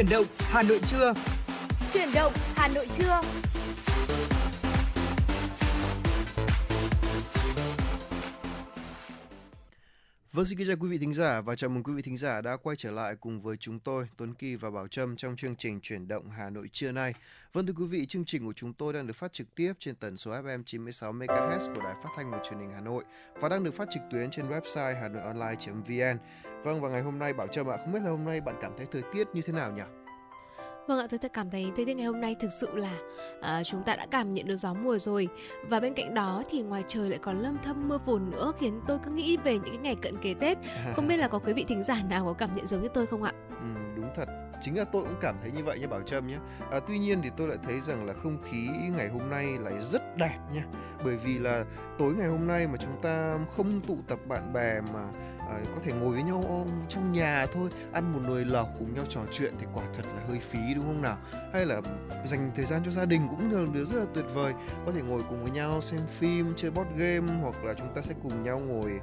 Chuyển động Hà Nội trưa. Chuyển động Hà Nội trưa. Vâng xin kính chào quý vị thính giả và chào mừng quý vị thính giả đã quay trở lại cùng với chúng tôi Tuấn Kỳ và Bảo Trâm trong chương trình chuyển động Hà Nội trưa nay. Vâng thưa quý vị, chương trình của chúng tôi đang được phát trực tiếp trên tần số FM 96 MHz của Đài Phát thanh và Truyền hình Hà Nội và đang được phát trực tuyến trên website hanoionline.vn. Vâng và ngày hôm nay Bảo Trâm ạ, không biết là hôm nay bạn cảm thấy thời tiết như thế nào nhỉ? Vâng ạ, tôi cảm thấy thời tiết ngày hôm nay thực sự là à, chúng ta đã cảm nhận được gió mùa rồi và bên cạnh đó thì ngoài trời lại còn lâm thâm mưa phùn nữa khiến tôi cứ nghĩ về những cái ngày cận kề Tết. Không biết là có quý vị thính giả nào có cảm nhận giống như tôi không ạ? Ừ, đúng thật chính là tôi cũng cảm thấy như vậy nha Bảo Trâm nhé à, Tuy nhiên thì tôi lại thấy rằng là không khí ngày hôm nay lại rất đẹp nha Bởi vì là tối ngày hôm nay mà chúng ta không tụ tập bạn bè mà à, có thể ngồi với nhau trong nhà thôi ăn một nồi lẩu cùng nhau trò chuyện thì quả thật là hơi phí đúng không nào? Hay là dành thời gian cho gia đình cũng là điều rất là tuyệt vời. Có thể ngồi cùng với nhau xem phim chơi board game hoặc là chúng ta sẽ cùng nhau ngồi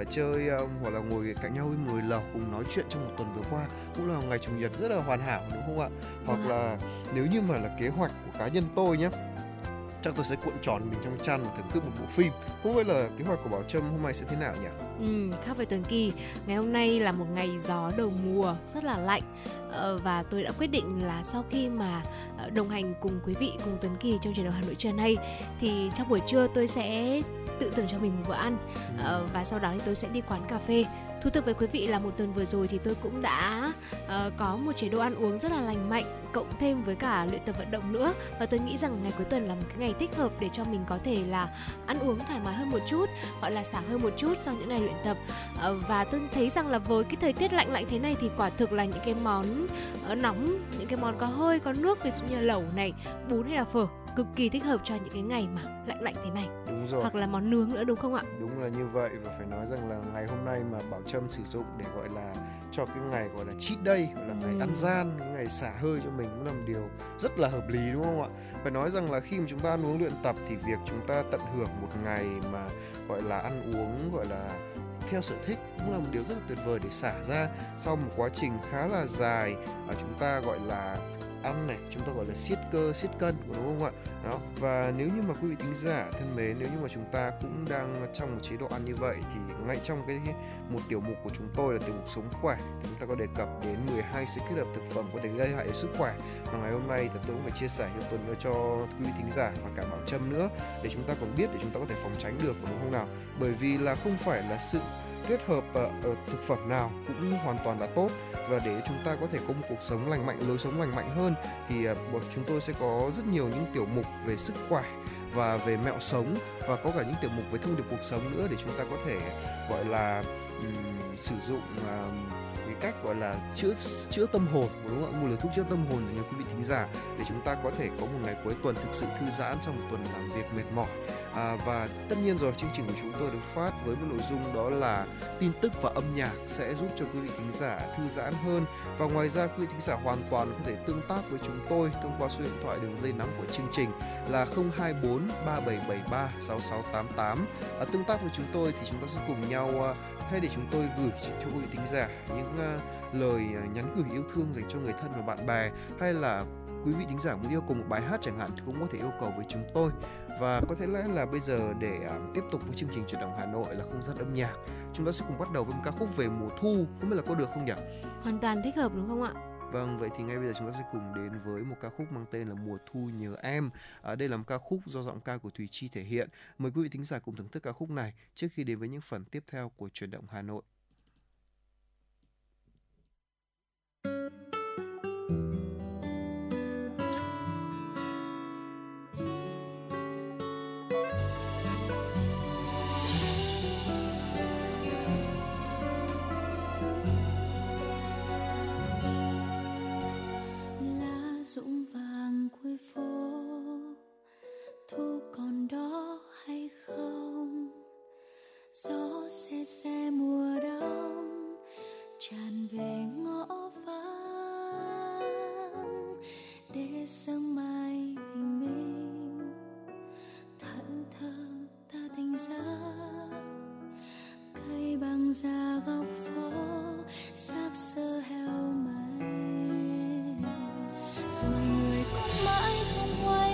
uh, chơi um, hoặc là ngồi cạnh nhau với một nồi lẩu cùng nói chuyện trong một tuần vừa qua. Cũng là một ngày chủ nhật rất là hoàn hảo đúng không ạ? Hoặc vâng là nếu như mà là kế hoạch của cá nhân tôi nhé chắc tôi sẽ cuộn tròn mình trong chăn và thưởng thức một bộ phim. Không biết là kế hoạch của bảo trâm hôm nay sẽ thế nào nhỉ? Ừ, khác với tuần kỳ ngày hôm nay là một ngày gió đầu mùa rất là lạnh. Ờ, và tôi đã quyết định là sau khi mà ờ, đồng hành cùng quý vị cùng tuấn kỳ trong truyền động hà nội trưa nay thì trong buổi trưa tôi sẽ tự thưởng cho mình một bữa ăn. Ừ. Ờ, và sau đó thì tôi sẽ đi quán cà phê thú thực với quý vị là một tuần vừa rồi thì tôi cũng đã uh, có một chế độ ăn uống rất là lành mạnh cộng thêm với cả luyện tập vận động nữa. Và tôi nghĩ rằng ngày cuối tuần là một cái ngày thích hợp để cho mình có thể là ăn uống thoải mái hơn một chút gọi là xả hơi một chút sau những ngày luyện tập. Uh, và tôi thấy rằng là với cái thời tiết lạnh lạnh thế này thì quả thực là những cái món uh, nóng những cái món có hơi có nước ví dụ như là lẩu này bún hay là phở cực kỳ thích hợp cho những cái ngày mà lạnh lạnh thế này. Đúng rồi. Hoặc là món nướng nữa đúng không ạ? Đúng là như vậy và phải nói rằng là ngày hôm nay mà bảo trâm sử dụng để gọi là cho cái ngày gọi là cheat day gọi là ngày ừ. ăn gian cái ngày xả hơi cho mình cũng là một điều rất là hợp lý đúng không ạ? Phải nói rằng là khi mà chúng ta ăn uống luyện tập thì việc chúng ta tận hưởng một ngày mà gọi là ăn uống gọi là theo sở thích cũng là một điều rất là tuyệt vời để xả ra sau một quá trình khá là dài à, chúng ta gọi là ăn này, chúng ta gọi là siết cơ, siết cân, đúng không ạ? Đó, và nếu như mà quý vị tính giả thân mến, nếu như mà chúng ta cũng đang trong một chế độ ăn như vậy thì ngay trong cái một tiểu mục của chúng tôi là tiểu mục sống khỏe, thì chúng ta có đề cập đến 12 sự kết hợp thực phẩm có thể gây hại đến sức khỏe. Và ngày hôm nay thì tôi cũng phải chia sẻ cho tuần cho quý vị thính giả và cả bảo trâm nữa, để chúng ta còn biết, để chúng ta có thể phòng tránh được, đúng không nào? Bởi vì là không phải là sự kết hợp ở thực phẩm nào cũng hoàn toàn là tốt. Và để chúng ta có thể có một cuộc sống lành mạnh lối sống lành mạnh hơn thì ờ, bọn chúng tôi sẽ có rất nhiều những tiểu mục về sức khỏe và về mẹo sống và có cả những tiểu mục về thông điệp cuộc sống nữa để chúng ta có thể gọi là um, sử dụng um, cách gọi là chữa chữa tâm hồn đúng không ạ? Một liều thuốc chữa tâm hồn dành cho quý vị thính giả để chúng ta có thể có một ngày cuối tuần thực sự thư giãn sau một tuần làm việc mệt mỏi. À, và tất nhiên rồi chương trình của chúng tôi được phát với một nội dung đó là tin tức và âm nhạc sẽ giúp cho quý vị thính giả thư giãn hơn. Và ngoài ra quý vị thính giả hoàn toàn có thể tương tác với chúng tôi thông qua số điện thoại đường dây nóng của chương trình là 024 3773 6688 à, tương tác với chúng tôi thì chúng ta sẽ cùng nhau à, hay để chúng tôi gửi cho quý vị thính giả những uh, lời ờ, nhắn gửi yêu thương dành cho người thân và bạn bè hay là quý vị thính giả muốn yêu cầu một bài hát chẳng hạn thì cũng có thể yêu cầu với chúng tôi và có thể lẽ là bây giờ để uh, tiếp tục với chương trình chuyển động Hà Nội là không gian âm nhạc chúng ta sẽ cùng bắt đầu với một ca khúc về mùa thu không biết là có được không nhỉ? Hoàn toàn thích hợp đúng không ạ? Vâng, vậy thì ngay bây giờ chúng ta sẽ cùng đến với một ca khúc mang tên là Mùa Thu Nhớ Em. À, đây là một ca khúc do giọng ca của Thùy Chi thể hiện. Mời quý vị thính giả cùng thưởng thức ca khúc này trước khi đến với những phần tiếp theo của chuyển động Hà Nội. Ngôi phố. Thu còn đó hay không? Gió xe xe mùa đông tràn về ngõ vắng. Để sương mai hình mình thẫn thờ ta tỉnh giấc cây bằng già góc phố, sắp sơ heo mây mãi không ngoan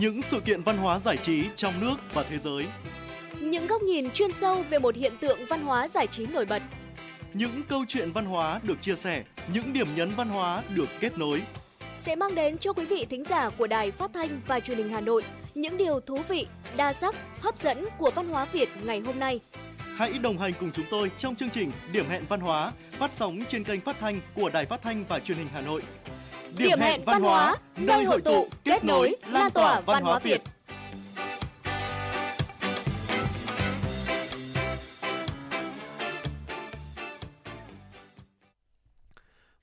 những sự kiện văn hóa giải trí trong nước và thế giới. Những góc nhìn chuyên sâu về một hiện tượng văn hóa giải trí nổi bật. Những câu chuyện văn hóa được chia sẻ, những điểm nhấn văn hóa được kết nối. Sẽ mang đến cho quý vị thính giả của Đài Phát thanh và Truyền hình Hà Nội những điều thú vị, đa sắc, hấp dẫn của văn hóa Việt ngày hôm nay. Hãy đồng hành cùng chúng tôi trong chương trình Điểm hẹn văn hóa phát sóng trên kênh phát thanh của Đài Phát thanh và Truyền hình Hà Nội Điểm hẹn văn hóa, nơi hội tụ, kết nối, lan tỏa văn hóa Việt.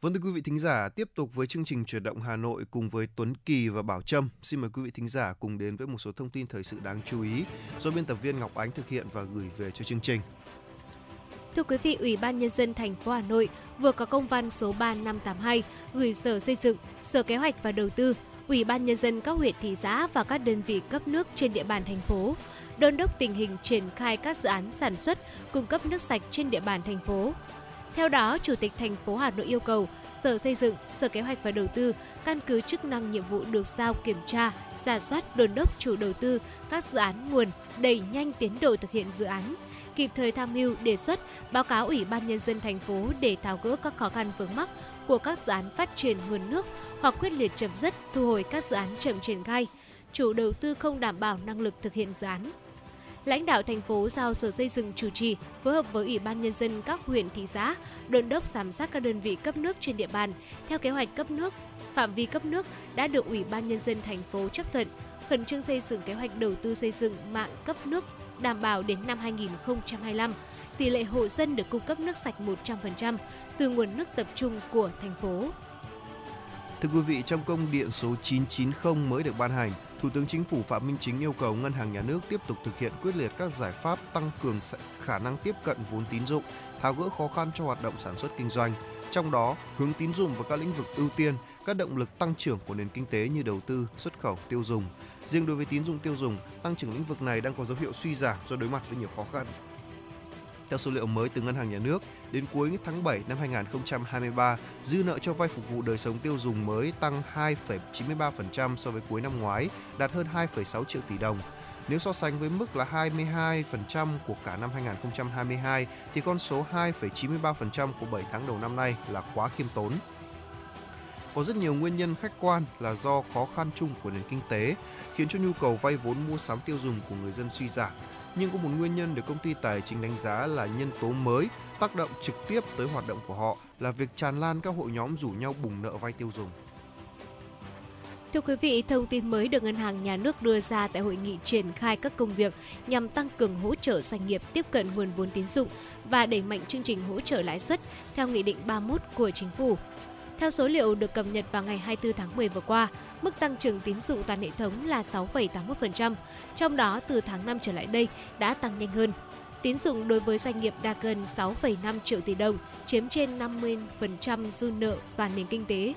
Vâng thưa quý vị thính giả, tiếp tục với chương trình chuyển động Hà Nội cùng với Tuấn Kỳ và Bảo Trâm. Xin mời quý vị thính giả cùng đến với một số thông tin thời sự đáng chú ý do biên tập viên Ngọc Ánh thực hiện và gửi về cho chương trình. Thưa quý vị, Ủy ban Nhân dân thành phố Hà Nội vừa có công văn số 3582 gửi Sở Xây dựng, Sở Kế hoạch và Đầu tư, Ủy ban Nhân dân các huyện thị xã và các đơn vị cấp nước trên địa bàn thành phố, đôn đốc tình hình triển khai các dự án sản xuất, cung cấp nước sạch trên địa bàn thành phố. Theo đó, Chủ tịch thành phố Hà Nội yêu cầu Sở Xây dựng, Sở Kế hoạch và Đầu tư căn cứ chức năng nhiệm vụ được giao kiểm tra, giả soát đồn đốc chủ đầu tư các dự án nguồn, đẩy nhanh tiến độ thực hiện dự án, kịp thời tham mưu đề xuất báo cáo Ủy ban nhân dân thành phố để tháo gỡ các khó khăn vướng mắc của các dự án phát triển nguồn nước hoặc quyết liệt chấm dứt thu hồi các dự án chậm triển khai, chủ đầu tư không đảm bảo năng lực thực hiện dự án. lãnh đạo thành phố giao Sở Xây dựng chủ trì phối hợp với Ủy ban nhân dân các huyện thị xã đôn đốc giám sát các đơn vị cấp nước trên địa bàn theo kế hoạch cấp nước, phạm vi cấp nước đã được Ủy ban nhân dân thành phố chấp thuận, khẩn trương xây dựng kế hoạch đầu tư xây dựng mạng cấp nước đảm bảo đến năm 2025 tỷ lệ hộ dân được cung cấp nước sạch 100% từ nguồn nước tập trung của thành phố. Thưa quý vị, trong công điện số 990 mới được ban hành, Thủ tướng Chính phủ Phạm Minh Chính yêu cầu Ngân hàng Nhà nước tiếp tục thực hiện quyết liệt các giải pháp tăng cường khả năng tiếp cận vốn tín dụng, tháo gỡ khó khăn cho hoạt động sản xuất kinh doanh. Trong đó, hướng tín dụng vào các lĩnh vực ưu tiên, các động lực tăng trưởng của nền kinh tế như đầu tư, xuất khẩu, tiêu dùng. Riêng đối với tín dụng tiêu dùng, tăng trưởng lĩnh vực này đang có dấu hiệu suy giảm do đối mặt với nhiều khó khăn. Theo số liệu mới từ Ngân hàng Nhà nước, đến cuối tháng 7 năm 2023, dư nợ cho vay phục vụ đời sống tiêu dùng mới tăng 2,93% so với cuối năm ngoái, đạt hơn 2,6 triệu tỷ đồng. Nếu so sánh với mức là 22% của cả năm 2022 thì con số 2,93% của 7 tháng đầu năm nay là quá khiêm tốn. Có rất nhiều nguyên nhân khách quan là do khó khăn chung của nền kinh tế khiến cho nhu cầu vay vốn mua sắm tiêu dùng của người dân suy giảm nhưng có một nguyên nhân được công ty tài chính đánh giá là nhân tố mới tác động trực tiếp tới hoạt động của họ là việc tràn lan các hội nhóm rủ nhau bùng nợ vay tiêu dùng. Thưa quý vị, thông tin mới được Ngân hàng Nhà nước đưa ra tại hội nghị triển khai các công việc nhằm tăng cường hỗ trợ doanh nghiệp tiếp cận nguồn vốn tín dụng và đẩy mạnh chương trình hỗ trợ lãi suất theo Nghị định 31 của Chính phủ. Theo số liệu được cập nhật vào ngày 24 tháng 10 vừa qua, mức tăng trưởng tín dụng toàn hệ thống là 6,81%, trong đó từ tháng 5 trở lại đây đã tăng nhanh hơn. Tín dụng đối với doanh nghiệp đạt gần 6,5 triệu tỷ đồng, chiếm trên 50% dư nợ toàn nền kinh tế.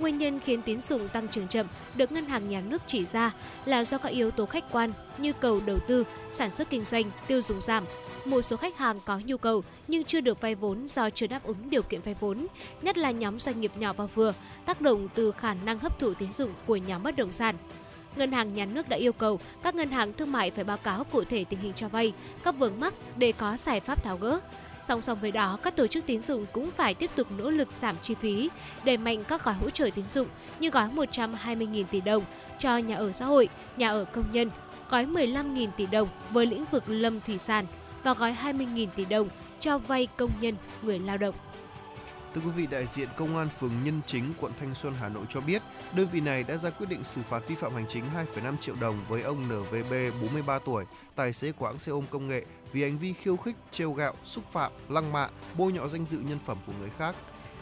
Nguyên nhân khiến tín dụng tăng trưởng chậm được Ngân hàng Nhà nước chỉ ra là do các yếu tố khách quan như cầu đầu tư, sản xuất kinh doanh, tiêu dùng giảm, một số khách hàng có nhu cầu nhưng chưa được vay vốn do chưa đáp ứng điều kiện vay vốn, nhất là nhóm doanh nghiệp nhỏ và vừa, tác động từ khả năng hấp thụ tín dụng của nhóm bất động sản. Ngân hàng Nhà nước đã yêu cầu các ngân hàng thương mại phải báo cáo cụ thể tình hình cho vay, các vướng mắc để có giải pháp tháo gỡ. Song song với đó, các tổ chức tín dụng cũng phải tiếp tục nỗ lực giảm chi phí, đẩy mạnh các gói hỗ trợ tín dụng như gói 120.000 tỷ đồng cho nhà ở xã hội, nhà ở công nhân, gói 15.000 tỷ đồng với lĩnh vực lâm thủy sản, và gói 20.000 tỷ đồng cho vay công nhân, người lao động. Thưa quý vị, đại diện Công an phường Nhân Chính, quận Thanh Xuân, Hà Nội cho biết, đơn vị này đã ra quyết định xử phạt vi phạm hành chính 2,5 triệu đồng với ông NVB 43 tuổi, tài xế quãng xe ôm công nghệ vì hành vi khiêu khích, trêu gạo, xúc phạm, lăng mạ, bôi nhọ danh dự nhân phẩm của người khác.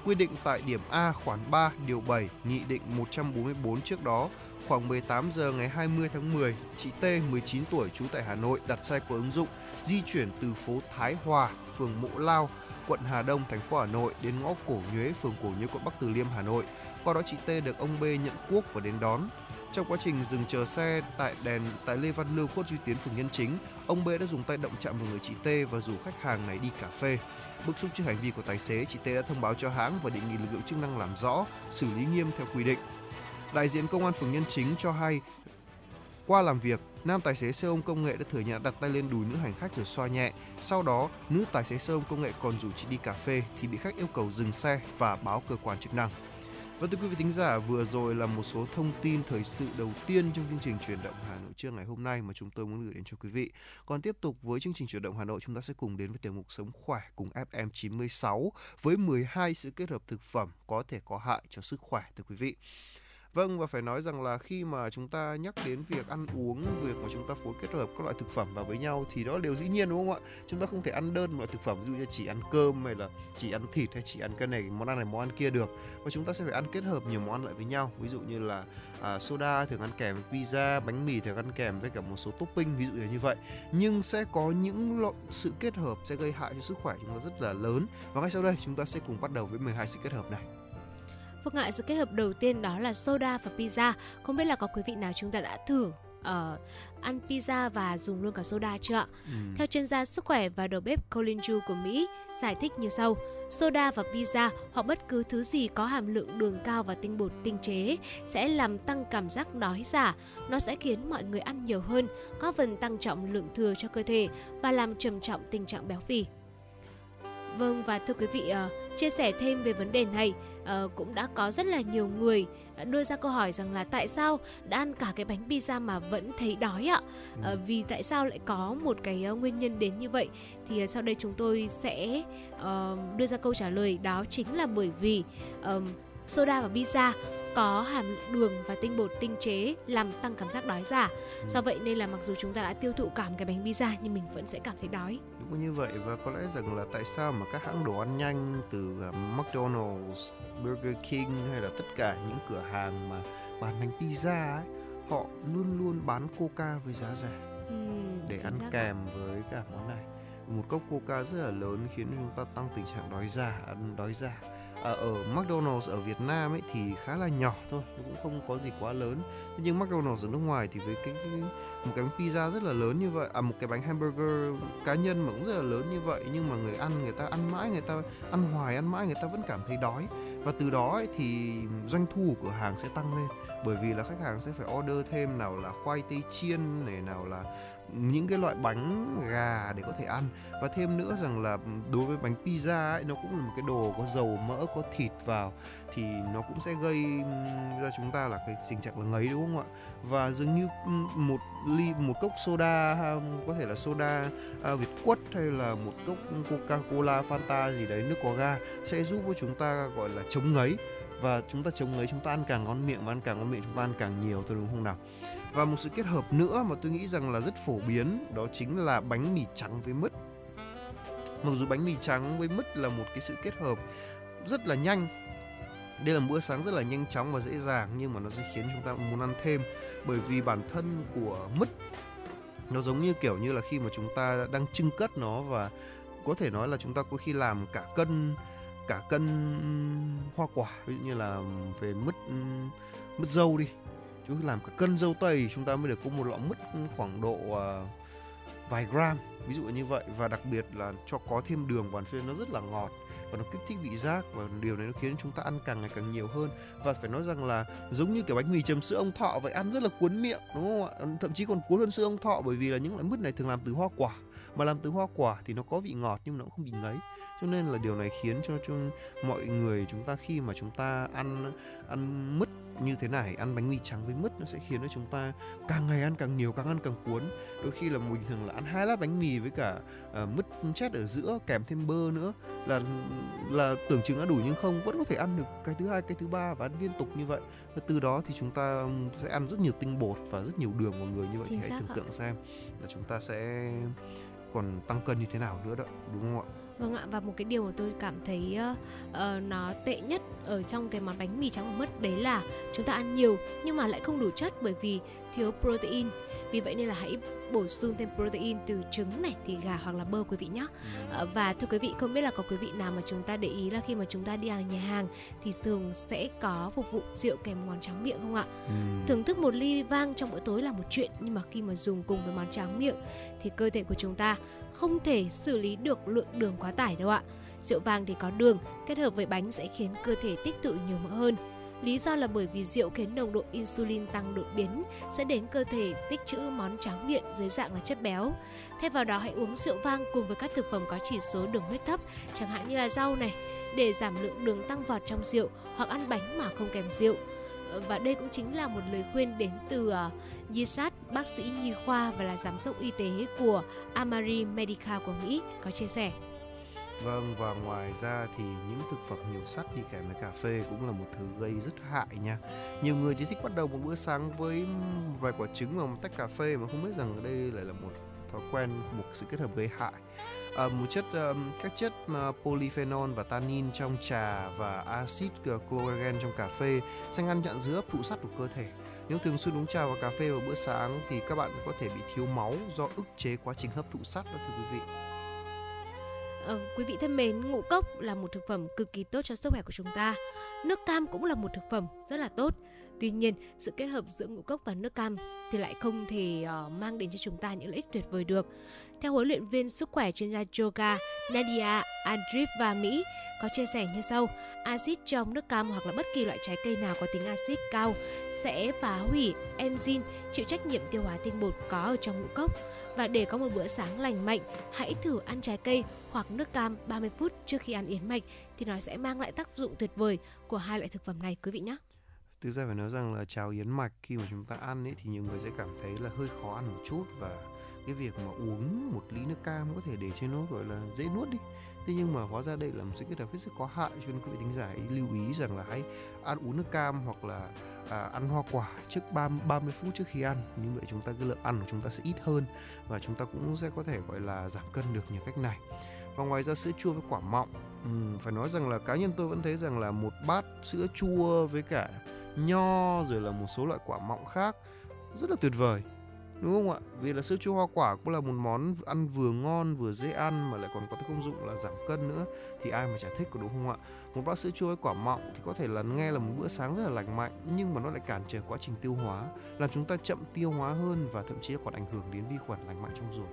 Quy định tại điểm A khoản 3 điều 7 Nghị định 144 trước đó, khoảng 18 giờ ngày 20 tháng 10, chị T 19 tuổi trú tại Hà Nội đặt xe qua ứng dụng di chuyển từ phố Thái Hòa, phường Mộ Lao, quận Hà Đông, thành phố Hà Nội đến ngõ Cổ Nhuế, phường Cổ Nhuế, quận Bắc Từ Liêm, Hà Nội. Qua đó chị T được ông B nhận cuốc và đến đón. Trong quá trình dừng chờ xe tại đèn tại Lê Văn Lương, Khuất Duy Tiến, phường Nhân Chính, ông B đã dùng tay động chạm vào người chị T và rủ khách hàng này đi cà phê. Bức xúc trước hành vi của tài xế, chị T đã thông báo cho hãng và đề nghị lực lượng chức năng làm rõ, xử lý nghiêm theo quy định. Đại diện công an phường Nhân Chính cho hay qua làm việc, nam tài xế xe ôm công nghệ đã thừa nhận đặt tay lên đùi nữ hành khách rồi xoa nhẹ. Sau đó, nữ tài xế xe ôm công nghệ còn rủ chị đi cà phê thì bị khách yêu cầu dừng xe và báo cơ quan chức năng. Và thưa quý vị thính giả, vừa rồi là một số thông tin thời sự đầu tiên trong chương trình chuyển động Hà Nội trưa ngày hôm nay mà chúng tôi muốn gửi đến cho quý vị. Còn tiếp tục với chương trình chuyển động Hà Nội, chúng ta sẽ cùng đến với tiểu mục Sống khỏe cùng FM 96 với 12 sự kết hợp thực phẩm có thể có hại cho sức khỏe thưa quý vị. Vâng và phải nói rằng là khi mà chúng ta nhắc đến việc ăn uống, việc mà chúng ta phối kết hợp các loại thực phẩm vào với nhau thì đó là điều dĩ nhiên đúng không ạ? Chúng ta không thể ăn đơn một loại thực phẩm ví dụ như chỉ ăn cơm hay là chỉ ăn thịt hay chỉ ăn cái này món ăn này món ăn kia được. Và chúng ta sẽ phải ăn kết hợp nhiều món ăn lại với nhau. Ví dụ như là à, soda thường ăn kèm với pizza, bánh mì thường ăn kèm với cả một số topping ví dụ như vậy. Nhưng sẽ có những loại sự kết hợp sẽ gây hại cho sức khỏe chúng ta rất là lớn. Và ngay sau đây chúng ta sẽ cùng bắt đầu với 12 sự kết hợp này. Vâng ạ, sự kết hợp đầu tiên đó là soda và pizza. Không biết là có quý vị nào chúng ta đã thử uh, ăn pizza và dùng luôn cả soda chưa ạ? Ừ. Theo chuyên gia sức khỏe và đầu bếp Colin Chu của Mỹ giải thích như sau. Soda và pizza hoặc bất cứ thứ gì có hàm lượng đường cao và tinh bột tinh chế sẽ làm tăng cảm giác đói giả. Nó sẽ khiến mọi người ăn nhiều hơn, có phần tăng trọng lượng thừa cho cơ thể và làm trầm trọng tình trạng béo phì. Vâng và thưa quý vị, uh, chia sẻ thêm về vấn đề này, uh, uh, cũng đã có rất là nhiều người đưa ra câu hỏi rằng là tại sao đã ăn cả cái bánh pizza mà vẫn thấy đói ạ? Ừ. Uh, vì tại sao lại có một cái uh, nguyên nhân đến như vậy? Thì uh, sau đây chúng tôi sẽ uh, đưa ra câu trả lời đó chính là bởi vì soda và pizza có hàm lượng đường và tinh bột tinh chế làm tăng cảm giác đói giả. Ừ. Do vậy nên là mặc dù chúng ta đã tiêu thụ cả một cái bánh pizza nhưng mình vẫn sẽ cảm thấy đói. Đúng như vậy và có lẽ rằng là tại sao mà các hãng đồ ăn nhanh từ à, McDonald's, Burger King hay là tất cả những cửa hàng mà bán bánh pizza ấy, họ luôn luôn bán Coca với giá rẻ ừ, để ăn kèm với cả món này. Một cốc Coca rất là lớn khiến chúng ta tăng tình trạng đói giả, ăn đói giả à, ở McDonald's ở Việt Nam ấy thì khá là nhỏ thôi nó cũng không có gì quá lớn. Nhưng McDonald's ở nước ngoài thì với cái, cái một cái bánh pizza rất là lớn như vậy à một cái bánh hamburger cá nhân mà cũng rất là lớn như vậy nhưng mà người ăn người ta ăn mãi người ta ăn hoài ăn mãi người ta vẫn cảm thấy đói. Và từ đó ấy, thì doanh thu của cửa hàng sẽ tăng lên bởi vì là khách hàng sẽ phải order thêm nào là khoai tây chiên này nào là những cái loại bánh gà để có thể ăn. Và thêm nữa rằng là ừ, đối với bánh pizza ấy nó cũng là một cái đồ có dầu mỡ có thịt vào thì nó cũng sẽ gây ừ, ra chúng ta là cái tình trạng là ngấy đúng không ạ? Và dường như ừ, một ly một cốc soda có thể là soda à, Việt quất hay là một cốc Coca Cola Fanta gì đấy nước có ga sẽ giúp cho chúng ta gọi là chống ngấy. Và chúng ta chống ngấy chúng ta ăn càng ngon miệng và ăn càng ngon miệng chúng ta ăn càng nhiều thôi đúng không nào? Và một sự kết hợp nữa mà tôi nghĩ rằng là rất phổ biến, đó chính là bánh mì trắng với mứt. Mặc dù bánh mì trắng với mứt là một cái sự kết hợp rất là nhanh. Đây là bữa sáng rất là nhanh chóng và dễ dàng, nhưng mà nó sẽ khiến chúng ta muốn ăn thêm bởi vì bản thân của mứt, nó giống như kiểu như là khi mà chúng ta đang trưng cất nó và có thể nói là chúng ta có khi làm cả cân cả cân hoa quả, ví dụ như là về mứt mứt dâu đi chứ làm cả cân dâu tây chúng ta mới được có một lọ mứt khoảng độ uh, vài gram ví dụ như vậy. Và đặc biệt là cho có thêm đường vào cho nó rất là ngọt và nó kích thích vị giác và điều này nó khiến chúng ta ăn càng ngày càng nhiều hơn. Và phải nói rằng là giống như kiểu bánh mì chấm sữa ông thọ vậy ăn rất là cuốn miệng đúng không ạ? Thậm chí còn cuốn hơn sữa ông thọ bởi vì là những loại mứt này thường làm từ hoa quả. Mà làm từ hoa quả thì nó có vị ngọt nhưng nó cũng không bị ngấy. Cho nên là điều này khiến cho, cho mọi người chúng ta khi mà chúng ta ăn ăn mứt như thế này ăn bánh mì trắng với mứt nó sẽ khiến cho chúng ta càng ngày ăn càng nhiều càng ăn càng cuốn. Đôi khi là bình thường là ăn hai lát bánh mì với cả uh, mứt chết ở giữa kèm thêm bơ nữa là là tưởng chừng ăn đủ nhưng không vẫn có thể ăn được cái thứ hai cái thứ ba và ăn liên tục như vậy. Và từ đó thì chúng ta sẽ ăn rất nhiều tinh bột và rất nhiều đường vào người như vậy Chính thì hãy tưởng tượng xem là chúng ta sẽ còn tăng cân như thế nào nữa đó đúng không ạ Vâng ạ và một cái điều mà tôi cảm thấy uh, uh, nó tệ nhất ở trong cái món bánh mì trắng và mứt đấy là chúng ta ăn nhiều nhưng mà lại không đủ chất bởi vì thiếu protein. Vì vậy nên là hãy bổ sung thêm protein từ trứng này thì gà hoặc là bơ quý vị nhé à, và thưa quý vị không biết là có quý vị nào mà chúng ta để ý là khi mà chúng ta đi ăn nhà hàng thì thường sẽ có phục vụ rượu kèm món tráng miệng không ạ? Ừ. thưởng thức một ly vang trong bữa tối là một chuyện nhưng mà khi mà dùng cùng với món tráng miệng thì cơ thể của chúng ta không thể xử lý được lượng đường quá tải đâu ạ rượu vang thì có đường kết hợp với bánh sẽ khiến cơ thể tích tụ nhiều mỡ hơn Lý do là bởi vì rượu khiến nồng độ insulin tăng đột biến sẽ đến cơ thể tích trữ món tráng miệng dưới dạng là chất béo. Thay vào đó hãy uống rượu vang cùng với các thực phẩm có chỉ số đường huyết thấp, chẳng hạn như là rau này, để giảm lượng đường tăng vọt trong rượu hoặc ăn bánh mà không kèm rượu. Ờ, và đây cũng chính là một lời khuyên đến từ ờ, Yisat, bác sĩ nhi khoa và là giám đốc y tế của Amari Medical của Mỹ có chia sẻ. Vâng và ngoài ra thì những thực phẩm nhiều sắt đi kèm với cà phê cũng là một thứ gây rất hại nha. Nhiều người chỉ thích bắt đầu một bữa sáng với vài quả trứng và một tách cà phê mà không biết rằng đây lại là một thói quen một sự kết hợp gây hại. À, một chất um, các chất uh, polyphenol và tannin trong trà và axit uh, trong cà phê sẽ ngăn chặn dưới hấp thụ sắt của cơ thể. Nếu thường xuyên uống trà và cà phê vào bữa sáng thì các bạn có thể bị thiếu máu do ức chế quá trình hấp thụ sắt đó thưa quý vị. Ờ, quý vị thân mến, ngũ cốc là một thực phẩm cực kỳ tốt cho sức khỏe của chúng ta. Nước cam cũng là một thực phẩm rất là tốt. Tuy nhiên, sự kết hợp giữa ngũ cốc và nước cam thì lại không thể uh, mang đến cho chúng ta những lợi ích tuyệt vời được. Theo huấn luyện viên sức khỏe chuyên gia yoga Nadia Andreeva Mỹ có chia sẻ như sau: axit trong nước cam hoặc là bất kỳ loại trái cây nào có tính axit cao sẽ phá hủy enzyme chịu trách nhiệm tiêu hóa tinh bột có ở trong ngũ cốc. Và để có một bữa sáng lành mạnh, hãy thử ăn trái cây hoặc nước cam 30 phút trước khi ăn yến mạch thì nó sẽ mang lại tác dụng tuyệt vời của hai loại thực phẩm này quý vị nhé. Thực ra phải nói rằng là cháo yến mạch khi mà chúng ta ăn ấy thì nhiều người sẽ cảm thấy là hơi khó ăn một chút và cái việc mà uống một ly nước cam có thể để cho nó gọi là dễ nuốt đi thế nhưng mà hóa ra đây là một sự kết hợp hết sức có hại cho nên quý vị thính giả hãy lưu ý rằng là hãy ăn uống nước cam hoặc là à, ăn hoa quả trước 30, 30 phút trước khi ăn. Như vậy chúng ta cái lượng ăn của chúng ta sẽ ít hơn và chúng ta cũng sẽ có thể gọi là giảm cân được nhờ cách này. Và ngoài ra sữa chua với quả mọng ừ, phải nói rằng là cá nhân tôi vẫn thấy rằng là một bát sữa chua với cả nho rồi là một số loại quả mọng khác rất là tuyệt vời đúng không ạ? Vì là sữa chua hoa quả cũng là một món ăn vừa ngon, vừa dễ ăn mà lại còn có cái công dụng là giảm cân nữa. Thì ai mà chả thích có đúng không ạ? Một bát sữa chua với quả mọng thì có thể là nghe là một bữa sáng rất là lành mạnh, nhưng mà nó lại cản trở quá trình tiêu hóa, làm chúng ta chậm tiêu hóa hơn và thậm chí còn ảnh hưởng đến vi khuẩn lành mạnh trong ruột.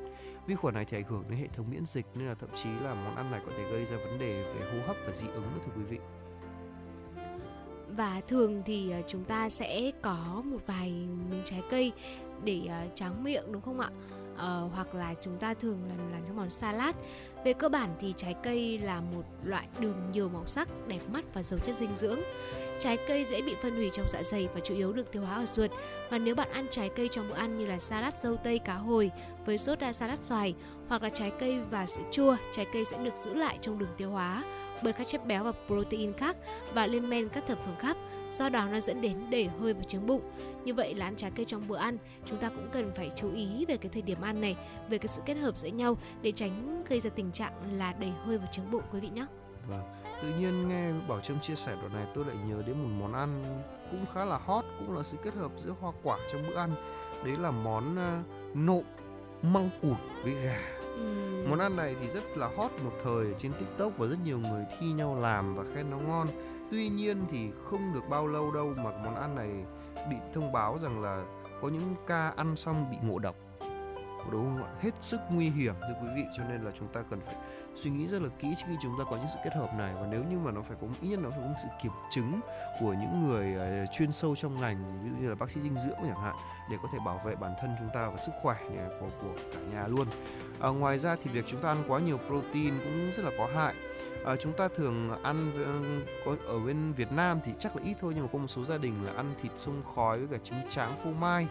Vi khuẩn này thì ảnh hưởng đến hệ thống miễn dịch nên là thậm chí là món ăn này có thể gây ra vấn đề về hô hấp và dị ứng nữa, thưa quý vị. Và thường thì à, chúng ta sẽ có một vài miếng trái cây để uh, tráng miệng đúng không ạ? Uh, hoặc là chúng ta thường làm làm những món salad. Về cơ bản thì trái cây là một loại đường nhiều màu sắc, đẹp mắt và giàu chất dinh dưỡng. Trái cây dễ bị phân hủy trong dạ dày và chủ yếu được tiêu hóa ở ruột. Và nếu bạn ăn trái cây trong bữa ăn như là salad dâu tây cá hồi với sốt đa salad xoài hoặc là trái cây và sữa chua, trái cây sẽ được giữ lại trong đường tiêu hóa bởi các chất béo và protein khác và lên men các thực phẩm khác do đó nó dẫn đến để hơi và trướng bụng như vậy là ăn trái cây trong bữa ăn chúng ta cũng cần phải chú ý về cái thời điểm ăn này về cái sự kết hợp giữa nhau để tránh gây ra tình trạng là đầy hơi và trướng bụng quý vị nhé vâng tự nhiên nghe bảo trâm chia sẻ đoạn này tôi lại nhớ đến một món ăn cũng khá là hot cũng là sự kết hợp giữa hoa quả trong bữa ăn. Đấy là món uh, nộm măng cụt với gà Món ăn này thì rất là hot một thời trên TikTok và rất nhiều người thi nhau làm và khen nó ngon. Tuy nhiên thì không được bao lâu đâu mà món ăn này bị thông báo rằng là có những ca ăn xong bị ngộ độc. Đúng không ạ? Hết sức nguy hiểm thưa quý vị cho nên là chúng ta cần phải suy nghĩ rất là kỹ trước khi chúng ta có những sự kết hợp này. Và nếu như mà nó phải có ít nhất nó phải có sự kiểm chứng của những người uh, chuyên sâu trong ngành ví dụ như là bác sĩ dinh dưỡng chẳng hạn để có thể bảo vệ bản thân chúng ta và sức khỏe của của cả nhà luôn. À, ngoài ra thì việc chúng ta ăn quá nhiều protein cũng rất là có hại à, chúng ta thường ăn ờ, có ở bên Việt Nam thì chắc là ít thôi nhưng mà có một số gia đình là ăn thịt sông khói với cả trứng tráng phô mai.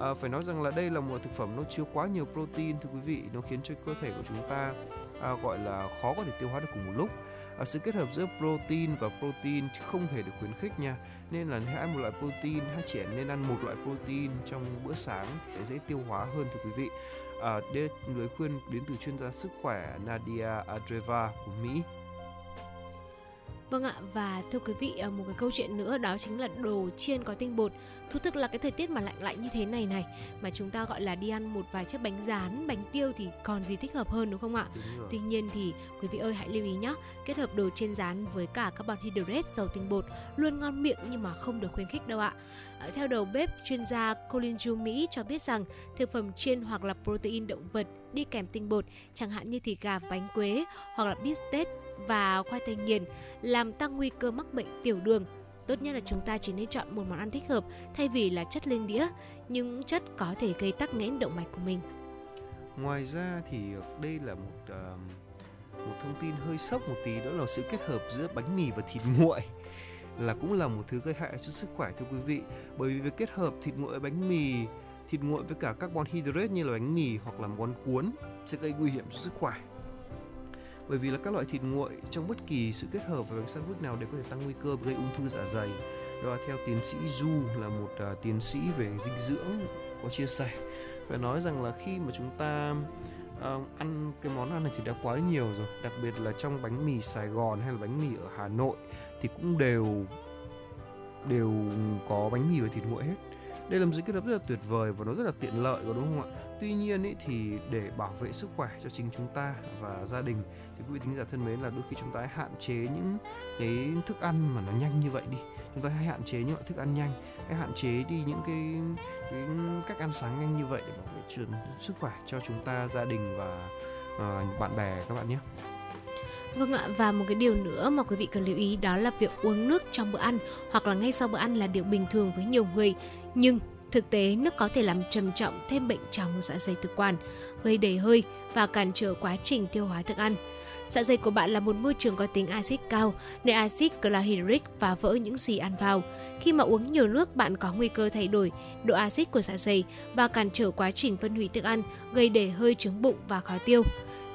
À, phải nói rằng là đây là một thực phẩm nó chứa quá nhiều protein thưa quý vị. Nó khiến cho cơ thể của chúng ta à, gọi là khó có thể tiêu hóa được cùng một lúc. À, sự kết hợp giữa protein và protein không thể được khuyến khích nha. Nên là hãy ăn một loại protein hãy trẻ nên ăn một loại protein trong bữa sáng thì sẽ dễ tiêu hóa hơn thưa quý vị. À, đây lời khuyên đến từ chuyên gia sức khỏe Nadia Adreva của Mỹ. Vâng ạ và thưa quý vị một cái câu chuyện nữa đó chính là đồ chiên có tinh bột Thú thực là cái thời tiết mà lạnh lạnh như thế này này mà chúng ta gọi là đi ăn một vài chiếc bánh rán, bánh tiêu thì còn gì thích hợp hơn đúng không ạ? Đúng Tuy nhiên thì quý vị ơi hãy lưu ý nhé, kết hợp đồ chiên rán với cả carbon hydrate dầu tinh bột luôn ngon miệng nhưng mà không được khuyến khích đâu ạ. Ờ, theo đầu bếp chuyên gia Colin Ju Mỹ cho biết rằng thực phẩm chiên hoặc là protein động vật đi kèm tinh bột chẳng hạn như thịt gà bánh quế hoặc là bít tết và khoai tây nghiền làm tăng nguy cơ mắc bệnh tiểu đường. Tốt nhất là chúng ta chỉ nên chọn một món ăn thích hợp thay vì là chất lên đĩa những chất có thể gây tắc nghẽn động mạch của mình. Ngoài ra thì đây là một uh, một thông tin hơi sốc một tí đó là sự kết hợp giữa bánh mì và thịt nguội là cũng là một thứ gây hại cho sức khỏe thưa quý vị. Bởi vì việc kết hợp thịt nguội bánh mì thịt nguội với cả carbon hydrate như là bánh mì hoặc là món cuốn sẽ gây nguy hiểm cho sức khỏe bởi vì là các loại thịt nguội trong bất kỳ sự kết hợp với bánh sandwich nào đều có thể tăng nguy cơ gây ung thư dạ dày. Đó là theo tiến sĩ Du là một uh, tiến sĩ về dinh dưỡng có chia sẻ. Phải nói rằng là khi mà chúng ta uh, ăn cái món ăn này thì đã quá nhiều rồi đặc biệt là trong bánh mì Sài Gòn hay là bánh mì ở Hà Nội thì cũng đều đều có bánh mì và thịt nguội hết. Đây là một sự kết hợp rất là tuyệt vời và nó rất là tiện lợi có đúng không ạ? Tuy nhiên ý, thì để bảo vệ sức khỏe cho chính chúng ta và gia đình thì quý vị thính giả thân mến là đôi khi chúng ta hãy hạn chế những cái thức ăn mà nó nhanh như vậy đi chúng ta hãy hạn chế những loại thức ăn nhanh hãy hạn chế đi những cái, cái cách ăn sáng nhanh như vậy để bảo vệ trường sức khỏe cho chúng ta gia đình và uh, bạn bè các bạn nhé Vâng ạ, và một cái điều nữa mà quý vị cần lưu ý đó là việc uống nước trong bữa ăn hoặc là ngay sau bữa ăn là điều bình thường với nhiều người. Nhưng Thực tế, nước có thể làm trầm trọng thêm bệnh trào ngược dạ dày thực quản, gây đầy hơi và cản trở quá trình tiêu hóa thức ăn. Dạ dày của bạn là một môi trường có tính axit cao, nơi axit chlorhydric phá vỡ những gì ăn vào. Khi mà uống nhiều nước, bạn có nguy cơ thay đổi độ axit của dạ dày và cản trở quá trình phân hủy thức ăn, gây để hơi trướng bụng và khó tiêu.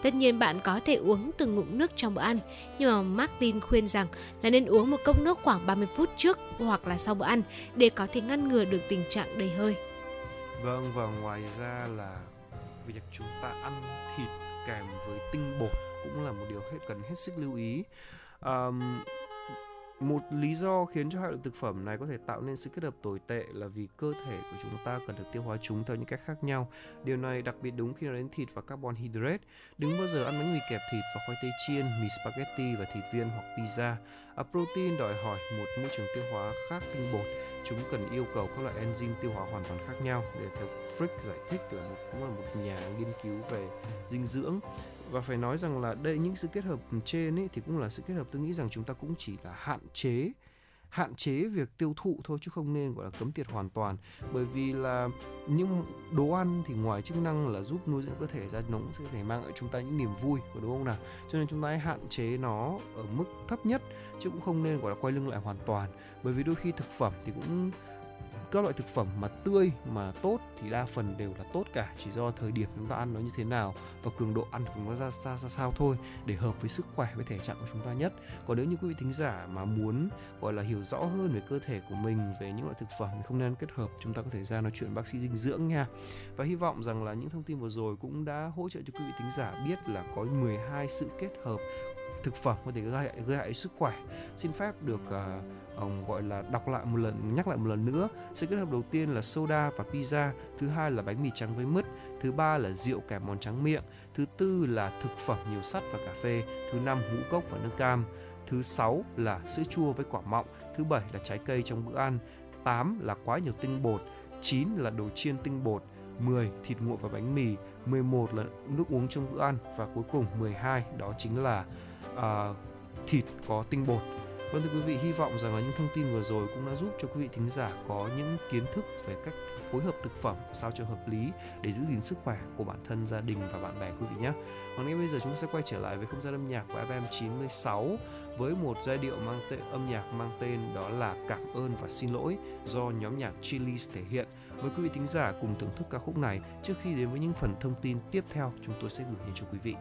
Tất nhiên bạn có thể uống từng ngụm nước trong bữa ăn, nhưng mà Martin khuyên rằng là nên uống một cốc nước khoảng 30 phút trước hoặc là sau bữa ăn để có thể ngăn ngừa được tình trạng đầy hơi. Vâng và ngoài ra là việc chúng ta ăn thịt kèm với tinh bột cũng là một điều hết cần hết sức lưu ý. Um, một lý do khiến cho hai loại thực phẩm này có thể tạo nên sự kết hợp tồi tệ là vì cơ thể của chúng ta cần được tiêu hóa chúng theo những cách khác nhau. Điều này đặc biệt đúng khi nói đến thịt và carbon hydrate. Đừng bao giờ ăn bánh mì kẹp thịt và khoai tây chiên, mì spaghetti và thịt viên hoặc pizza. À, protein đòi hỏi một môi trường tiêu hóa khác tinh bột. Chúng cần yêu cầu các loại enzyme tiêu hóa hoàn toàn khác nhau để theo Frick giải thích là một cũng là một nhà nghiên cứu về dinh dưỡng và phải nói rằng là đây, những sự kết hợp trên ấy thì cũng là sự kết hợp tôi nghĩ rằng chúng ta cũng chỉ là hạn chế hạn chế việc tiêu thụ thôi chứ không nên, gọi là, cấm tiệt hoàn toàn. Bởi vì là những đồ ăn thì ngoài chức năng là giúp nuôi dưỡng cơ thể ra, nó cũng sẽ thể mang lại chúng ta những niềm vui của đúng không nào? Cho nên chúng ta hãy hạn chế nó ở mức thấp nhất, chứ cũng không nên, gọi là, quay lưng lại hoàn toàn. Bởi vì đôi khi thực phẩm thì cũng các loại thực phẩm mà tươi mà tốt thì đa phần đều là tốt cả chỉ do thời điểm chúng ta ăn nó như thế nào và cường độ ăn của chúng ta ra, ra, ra sao thôi để hợp với sức khỏe với thể trạng của chúng ta nhất. Còn nếu như quý vị thính giả mà muốn gọi là hiểu rõ hơn về cơ thể của mình về những loại thực phẩm không nên kết hợp chúng ta có thể ra nói chuyện bác sĩ dinh dưỡng nha. Và hy vọng rằng là những thông tin vừa rồi cũng đã hỗ trợ cho quý vị thính giả biết là có 12 sự kết hợp thực phẩm có thể gây hại, gây hại sức khỏe. Xin phép được à, uh, ông gọi là đọc lại một lần nhắc lại một lần nữa. Sự kết hợp đầu tiên là soda và pizza thứ hai là bánh mì trắng với mứt thứ ba là rượu kèm món trắng miệng thứ tư là thực phẩm nhiều sắt và cà phê thứ năm ngũ cốc và nước cam thứ sáu là sữa chua với quả mọng thứ bảy là trái cây trong bữa ăn 8 là quá nhiều tinh bột 9 là đồ chiên tinh bột 10 thịt nguội và bánh mì 11 là nước uống trong bữa ăn và cuối cùng 12 đó chính là uh, thịt có tinh bột Vâng thưa quý vị, hy vọng rằng là những thông tin vừa rồi cũng đã giúp cho quý vị thính giả có những kiến thức về cách phối hợp thực phẩm sao cho hợp lý để giữ gìn sức khỏe của bản thân, gia đình và bạn bè quý vị nhé. Còn ngay bây giờ chúng ta sẽ quay trở lại với không gian âm nhạc của FM 96 với một giai điệu mang tên âm nhạc mang tên đó là Cảm ơn và xin lỗi do nhóm nhạc Chili's thể hiện. Mời quý vị thính giả cùng thưởng thức ca khúc này trước khi đến với những phần thông tin tiếp theo chúng tôi sẽ gửi đến cho quý vị.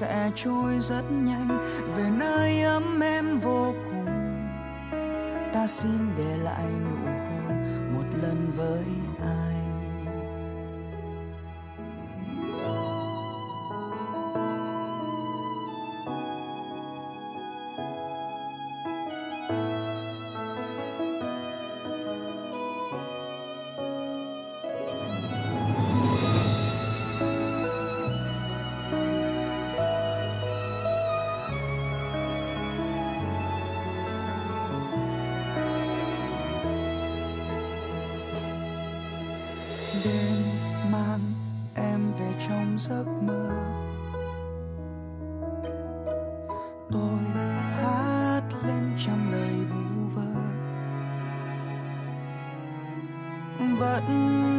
Sẽ trôi rất nhanh. giấc mơ. Tôi hát lên trăm lời vu vơ. Vẫn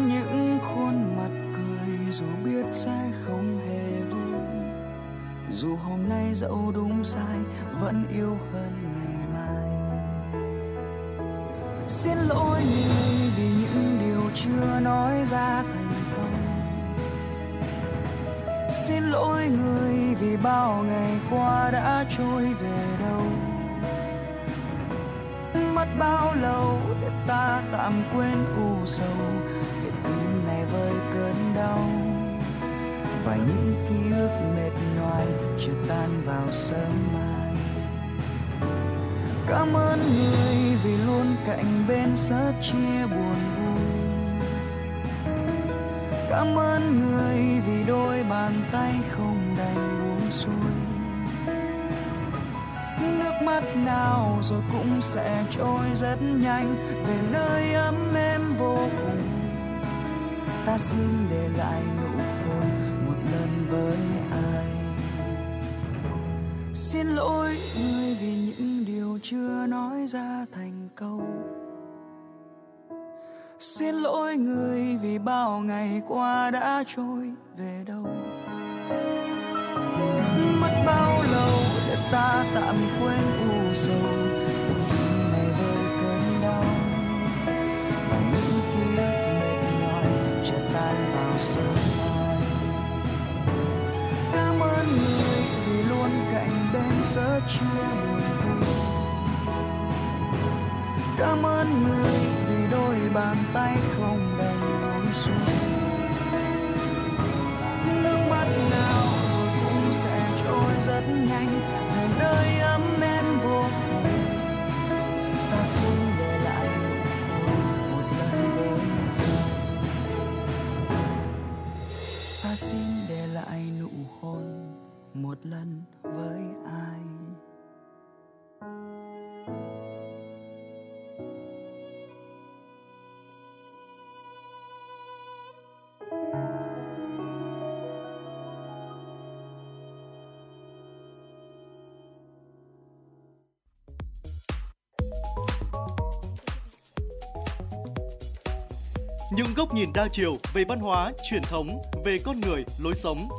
những khuôn mặt cười dù biết sẽ không hề vui. Dù hôm nay dẫu đúng sai, vẫn yêu hơn ngày mai. Xin lỗi người vì những điều chưa nói. Bao ngày qua đã trôi về đâu. Mất bao lâu để ta tạm quên u sầu, để tim này vơi cơn đau. Và những ký ức mệt nhoài chưa tan vào sớm mai. Cảm ơn người vì luôn cạnh bên sớt chia buồn vui. Cảm ơn người vì đôi bàn tay không đành xuôi nước mắt nào rồi cũng sẽ trôi rất nhanh, về nơi ấm êm vô cùng. Ta xin để lại nụ hôn một lần với ai. Xin lỗi người vì những điều chưa nói ra thành câu. Xin lỗi người vì bao ngày qua đã trôi về đâu mất bao lâu để ta tạm quên u sầu? Tim này với cơn đau và những ký ức mệt nhòi chưa tan vào sớm mai. Cảm ơn người vì luôn cạnh bên sớt chia buồn vui. Cảm ơn người vì đôi bàn tay không đành buông xuôi nước mắt nào Tôi rất nhanh, về nơi ấm em vô cùng ta xin để lại nụ hôn một lần với ai. Ta xin để lại nụ hôn, một lần với ai. Những góc nhìn đa chiều về văn hóa, truyền thống, về con người, lối sống.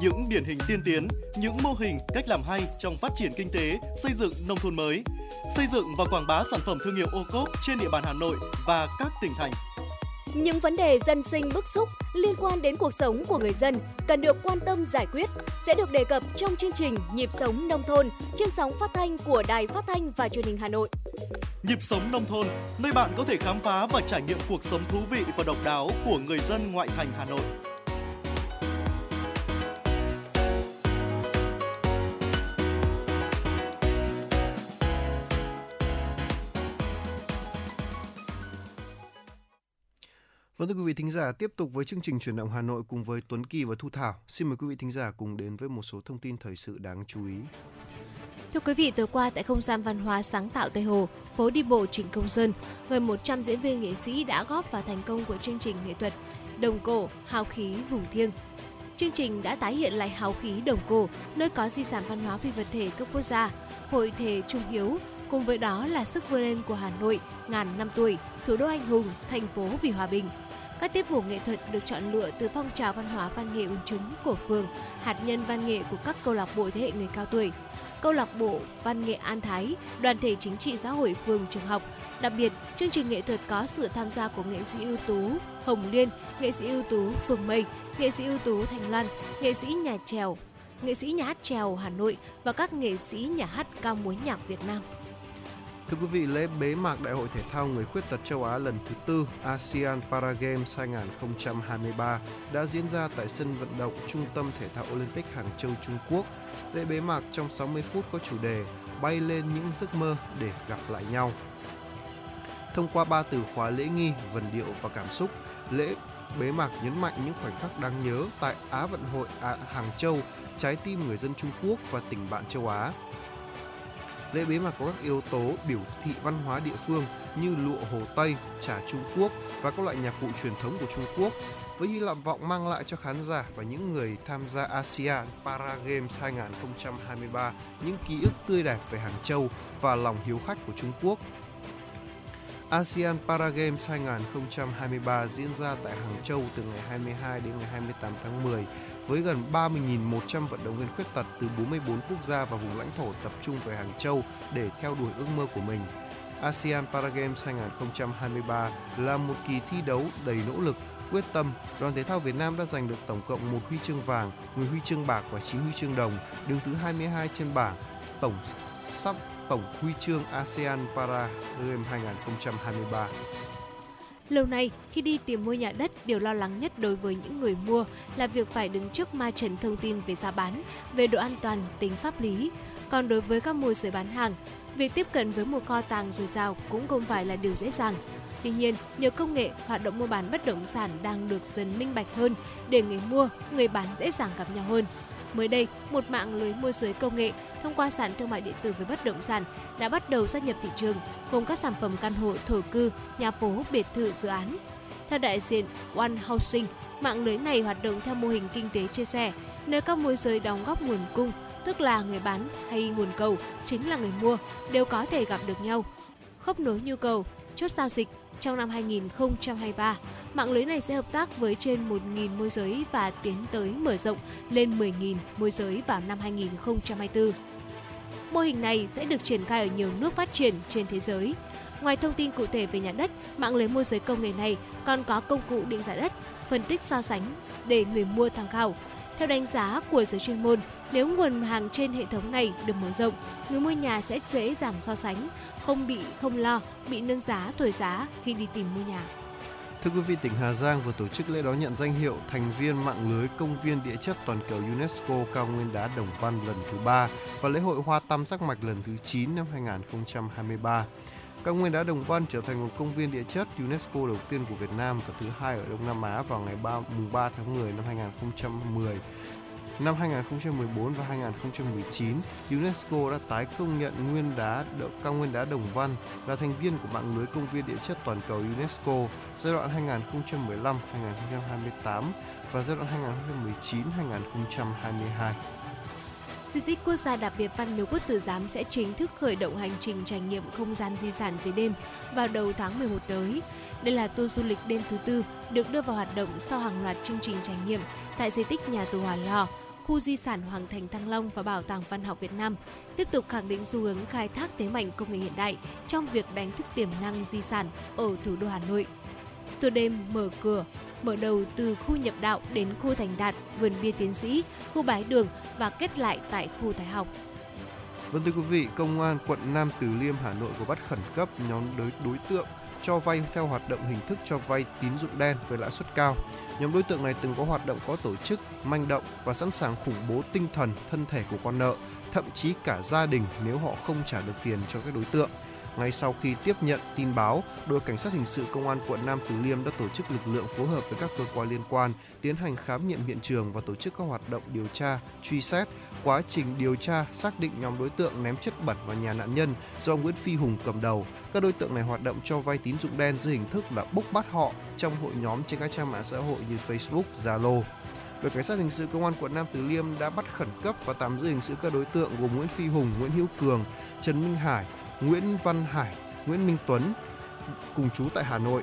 Những điển hình tiên tiến, những mô hình, cách làm hay trong phát triển kinh tế, xây dựng nông thôn mới. Xây dựng và quảng bá sản phẩm thương hiệu ô cốp trên địa bàn Hà Nội và các tỉnh thành. Những vấn đề dân sinh bức xúc liên quan đến cuộc sống của người dân cần được quan tâm giải quyết sẽ được đề cập trong chương trình Nhịp sống nông thôn trên sóng phát thanh của Đài Phát thanh và Truyền hình Hà Nội. Nhịp sống nông thôn, nơi bạn có thể khám phá và trải nghiệm cuộc sống thú vị và độc đáo của người dân ngoại thành Hà Nội. Vâng thưa quý vị thính giả, tiếp tục với chương trình chuyển động Hà Nội cùng với Tuấn Kỳ và Thu Thảo. Xin mời quý vị thính giả cùng đến với một số thông tin thời sự đáng chú ý. Thưa quý vị, tối qua tại không gian văn hóa sáng tạo Tây Hồ, phố đi bộ Trịnh Công Sơn, gần 100 diễn viên nghệ sĩ đã góp vào thành công của chương trình nghệ thuật Đồng cổ, hào khí, hùng thiêng. Chương trình đã tái hiện lại hào khí Đồng cổ, nơi có di sản văn hóa phi vật thể cấp quốc gia, hội thể trung hiếu, cùng với đó là sức vươn lên của Hà Nội ngàn năm tuổi, thủ đô anh hùng, thành phố vì hòa bình. Các tiết mục nghệ thuật được chọn lựa từ phong trào văn hóa văn nghệ quần chúng của phường, hạt nhân văn nghệ của các câu lạc bộ thế hệ người cao tuổi, câu lạc bộ văn nghệ An Thái, đoàn thể chính trị xã hội phường trường học. Đặc biệt, chương trình nghệ thuật có sự tham gia của nghệ sĩ ưu tú Hồng Liên, nghệ sĩ ưu tú Phương Mây, nghệ sĩ ưu tú Thành Lan, nghệ sĩ nhà trèo, nghệ sĩ nhà hát trèo Hà Nội và các nghệ sĩ nhà hát cao múa nhạc Việt Nam. Thưa quý vị, lễ bế mạc Đại hội Thể thao Người Khuyết tật châu Á lần thứ tư ASEAN Paragames 2023 đã diễn ra tại sân vận động Trung tâm Thể thao Olympic Hàng Châu Trung Quốc. Lễ bế mạc trong 60 phút có chủ đề Bay lên những giấc mơ để gặp lại nhau. Thông qua ba từ khóa lễ nghi, vần điệu và cảm xúc, lễ bế mạc nhấn mạnh những khoảnh khắc đáng nhớ tại Á vận hội à, Hàng Châu, trái tim người dân Trung Quốc và tình bạn châu Á. Lễ bế mạc có các yếu tố biểu thị văn hóa địa phương như lụa Hồ Tây, trà Trung Quốc và các loại nhạc cụ truyền thống của Trung Quốc với hy vọng mang lại cho khán giả và những người tham gia ASEAN Para Games 2023 những ký ức tươi đẹp về Hàng Châu và lòng hiếu khách của Trung Quốc. ASEAN Para Games 2023 diễn ra tại Hàng Châu từ ngày 22 đến ngày 28 tháng 10 với gần 30.100 vận động viên khuyết tật từ 44 quốc gia và vùng lãnh thổ tập trung về Hàng Châu để theo đuổi ước mơ của mình. ASEAN Paragames 2023 là một kỳ thi đấu đầy nỗ lực, quyết tâm, đoàn thể thao Việt Nam đã giành được tổng cộng một huy chương vàng, 10 huy chương bạc và 9 huy chương đồng, đứng thứ 22 trên bảng. Tổng sắp tổng huy chương ASEAN Para Games 2023. Lâu nay, khi đi tìm mua nhà đất, điều lo lắng nhất đối với những người mua là việc phải đứng trước ma trận thông tin về giá bán, về độ an toàn, tính pháp lý. Còn đối với các môi giới bán hàng, việc tiếp cận với một kho tàng dồi dào cũng không phải là điều dễ dàng. Tuy nhiên, nhờ công nghệ, hoạt động mua bán bất động sản đang được dần minh bạch hơn để người mua, người bán dễ dàng gặp nhau hơn. Mới đây, một mạng lưới môi giới công nghệ thông qua sàn thương mại điện tử về bất động sản đã bắt đầu gia nhập thị trường, gồm các sản phẩm căn hộ, thổ cư, nhà phố, biệt thự, dự án. Theo đại diện One Housing, mạng lưới này hoạt động theo mô hình kinh tế chia sẻ, nơi các môi giới đóng góp nguồn cung, tức là người bán hay nguồn cầu chính là người mua đều có thể gặp được nhau. Khớp nối nhu cầu, chốt giao dịch trong năm 2023, mạng lưới này sẽ hợp tác với trên 1.000 môi giới và tiến tới mở rộng lên 10.000 môi giới vào năm 2024. Mô hình này sẽ được triển khai ở nhiều nước phát triển trên thế giới. Ngoài thông tin cụ thể về nhà đất, mạng lưới môi giới công nghệ này còn có công cụ định giá đất, phân tích so sánh để người mua tham khảo. Theo đánh giá của giới chuyên môn, nếu nguồn hàng trên hệ thống này được mở rộng, người mua nhà sẽ dễ dàng so sánh, không bị không lo bị nâng giá thổi giá khi đi tìm mua nhà. Thưa quý vị, tỉnh Hà Giang vừa tổ chức lễ đón nhận danh hiệu thành viên mạng lưới công viên địa chất toàn cầu UNESCO cao nguyên đá Đồng Văn lần thứ 3 và lễ hội hoa tam sắc mạch lần thứ 9 năm 2023. Cao nguyên đá Đồng Văn trở thành một công viên địa chất UNESCO đầu tiên của Việt Nam và thứ hai ở Đông Nam Á vào ngày 3, mùng 3 tháng 10 năm 2010 Năm 2014 và 2019, UNESCO đã tái công nhận nguyên đá cao nguyên đá Đồng Văn là thành viên của mạng lưới công viên địa chất toàn cầu UNESCO giai đoạn 2015-2028 và giai đoạn 2019-2022. Di tích quốc gia đặc biệt Văn Miếu Quốc Tử Giám sẽ chính thức khởi động hành trình trải nghiệm không gian di sản về đêm vào đầu tháng 11 tới. Đây là tour du lịch đêm thứ tư được đưa vào hoạt động sau hàng loạt chương trình trải nghiệm tại di tích nhà tù Hỏa Lò, khu di sản Hoàng thành Thăng Long và Bảo tàng Văn học Việt Nam, tiếp tục khẳng định xu hướng khai thác thế mạnh công nghệ hiện đại trong việc đánh thức tiềm năng di sản ở thủ đô Hà Nội. Tour đêm mở cửa, mở đầu từ khu nhập đạo đến khu thành đạt, vườn bia tiến sĩ, khu bái đường và kết lại tại khu thái học. Vâng thưa quý vị, Công an quận Nam Từ Liêm Hà Nội vừa bắt khẩn cấp nhóm đối đối tượng cho vay theo hoạt động hình thức cho vay tín dụng đen với lãi suất cao. Nhóm đối tượng này từng có hoạt động có tổ chức, manh động và sẵn sàng khủng bố tinh thần, thân thể của con nợ, thậm chí cả gia đình nếu họ không trả được tiền cho các đối tượng. Ngay sau khi tiếp nhận tin báo, đội cảnh sát hình sự công an quận Nam Từ Liêm đã tổ chức lực lượng phối hợp với các cơ quan liên quan tiến hành khám nghiệm hiện trường và tổ chức các hoạt động điều tra, truy xét. Quá trình điều tra xác định nhóm đối tượng ném chất bẩn vào nhà nạn nhân do Nguyễn Phi Hùng cầm đầu. Các đối tượng này hoạt động cho vay tín dụng đen dưới hình thức là bốc bắt họ trong hội nhóm trên các trang mạng xã hội như Facebook, Zalo. Đội cảnh sát hình sự công an quận Nam Từ Liêm đã bắt khẩn cấp và tạm giữ hình sự các đối tượng gồm Nguyễn Phi Hùng, Nguyễn Hữu Cường, Trần Minh Hải, Nguyễn Văn Hải, Nguyễn Minh Tuấn cùng chú tại Hà Nội.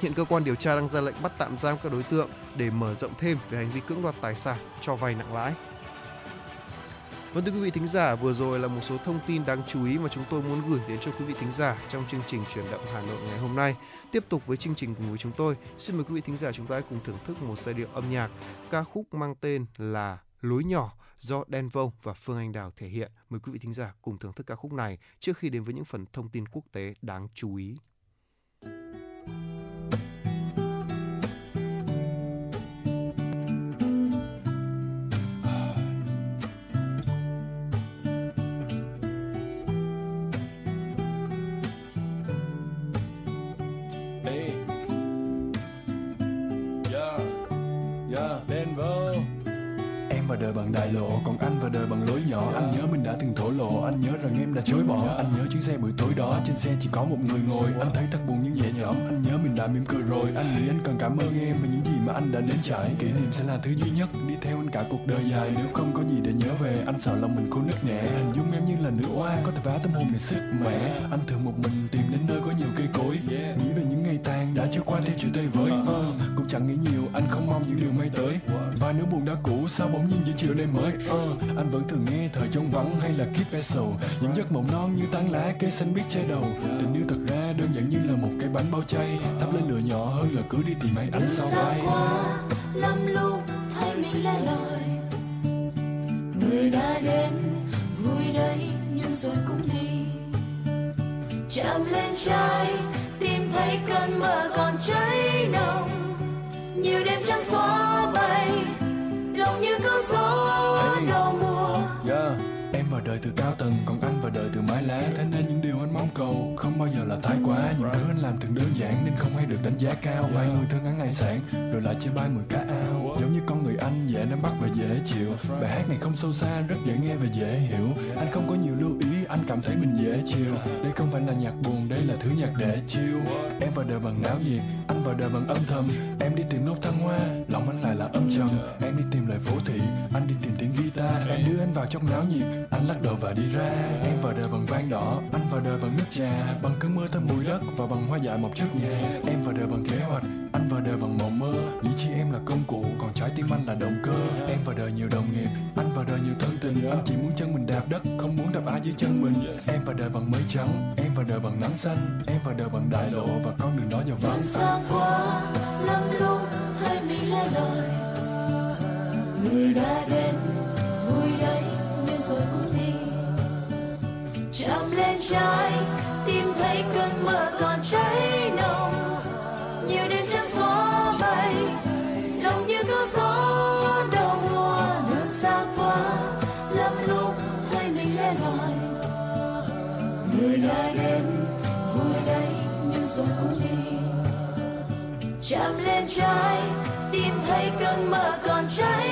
Hiện cơ quan điều tra đang ra lệnh bắt tạm giam các đối tượng để mở rộng thêm về hành vi cưỡng đoạt tài sản cho vay nặng lãi. Vâng thưa quý vị thính giả, vừa rồi là một số thông tin đáng chú ý mà chúng tôi muốn gửi đến cho quý vị thính giả trong chương trình chuyển động Hà Nội ngày hôm nay. Tiếp tục với chương trình cùng với chúng tôi, xin mời quý vị thính giả chúng ta hãy cùng thưởng thức một giai điệu âm nhạc ca khúc mang tên là Lối nhỏ do Đen Vâu và Phương Anh Đào thể hiện. Mời quý vị thính giả cùng thưởng thức ca khúc này trước khi đến với những phần thông tin quốc tế đáng chú ý. Bằng đại lộ còn anh và đời bằng lối nhỏ. Anh nhớ mình đã từng thổ lộ anh nhớ rằng em đã chối bỏ. Anh nhớ chuyến xe buổi tối đó trên xe chỉ có một người ngồi. Anh thấy thật buồn nhưng nhẹ nhõm anh nhớ mình đã mỉm cười rồi. Anh nghĩ anh cần cảm ơn em và những gì mà anh đã nếm trải. Kỷ niệm sẽ là thứ duy nhất đi theo anh cả cuộc đời dài. Nếu không có gì để nhớ về anh sợ lòng mình khô nứt nẻ. Hình dung em như là nữ oa có thể phá tâm hồn này sức mẻ. Anh thường một mình tìm đến nơi có nhiều cây cối. Nghĩ về những ngày tàn đã trôi qua theo chiều tây với uh, cũng chẳng nghĩ nhiều anh không mong những điều may tới và nếu buồn đã cũ sao bỗng nhiên giữa chiều đêm mới? Uh, anh vẫn thường nghe thời trong vắng hay là keep vessel những giấc mộng non như tán lá cây xanh biết che đầu. Tình yêu thật ra đơn giản như là một cái bánh bao chay. Thắp lên lửa nhỏ hơn là cứ đi tìm ai ánh sao bay. lắm lúc thấy mình lẻ loi. Người đã đến vui đấy nhưng rồi cũng đi. Chạm lên trái tìm thấy cơn mơ còn cháy nồng. Nhiều đêm trắng xóa bay lòng như cơn gió đầu mùa yeah. Đời từ cao tầng, Còn anh và đời từ mái lá. Thế nên những điều anh mong cầu Không bao giờ là thái quá. Những thứ anh làm thường đơn giản Nên không hay được đánh giá cao. Vài người thương ngắn ngày sáng Rồi lại chơi bay mười cá ao. Giống như con người anh, dễ nắm bắt và dễ chịu. Bài hát này không sâu xa Rất dễ nghe và dễ hiểu. Anh không có nhiều lưu ý, Anh cảm thấy mình dễ chịu. Đây không phải là nhạc buồn, Đây là thứ nhạc để chiêu Em vào đời bằng náo nhiệt, Anh vào đời bằng âm thầm. Em đi tìm nốt thăng hoa, Lòng anh lại là âm trầm. Em đi tìm lời phố thị vào trong náo nhiệt anh lắc đầu và đi ra em vào đời bằng vang đỏ. Anh vào đời bằng nước trà bằng cơn mưa thơm mùi đất và bằng hoa dại mọc trước nhà. Em vào đời bằng kế hoạch anh vào đời bằng mộng mơ. Lý trí em là công cụ còn trái tim anh là động cơ. Em vào đời nhiều đồng nghiệp anh vào đời nhiều thân tình. Anh chỉ muốn chân mình đạp đất không muốn đạp ai dưới chân mình. Em vào đời bằng mây trắng em vào đời bằng nắng xanh. Em vào đời bằng đại lộ và con đường đó giờ vắng xa quá lắm lúc thấy mình loi. Người đã đến chạm lên trái tim thấy cơn mưa còn cháy nồng. Nhiều đêm trắng xóa bay, lòng như có gió đầu mùa đường xa quá lắm lúc thấy mình lẻ loi. Người đã đến, vui đấy nhưng rồi cũng đi. Chạm lên trái tim thấy cơn mưa còn cháy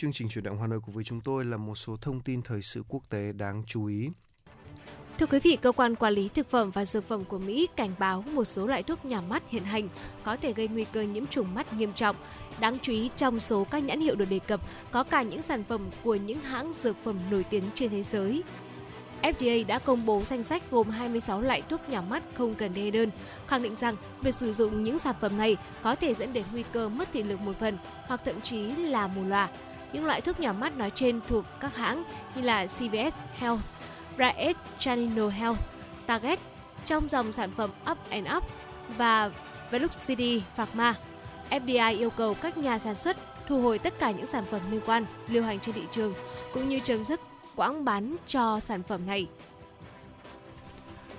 chương trình chuyển động Hà Nội của với chúng tôi là một số thông tin thời sự quốc tế đáng chú ý. Thưa quý vị, cơ quan quản lý thực phẩm và dược phẩm của Mỹ cảnh báo một số loại thuốc nhỏ mắt hiện hành có thể gây nguy cơ nhiễm trùng mắt nghiêm trọng. Đáng chú ý, trong số các nhãn hiệu được đề cập có cả những sản phẩm của những hãng dược phẩm nổi tiếng trên thế giới. FDA đã công bố danh sách gồm 26 loại thuốc nhỏ mắt không cần kê đơn, khẳng định rằng việc sử dụng những sản phẩm này có thể dẫn đến nguy cơ mất thị lực một phần hoặc thậm chí là mù lòa. Những loại thuốc nhỏ mắt nói trên thuộc các hãng như là CVS Health, Bright Chanino Health, Target trong dòng sản phẩm Up and Up và Veluxity Pharma. FDI yêu cầu các nhà sản xuất thu hồi tất cả những sản phẩm liên quan lưu hành trên thị trường cũng như chấm dứt quãng bán cho sản phẩm này.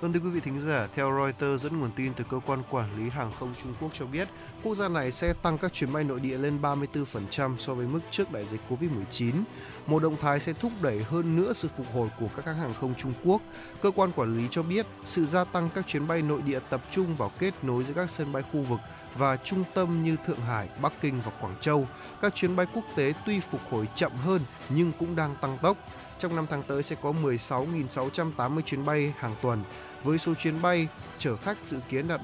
Vâng thưa quý vị thính giả, theo Reuters dẫn nguồn tin từ cơ quan quản lý hàng không Trung Quốc cho biết, quốc gia này sẽ tăng các chuyến bay nội địa lên 34% so với mức trước đại dịch Covid-19. Một động thái sẽ thúc đẩy hơn nữa sự phục hồi của các hãng hàng không Trung Quốc. Cơ quan quản lý cho biết, sự gia tăng các chuyến bay nội địa tập trung vào kết nối giữa các sân bay khu vực và trung tâm như Thượng Hải, Bắc Kinh và Quảng Châu. Các chuyến bay quốc tế tuy phục hồi chậm hơn nhưng cũng đang tăng tốc. Trong năm tháng tới sẽ có 16.680 chuyến bay hàng tuần, với số chuyến bay chở khách dự kiến đạt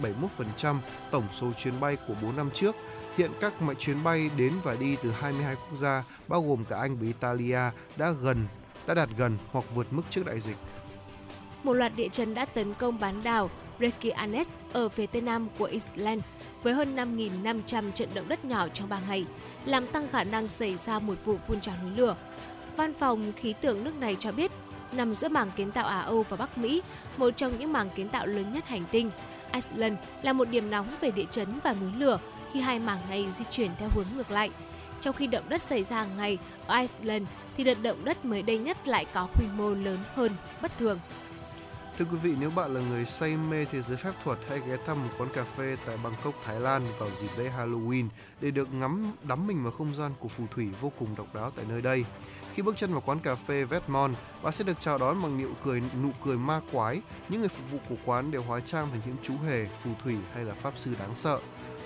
71% tổng số chuyến bay của 4 năm trước. Hiện các mọi chuyến bay đến và đi từ 22 quốc gia, bao gồm cả Anh và Italia, đã gần đã đạt gần hoặc vượt mức trước đại dịch. Một loạt địa chấn đã tấn công bán đảo Reykjanes ở phía tây nam của Iceland với hơn 5.500 trận động đất nhỏ trong 3 ngày, làm tăng khả năng xảy ra một vụ phun trào núi lửa. Văn phòng khí tượng nước này cho biết, nằm giữa mảng kiến tạo Á Âu và Bắc Mỹ, một trong những mảng kiến tạo lớn nhất hành tinh, Iceland là một điểm nóng về địa chấn và núi lửa khi hai mảng này di chuyển theo hướng ngược lại. Trong khi động đất xảy ra hàng ngày ở Iceland, thì đợt động đất mới đây nhất lại có quy mô lớn hơn bất thường. Thưa quý vị, nếu bạn là người say mê thế giới phép thuật hãy ghé thăm một quán cà phê tại Bangkok, Thái Lan vào dịp lễ Halloween để được ngắm đắm mình vào không gian của phù thủy vô cùng độc đáo tại nơi đây. Khi bước chân vào quán cà phê Vetmon, bạn sẽ được chào đón bằng nụ cười nụ cười ma quái. Những người phục vụ của quán đều hóa trang thành những chú hề, phù thủy hay là pháp sư đáng sợ.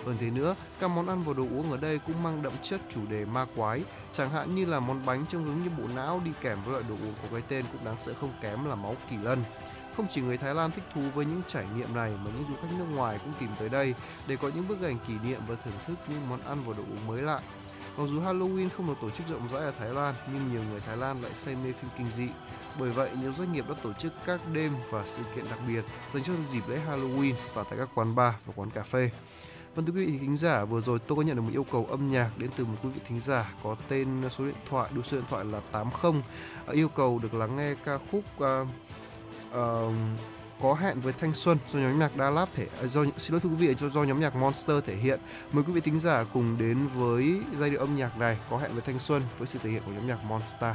Hơn thế nữa, các món ăn và đồ uống ở đây cũng mang đậm chất chủ đề ma quái, chẳng hạn như là món bánh trông giống như bộ não đi kèm với loại đồ uống có cái tên cũng đáng sợ không kém là máu kỳ lân. Không chỉ người Thái Lan thích thú với những trải nghiệm này mà những du khách nước ngoài cũng tìm tới đây để có những bức ảnh kỷ niệm và thưởng thức những món ăn và đồ uống mới lạ. Mặc dù Halloween không được tổ chức rộng rãi ở Thái Lan, nhưng nhiều người Thái Lan lại say mê phim kinh dị. Bởi vậy, nhiều doanh nghiệp đã tổ chức các đêm và sự kiện đặc biệt dành cho dịp lễ Halloween và tại các quán bar và quán cà phê. Vâng thưa quý vị thính giả, vừa rồi tôi có nhận được một yêu cầu âm nhạc đến từ một quý vị thính giả có tên ờ, số điện thoại, đủ số điện thoại là 80 ờ, yêu cầu được lắng nghe ca khúc uh, uh, có hẹn với thanh xuân do nhóm nhạc Đa Lab thể à, do xin lỗi thưa quý vị do, do nhóm nhạc Monster thể hiện. Mời quý vị thính giả cùng đến với giai điệu âm nhạc này có hẹn với thanh xuân với sự thể hiện của nhóm nhạc Monster.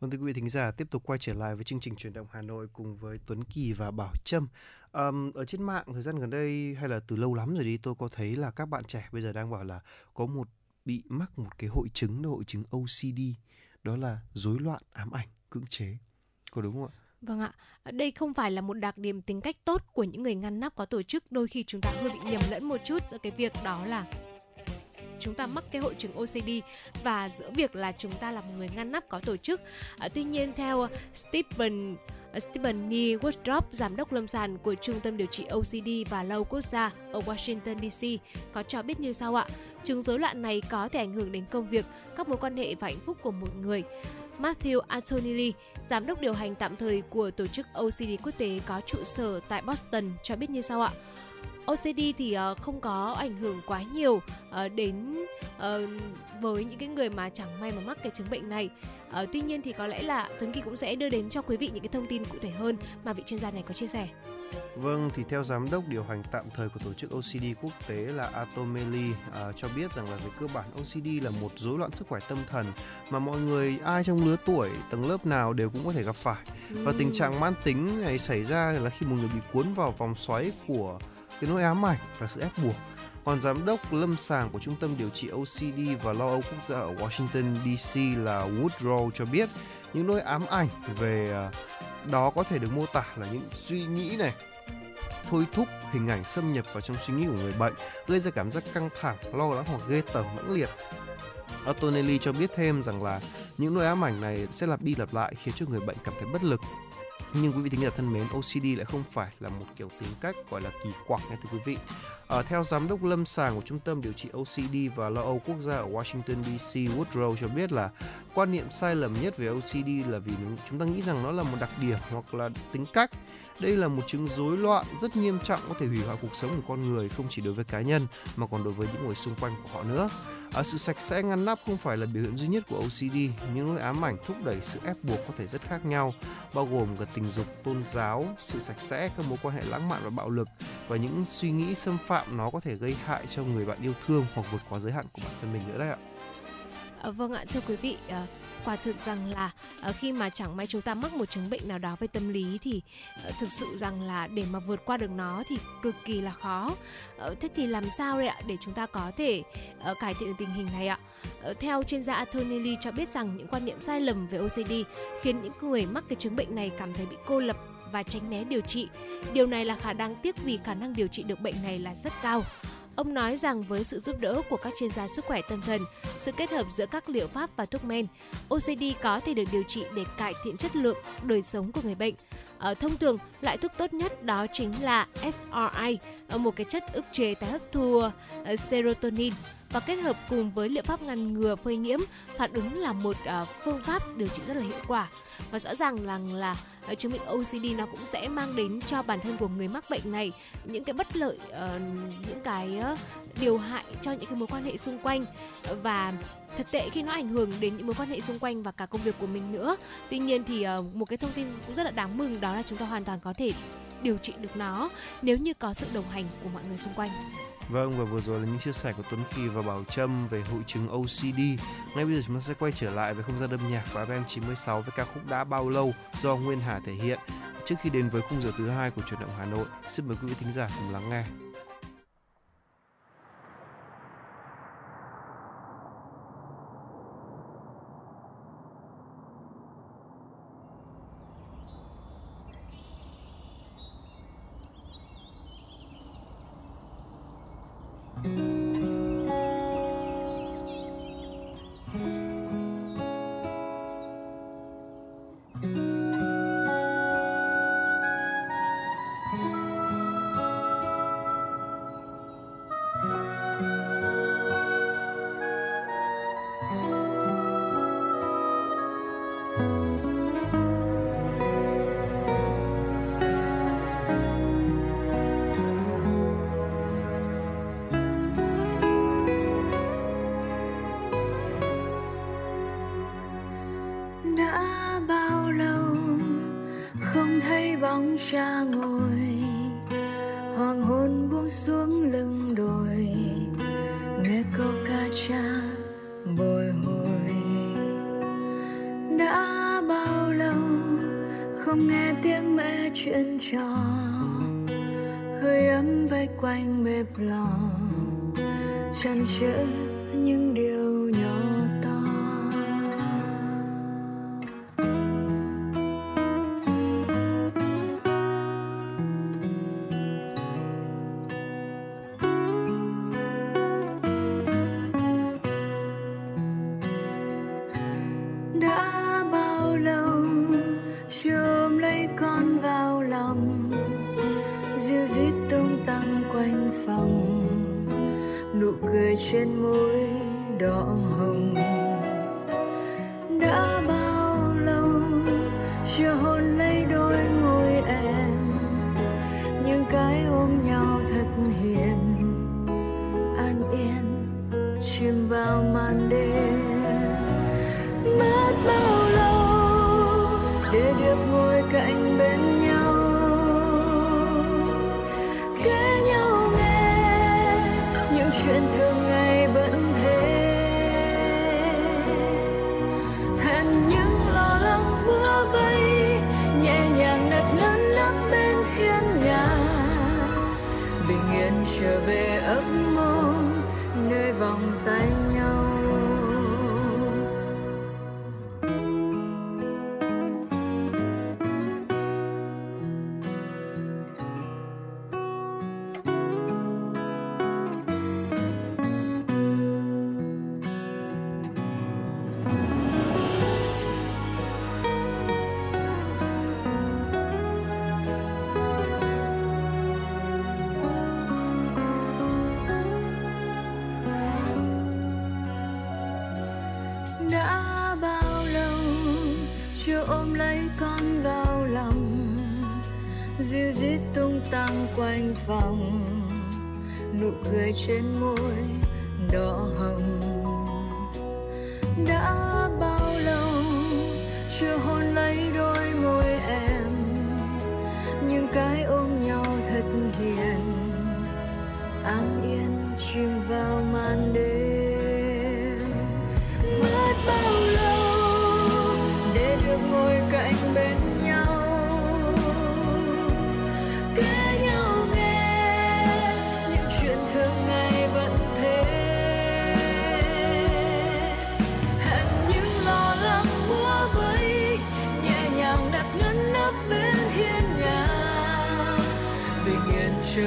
Vâng thưa quý vị thính giả, tiếp tục quay trở lại với chương trình truyền động Hà Nội cùng với Tuấn Kỳ và Bảo Trâm. Um, ở trên mạng thời gian gần đây hay là từ lâu lắm rồi đi tôi có thấy là các bạn trẻ bây giờ đang bảo là có một bị mắc một cái hội chứng hội chứng OCD đó là rối loạn ám ảnh cưỡng chế có đúng không ạ Vâng ạ, ờ, đây không phải là một đặc điểm tính cách tốt của những người ngăn nắp có tổ chức. Đôi khi chúng ta hơi bị nhầm lẫn một chút giữa cái việc đó là chúng ta mắc cái hội chứng OCD và giữa việc là chúng ta là một người ngăn nắp có tổ chức. À, tuy nhiên theo à, Stephen à, Stephen Neil Woodrop, giám đốc lâm sàng của Trung tâm điều trị OCD và Lâu Quốc gia ở Washington DC, có cho biết như sau ạ. Chứng rối loạn này có thể ảnh hưởng đến công việc, các mối quan hệ và hạnh phúc của một người. Matthew Antonelli, giám đốc điều hành tạm thời của tổ chức OCD quốc tế có trụ sở tại Boston cho biết như sau ạ. OCD thì uh, không có ảnh hưởng quá nhiều uh, đến uh, với những cái người mà chẳng may mà mắc cái chứng bệnh này. Uh, tuy nhiên thì có lẽ là Tuấn Kỳ cũng sẽ đưa đến cho quý vị những cái thông tin cụ thể hơn mà vị chuyên gia này có chia sẻ. Vâng, thì theo giám đốc điều hành tạm thời của tổ chức OCD quốc tế là Atomeli uh, cho biết rằng là về cơ bản OCD là một rối loạn sức khỏe tâm thần mà mọi người ai trong lứa tuổi, tầng lớp nào đều cũng có thể gặp phải. Và tình trạng mãn tính này xảy ra là khi một người bị cuốn vào vòng xoáy của cái nỗi ám ảnh và sự ép buộc. Còn giám đốc lâm sàng của Trung tâm điều trị OCD và lo âu quốc gia ở Washington DC là Woodrow cho biết những nỗi ám ảnh về à, đó có thể được mô tả là những suy nghĩ này, thôi thúc hình ảnh xâm nhập vào trong suy nghĩ của người bệnh, gây ra cảm giác căng thẳng, lo lắng hoặc ghê tởm mãnh liệt. Antonelli cho biết thêm rằng là những nỗi ám ảnh này sẽ lặp đi lặp lại khiến cho người bệnh cảm thấy bất lực nhưng quý vị thính giả thân mến OCD lại không phải là một kiểu tính cách gọi là kỳ quặc nha thưa quý vị. À, theo giám đốc lâm sàng của trung tâm điều trị OCD và lo âu quốc gia ở Washington DC Woodrow cho biết là quan niệm sai lầm nhất về OCD là vì chúng ta nghĩ rằng nó là một đặc điểm hoặc là tính cách đây là một chứng rối loạn rất nghiêm trọng có thể hủy hoại cuộc sống của con người không chỉ đối với cá nhân mà còn đối với những người xung quanh của họ nữa À, sự sạch sẽ ngăn nắp không phải là biểu hiện duy nhất của OCD, những nỗi ám ảnh thúc đẩy sự ép buộc có thể rất khác nhau, bao gồm cả tình dục, tôn giáo, sự sạch sẽ, các mối quan hệ lãng mạn và bạo lực và những suy nghĩ xâm phạm nó có thể gây hại cho người bạn yêu thương hoặc vượt quá giới hạn của bản thân mình nữa đấy ạ. À, vâng ạ, thưa quý vị, à, quả thực rằng là ờ, khi mà chẳng may chúng ta mắc một chứng bệnh nào đó về tâm lý thì ờ, thực sự rằng là để mà vượt qua được nó thì cực kỳ là khó ờ, thế thì làm sao đấy ạ để chúng ta có thể cải thiện được tình hình này ạ theo chuyên gia Anthony Lee cho biết rằng những quan niệm sai lầm về OCD khiến những người mắc cái chứng bệnh này cảm thấy bị cô lập và tránh né điều trị. Điều này là khả năng tiếc vì khả năng điều trị được bệnh này là rất cao. Ông nói rằng với sự giúp đỡ của các chuyên gia sức khỏe tâm thần, sự kết hợp giữa các liệu pháp và thuốc men, OCD có thể được điều trị để cải thiện chất lượng đời sống của người bệnh. Ở thông thường, loại thuốc tốt nhất đó chính là SRI, một cái chất ức chế tái hấp thu ờ, serotonin và kết hợp cùng với liệu pháp ngăn ngừa phơi nhiễm phản ứng là một ờ, phương pháp điều trị rất là hiệu quả và rõ ràng rằng là, chứng bệnh OCD nó cũng sẽ mang đến cho bản thân của người mắc bệnh này những cái bất lợi uh, những cái uh, điều hại cho những cái mối quan hệ xung quanh. Và thật tệ khi nó ảnh hưởng đến những mối quan hệ xung quanh và cả công việc của mình nữa. Tuy nhiên thì uh, một cái thông tin cũng rất là đáng mừng đó là chúng ta hoàn toàn có thể điều trị được nó nếu như có sự đồng hành của mọi người xung quanh. Vâng và vừa rồi là những chia sẻ của Tuấn Kỳ và Bảo Trâm về hội chứng OCD. Ngay bây giờ chúng ta sẽ quay trở lại với không gian âm nhạc của FM 96 với ca khúc đã bao lâu do Nguyên Hà thể hiện. Trước khi đến với khung giờ thứ hai của chuyển động Hà Nội, xin mời quý vị thính giả cùng lắng nghe.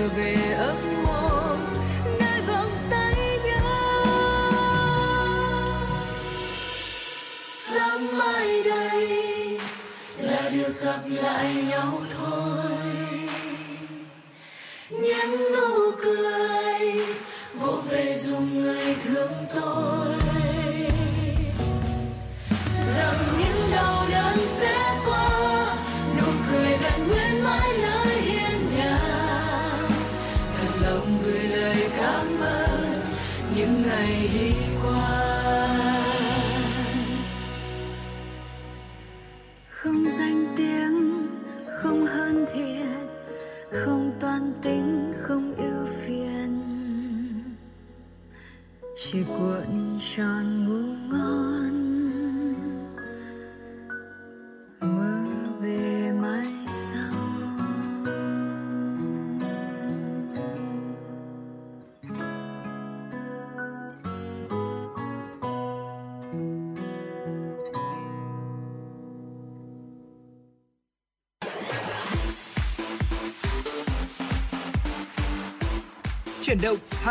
Trở về ấp mơ, nơi vòng tay nhau. Sáng mai đây là được gặp lại nhau thôi.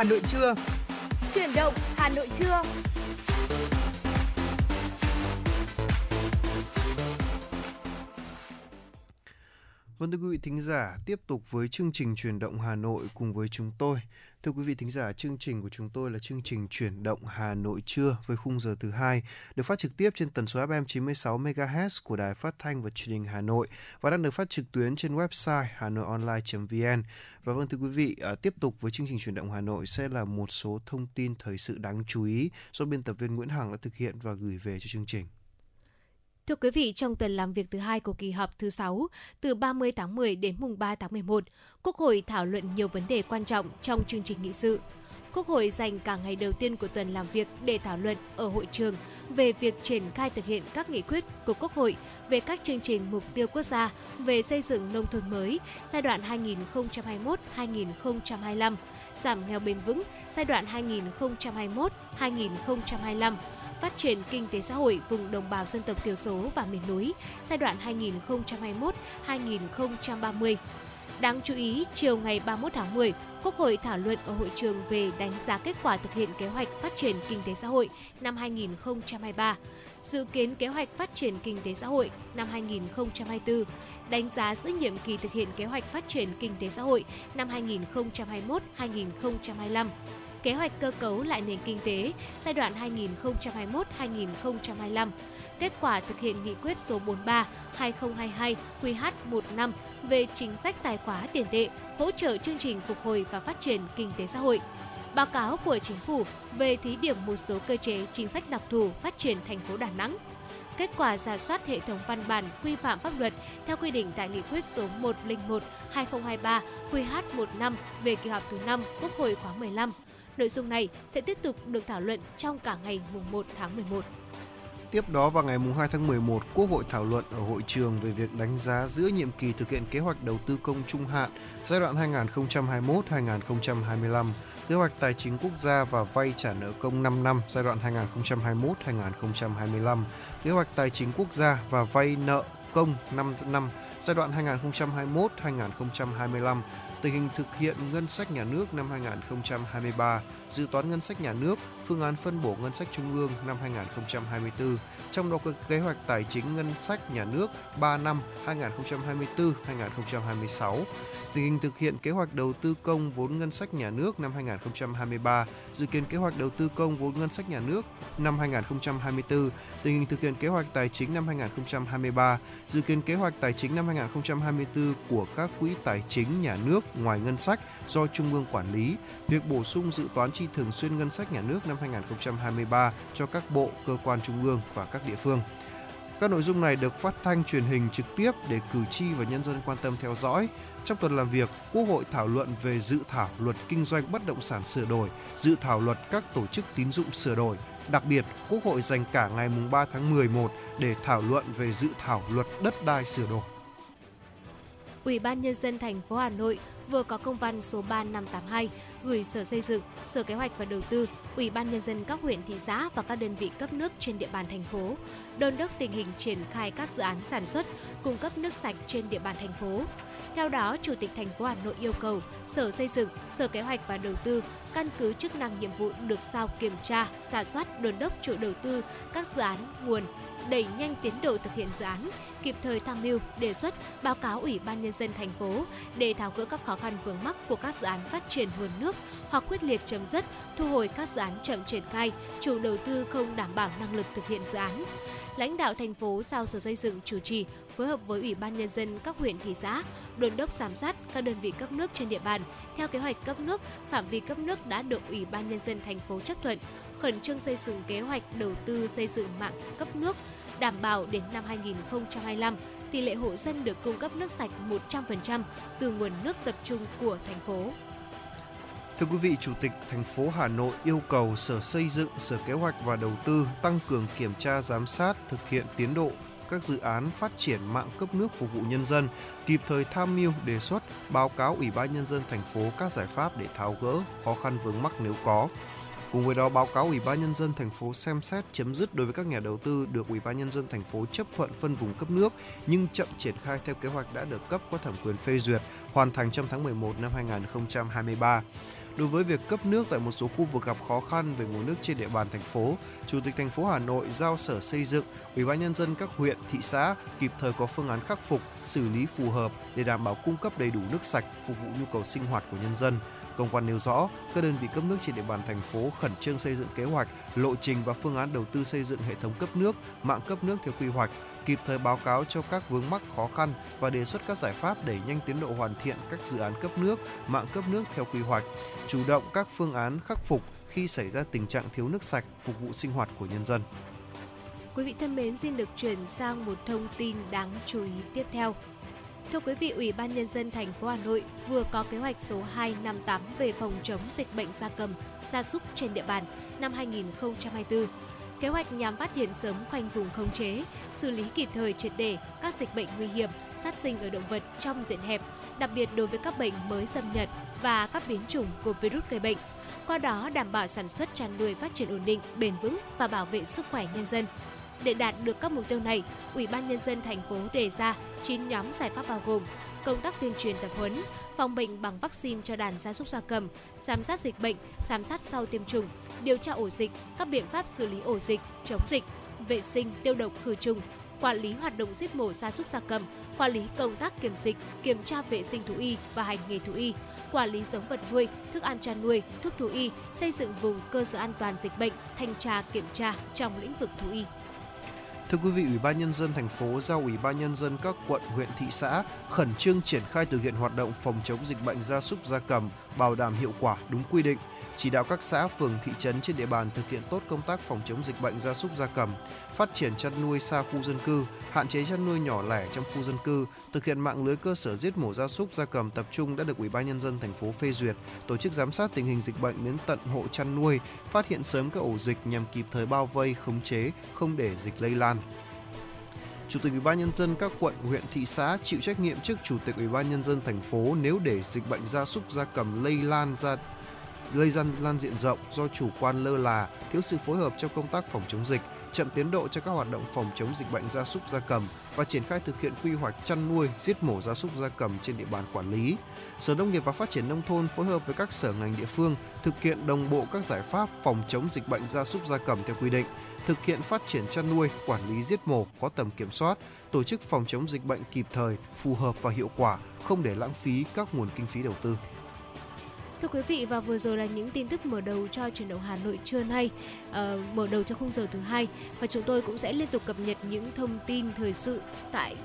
Hà Nội trưa. Chuyển động Hà Nội trưa. Vâng thưa quý vị thính giả, tiếp tục với chương trình chuyển động Hà Nội cùng với chúng tôi. Thưa quý vị thính giả, chương trình của chúng tôi là chương trình chuyển động Hà Nội trưa với khung giờ thứ hai, được phát trực tiếp trên tần số FM 96 MHz của Đài Phát thanh và Truyền hình Hà Nội và đang được phát trực tuyến trên website hanoionline.vn. Và vâng thưa quý vị, à, tiếp tục với chương trình chuyển động Hà Nội sẽ là một số thông tin thời sự đáng chú ý do biên tập viên Nguyễn Hằng đã thực hiện và gửi về cho chương trình. Thưa quý vị, trong tuần làm việc thứ hai của kỳ họp thứ 6, từ 30 tháng 10 đến mùng 3 tháng 11, Quốc hội thảo luận nhiều vấn đề quan trọng trong chương trình nghị sự. Quốc hội dành cả ngày đầu tiên của tuần làm việc để thảo luận ở hội trường về việc triển khai thực hiện các nghị quyết của Quốc hội về các chương trình mục tiêu quốc gia về xây dựng nông thôn mới giai đoạn 2021-2025, giảm nghèo bền vững giai đoạn 2021-2025, phát triển kinh tế xã hội vùng đồng bào dân tộc thiểu số và miền núi giai đoạn 2021-2030. Đáng chú ý, chiều ngày 31 tháng 10, Quốc hội thảo luận ở hội trường về đánh giá kết quả thực hiện kế hoạch phát triển kinh tế xã hội năm 2023, dự kiến kế hoạch phát triển kinh tế xã hội năm 2024, đánh giá giữa nhiệm kỳ thực hiện kế hoạch phát triển kinh tế xã hội năm 2021-2025, kế hoạch cơ cấu lại nền kinh tế giai đoạn 2021-2025, kết quả thực hiện nghị quyết số 43/2022 QH15 về chính sách tài khóa tiền tệ, hỗ trợ chương trình phục hồi và phát triển kinh tế xã hội. Báo cáo của chính phủ về thí điểm một số cơ chế chính sách đặc thù phát triển thành phố Đà Nẵng. Kết quả giả soát hệ thống văn bản quy phạm pháp luật theo quy định tại nghị quyết số 101/2023 QH15 về kỳ họp thứ 5 Quốc hội khóa 15. Nội dung này sẽ tiếp tục được thảo luận trong cả ngày mùng 1 tháng 11. Tiếp đó vào ngày 2 tháng 11, Quốc hội thảo luận ở hội trường về việc đánh giá giữa nhiệm kỳ thực hiện kế hoạch đầu tư công trung hạn giai đoạn 2021-2025, kế hoạch tài chính quốc gia và vay trả nợ công 5 năm giai đoạn 2021-2025, kế hoạch tài chính quốc gia và vay nợ công 5 năm giai đoạn 2021-2025, tình hình thực hiện ngân sách nhà nước năm 2023, dự toán ngân sách nhà nước, phương án phân bổ ngân sách trung ương năm 2024, trong đó có kế hoạch tài chính ngân sách nhà nước 3 năm 2024-2026, tình hình thực hiện kế hoạch đầu tư công vốn ngân sách nhà nước năm 2023, dự kiến kế hoạch đầu tư công vốn ngân sách nhà nước năm 2024, tình hình thực hiện kế hoạch tài chính năm 2023, dự kiến kế hoạch tài chính năm 2024 của các quỹ tài chính nhà nước ngoài ngân sách do Trung ương quản lý, việc bổ sung dự toán chi thường xuyên ngân sách nhà nước năm 2023 cho các bộ, cơ quan trung ương và các địa phương. Các nội dung này được phát thanh truyền hình trực tiếp để cử tri và nhân dân quan tâm theo dõi. Trong tuần làm việc, Quốc hội thảo luận về dự thảo luật kinh doanh bất động sản sửa đổi, dự thảo luật các tổ chức tín dụng sửa đổi. Đặc biệt, Quốc hội dành cả ngày 3 tháng 11 để thảo luận về dự thảo luật đất đai sửa đổi. Ủy ban nhân dân thành phố Hà Nội vừa có công văn số 3582 gửi Sở Xây dựng, Sở Kế hoạch và Đầu tư, Ủy ban nhân dân các huyện thị xã và các đơn vị cấp nước trên địa bàn thành phố, đôn đốc tình hình triển khai các dự án sản xuất, cung cấp nước sạch trên địa bàn thành phố. Theo đó, Chủ tịch thành phố Hà Nội yêu cầu Sở Xây dựng, Sở Kế hoạch và Đầu tư căn cứ chức năng nhiệm vụ được giao kiểm tra, giả soát, đôn đốc chủ đầu tư các dự án nguồn, đẩy nhanh tiến độ thực hiện dự án, kịp thời tham mưu, đề xuất, báo cáo Ủy ban nhân dân thành phố để tháo gỡ các khó khăn vướng mắc của các dự án phát triển nguồn nước hoặc quyết liệt chấm dứt, thu hồi các dự án chậm triển khai, chủ đầu tư không đảm bảo năng lực thực hiện dự án. Lãnh đạo thành phố giao Sở Xây dựng chủ trì phối hợp với Ủy ban nhân dân các huyện thị xã, đồn đốc giám sát các đơn vị cấp nước trên địa bàn theo kế hoạch cấp nước, phạm vi cấp nước đã được Ủy ban nhân dân thành phố chấp thuận, khẩn trương xây dựng kế hoạch đầu tư xây dựng mạng cấp nước đảm bảo đến năm 2025 tỷ lệ hộ dân được cung cấp nước sạch 100% từ nguồn nước tập trung của thành phố. Thưa quý vị, Chủ tịch thành phố Hà Nội yêu cầu Sở Xây dựng, Sở Kế hoạch và Đầu tư tăng cường kiểm tra giám sát thực hiện tiến độ các dự án phát triển mạng cấp nước phục vụ nhân dân, kịp thời tham mưu đề xuất báo cáo Ủy ban nhân dân thành phố các giải pháp để tháo gỡ khó khăn vướng mắc nếu có. Cùng với đó báo cáo Ủy ban nhân dân thành phố xem xét chấm dứt đối với các nhà đầu tư được Ủy ban nhân dân thành phố chấp thuận phân vùng cấp nước nhưng chậm triển khai theo kế hoạch đã được cấp có thẩm quyền phê duyệt, hoàn thành trong tháng 11 năm 2023. Đối với việc cấp nước tại một số khu vực gặp khó khăn về nguồn nước trên địa bàn thành phố, Chủ tịch thành phố Hà Nội giao Sở Xây dựng, Ủy ban nhân dân các huyện, thị xã kịp thời có phương án khắc phục, xử lý phù hợp để đảm bảo cung cấp đầy đủ nước sạch phục vụ nhu cầu sinh hoạt của nhân dân. Công văn nêu rõ, các đơn vị cấp nước trên địa bàn thành phố khẩn trương xây dựng kế hoạch, lộ trình và phương án đầu tư xây dựng hệ thống cấp nước, mạng cấp nước theo quy hoạch, kịp thời báo cáo cho các vướng mắc khó khăn và đề xuất các giải pháp đẩy nhanh tiến độ hoàn thiện các dự án cấp nước, mạng cấp nước theo quy hoạch, chủ động các phương án khắc phục khi xảy ra tình trạng thiếu nước sạch phục vụ sinh hoạt của nhân dân. Quý vị thân mến, xin được chuyển sang một thông tin đáng chú ý tiếp theo. Thưa quý vị, Ủy ban nhân dân thành phố Hà Nội vừa có kế hoạch số 258 về phòng chống dịch bệnh gia cầm, gia súc trên địa bàn năm 2024. Kế hoạch nhằm phát hiện sớm khoanh vùng khống chế, xử lý kịp thời triệt để các dịch bệnh nguy hiểm phát sinh ở động vật trong diện hẹp, đặc biệt đối với các bệnh mới xâm nhập và các biến chủng của virus gây bệnh. Qua đó đảm bảo sản xuất chăn nuôi phát triển ổn định, bền vững và bảo vệ sức khỏe nhân dân. Để đạt được các mục tiêu này, Ủy ban nhân dân thành phố đề ra 9 nhóm giải pháp bao gồm công tác tuyên truyền tập huấn, phòng bệnh bằng vaccine cho đàn gia súc gia cầm, giám sát dịch bệnh, giám sát sau tiêm chủng, điều tra ổ dịch, các biện pháp xử lý ổ dịch, chống dịch, vệ sinh, tiêu độc khử trùng, quản lý hoạt động giết mổ gia súc gia cầm, quản lý công tác kiểm dịch, kiểm tra vệ sinh thú y và hành nghề thú y, quản lý giống vật nuôi, thức ăn chăn nuôi, thuốc thú y, xây dựng vùng cơ sở an toàn dịch bệnh, thanh tra kiểm tra trong lĩnh vực thú y. Thưa quý vị, Ủy ban nhân dân thành phố giao Ủy ban nhân dân các quận, huyện, thị xã khẩn trương triển khai thực hiện hoạt động phòng chống dịch bệnh gia súc gia cầm, bảo đảm hiệu quả đúng quy định chỉ đạo các xã, phường, thị trấn trên địa bàn thực hiện tốt công tác phòng chống dịch bệnh gia súc gia cầm, phát triển chăn nuôi xa khu dân cư, hạn chế chăn nuôi nhỏ lẻ trong khu dân cư, thực hiện mạng lưới cơ sở giết mổ gia súc gia cầm tập trung đã được Ủy ban nhân dân thành phố phê duyệt, tổ chức giám sát tình hình dịch bệnh đến tận hộ chăn nuôi, phát hiện sớm các ổ dịch nhằm kịp thời bao vây, khống chế, không để dịch lây lan. Chủ tịch Ủy ban nhân dân các quận, huyện, thị xã chịu trách nhiệm trước Chủ tịch Ủy ban nhân dân thành phố nếu để dịch bệnh gia súc gia cầm lây lan ra gây ra lan diện rộng do chủ quan lơ là, thiếu sự phối hợp trong công tác phòng chống dịch, chậm tiến độ cho các hoạt động phòng chống dịch bệnh gia súc gia cầm và triển khai thực hiện quy hoạch chăn nuôi, giết mổ gia súc gia cầm trên địa bàn quản lý. Sở Nông nghiệp và Phát triển nông thôn phối hợp với các sở ngành địa phương thực hiện đồng bộ các giải pháp phòng chống dịch bệnh gia súc gia cầm theo quy định, thực hiện phát triển chăn nuôi, quản lý giết mổ có tầm kiểm soát, tổ chức phòng chống dịch bệnh kịp thời, phù hợp và hiệu quả, không để lãng phí các nguồn kinh phí đầu tư. Thưa quý vị và vừa rồi là những tin tức mở đầu cho truyền động Hà Nội trưa nay, uh, mở đầu cho khung giờ thứ hai và chúng tôi cũng sẽ liên tục cập nhật những thông tin thời sự tại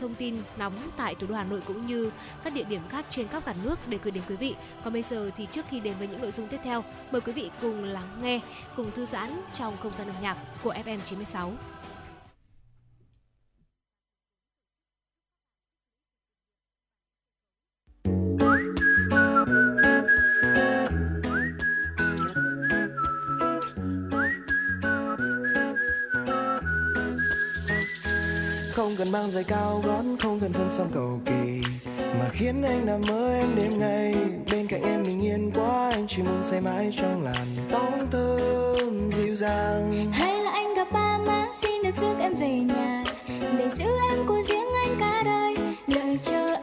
thông tin nóng tại thủ đô Hà Nội cũng như các địa điểm khác trên khắp cả nước để gửi đến quý vị. Còn bây giờ thì trước khi đến với những nội dung tiếp theo, mời quý vị cùng lắng nghe, cùng thư giãn trong không gian âm nhạc của FM 96. Không cần mang giày cao gót, không cần thân son cầu kỳ. Mà khiến anh nằm mơ em đêm ngày, bên cạnh em bình yên quá, anh chỉ muốn say mãi trong làn tóc thơm dịu dàng. Hay là anh gặp ba má, xin được rước em về nhà, để giữ em cô riêng anh cả đời. Đợi chờ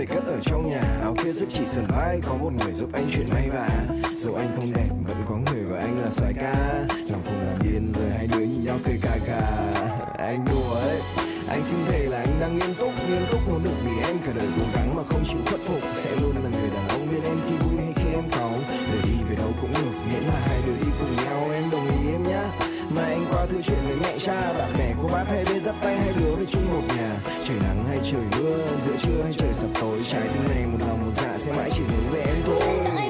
về cất ở trong nhà. Áo kia rất chỉ sần vai, có một người giúp anh chuyện may và dù anh không đẹp, vẫn có người gọi anh là soái ca. Lòng không làm điên, rồi hai đứa nhìn nhau cười cà cà. Anh đùa ấy, anh xin thề là anh đang nghiêm túc nghiêm túc muốn được vì em. Cả đời cố gắng mà không chịu khuất phục, sẽ luôn là người đàn ông bên em khi vui hay khi em cáu đời đi về đâu cũng được, miễn là hai đứa nói chuyện với mẹ cha, bạn bè cô bác hay bên dắt tay hai đứa về chung một nhà. Trời nắng hay trời mưa, giữa trưa hay trời sập tối, trái tim này một lòng một dạ sẽ mãi chỉ hướng về em thôi.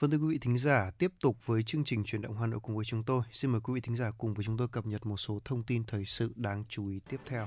Vâng thưa quý vị thính giả, tiếp tục với chương trình chuyển động Hà Nội cùng với chúng tôi. Xin mời quý vị thính giả cùng với chúng tôi cập nhật một số thông tin thời sự đáng chú ý tiếp theo.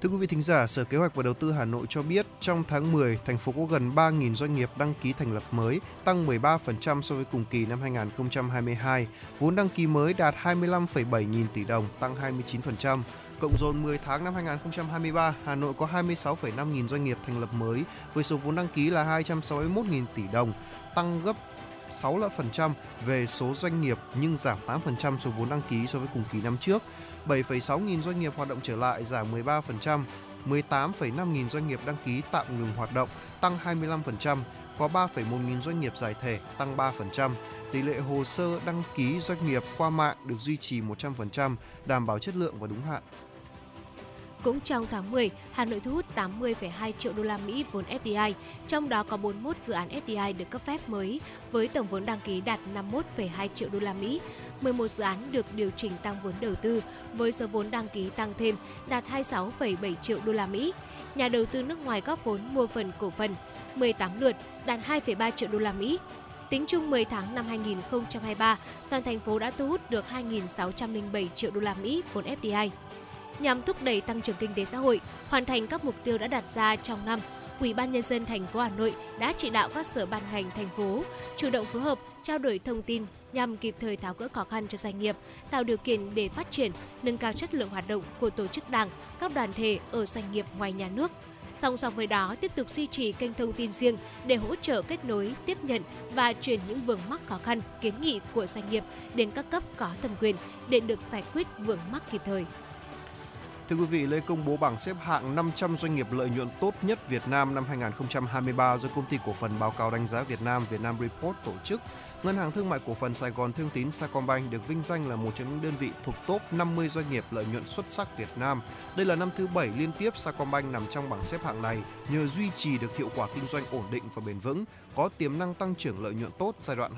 Thưa quý vị thính giả, Sở Kế hoạch và Đầu tư Hà Nội cho biết trong tháng 10, thành phố có gần 3.000 doanh nghiệp đăng ký thành lập mới, tăng 13% so với cùng kỳ năm 2022. Vốn đăng ký mới đạt 25,7 nghìn tỷ đồng, tăng 29%. Cộng dồn 10 tháng năm 2023, Hà Nội có 26,5 nghìn doanh nghiệp thành lập mới với số vốn đăng ký là 261 nghìn tỷ đồng, tăng gấp 6% về số doanh nghiệp nhưng giảm 8% số vốn đăng ký so với cùng kỳ năm trước. 7,6 nghìn doanh nghiệp hoạt động trở lại giảm 13%, 18,5 nghìn doanh nghiệp đăng ký tạm ngừng hoạt động tăng 25%, có 3,1 nghìn doanh nghiệp giải thể tăng 3%. Tỷ lệ hồ sơ đăng ký doanh nghiệp qua mạng được duy trì 100%, đảm bảo chất lượng và đúng hạn. Cũng trong tháng 10, Hà Nội thu hút 80,2 triệu đô la Mỹ vốn FDI, trong đó có 41 dự án FDI được cấp phép mới với tổng vốn đăng ký đạt 51,2 triệu đô la Mỹ. 11 dự án được điều chỉnh tăng vốn đầu tư với số vốn đăng ký tăng thêm đạt 26,7 triệu đô la Mỹ. Nhà đầu tư nước ngoài góp vốn mua phần cổ phần 18 lượt đạt 2,3 triệu đô la Mỹ. Tính chung 10 tháng năm 2023, toàn thành phố đã thu hút được 2.607 triệu đô la Mỹ vốn FDI nhằm thúc đẩy tăng trưởng kinh tế xã hội, hoàn thành các mục tiêu đã đặt ra trong năm. Ủy ban nhân dân thành phố Hà Nội đã chỉ đạo các sở ban ngành thành phố chủ động phối hợp, trao đổi thông tin nhằm kịp thời tháo gỡ khó khăn cho doanh nghiệp, tạo điều kiện để phát triển, nâng cao chất lượng hoạt động của tổ chức đảng, các đoàn thể ở doanh nghiệp ngoài nhà nước. Song song với đó, tiếp tục duy trì kênh thông tin riêng để hỗ trợ kết nối, tiếp nhận và chuyển những vướng mắc khó khăn, kiến nghị của doanh nghiệp đến các cấp có thẩm quyền để được giải quyết vướng mắc kịp thời. Thưa quý vị, lễ công bố bảng xếp hạng 500 doanh nghiệp lợi nhuận tốt nhất Việt Nam năm 2023 do công ty cổ phần báo cáo đánh giá Việt Nam Vietnam Report tổ chức. Ngân hàng Thương mại Cổ phần Sài Gòn Thương tín Sacombank được vinh danh là một trong những đơn vị thuộc top 50 doanh nghiệp lợi nhuận xuất sắc Việt Nam. Đây là năm thứ 7 liên tiếp Sacombank nằm trong bảng xếp hạng này nhờ duy trì được hiệu quả kinh doanh ổn định và bền vững, có tiềm năng tăng trưởng lợi nhuận tốt giai đoạn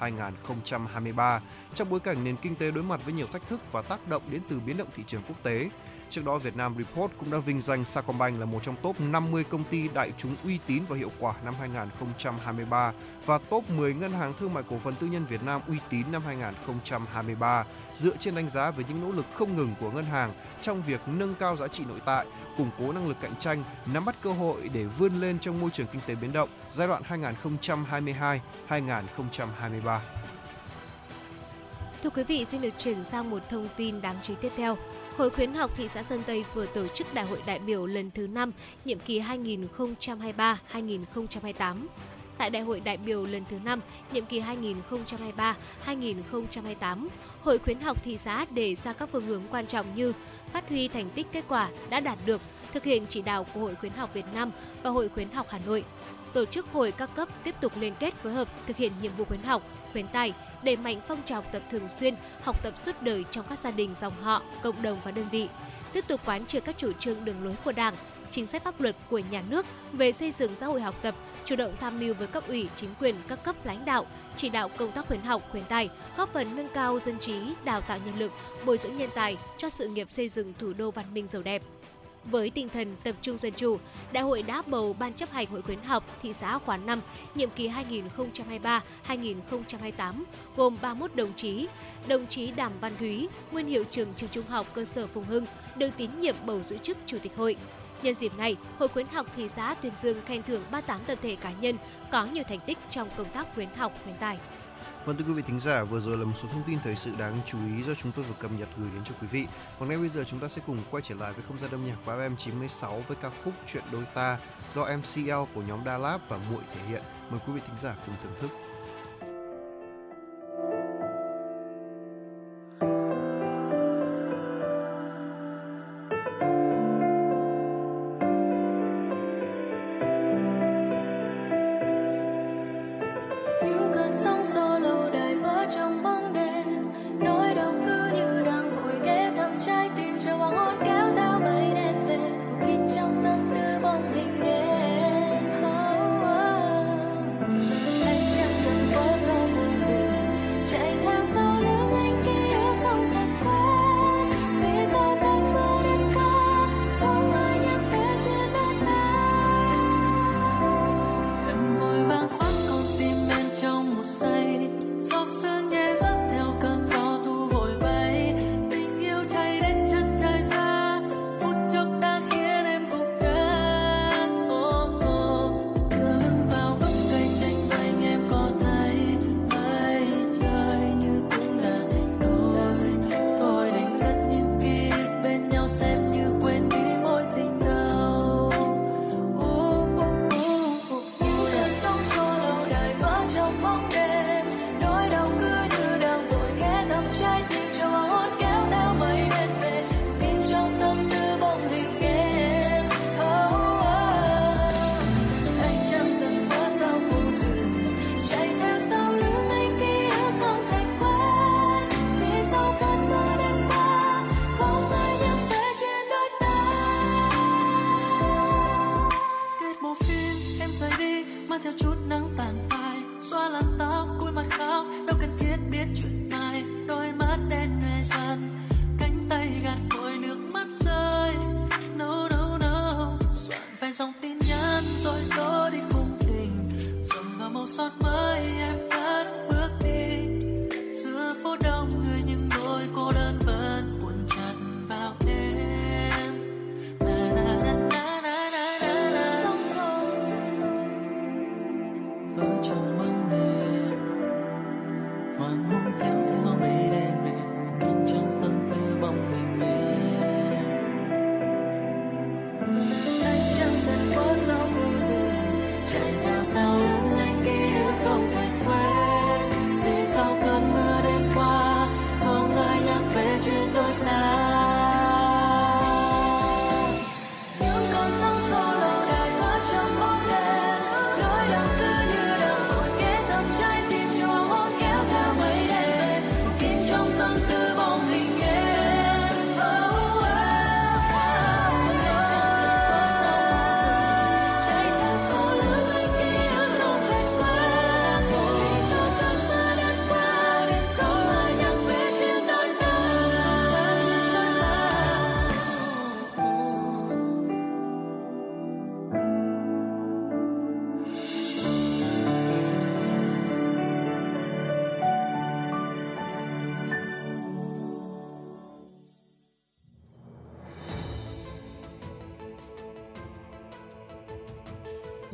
2021-2023 trong bối cảnh nền kinh tế đối mặt với nhiều thách thức và tác động đến từ biến động thị trường quốc tế. Trước đó, Việt Nam Report cũng đã vinh danh Sacombank là một trong top 50 công ty đại chúng uy tín và hiệu quả năm 2023 và top 10 ngân hàng thương mại cổ phần tư nhân Việt Nam uy tín năm 2023 dựa trên đánh giá về những nỗ lực không ngừng của ngân hàng trong việc nâng cao giá trị nội tại, củng cố năng lực cạnh tranh, nắm bắt cơ hội để vươn lên trong môi trường kinh tế biến động giai đoạn 2022-2023. Thưa quý vị, xin được chuyển sang một thông tin đáng chú ý tiếp theo. Hội khuyến học thị xã Sơn Tây vừa tổ chức Đại hội đại biểu lần thứ 5, nhiệm kỳ 2023-2028. Tại Đại hội đại biểu lần thứ 5, nhiệm kỳ 2023-2028, Hội khuyến học thị xã đề ra các phương hướng quan trọng như phát huy thành tích kết quả đã đạt được, thực hiện chỉ đạo của Hội khuyến học Việt Nam và Hội khuyến học Hà Nội, tổ chức hội các cấp tiếp tục liên kết phối hợp thực hiện nhiệm vụ khuyến học, khuyến tài, đẩy mạnh phong trào tập thường xuyên, học tập suốt đời trong các gia đình dòng họ, cộng đồng và đơn vị. Tiếp tục quán triệt các chủ trương đường lối của Đảng, chính sách pháp luật của nhà nước về xây dựng xã hội học tập, chủ động tham mưu với cấp ủy, chính quyền các cấp lãnh đạo, chỉ đạo công tác khuyến học, khuyến tài, góp phần nâng cao dân trí, đào tạo nhân lực, bồi dưỡng nhân tài cho sự nghiệp xây dựng thủ đô văn minh giàu đẹp với tinh thần tập trung dân chủ, Đại hội đã bầu Ban chấp hành Hội khuyến học thị xã khóa 5, nhiệm kỳ 2023-2028, gồm 31 đồng chí. Đồng chí Đàm Văn Thúy, nguyên hiệu trưởng trường trung học cơ sở Phùng Hưng, được tín nhiệm bầu giữ chức Chủ tịch hội. Nhân dịp này, Hội khuyến học thị xã tuyên dương khen thưởng 38 tập thể cá nhân có nhiều thành tích trong công tác khuyến học khuyến tài. Vâng thưa quý vị thính giả, vừa rồi là một số thông tin thời sự đáng chú ý do chúng tôi vừa cập nhật gửi đến cho quý vị. Còn ngay bây giờ chúng ta sẽ cùng quay trở lại với không gian âm nhạc của FM 96 với ca khúc Chuyện đôi ta do MCL của nhóm Đa Lab và Muội thể hiện. Mời quý vị thính giả cùng thưởng thức.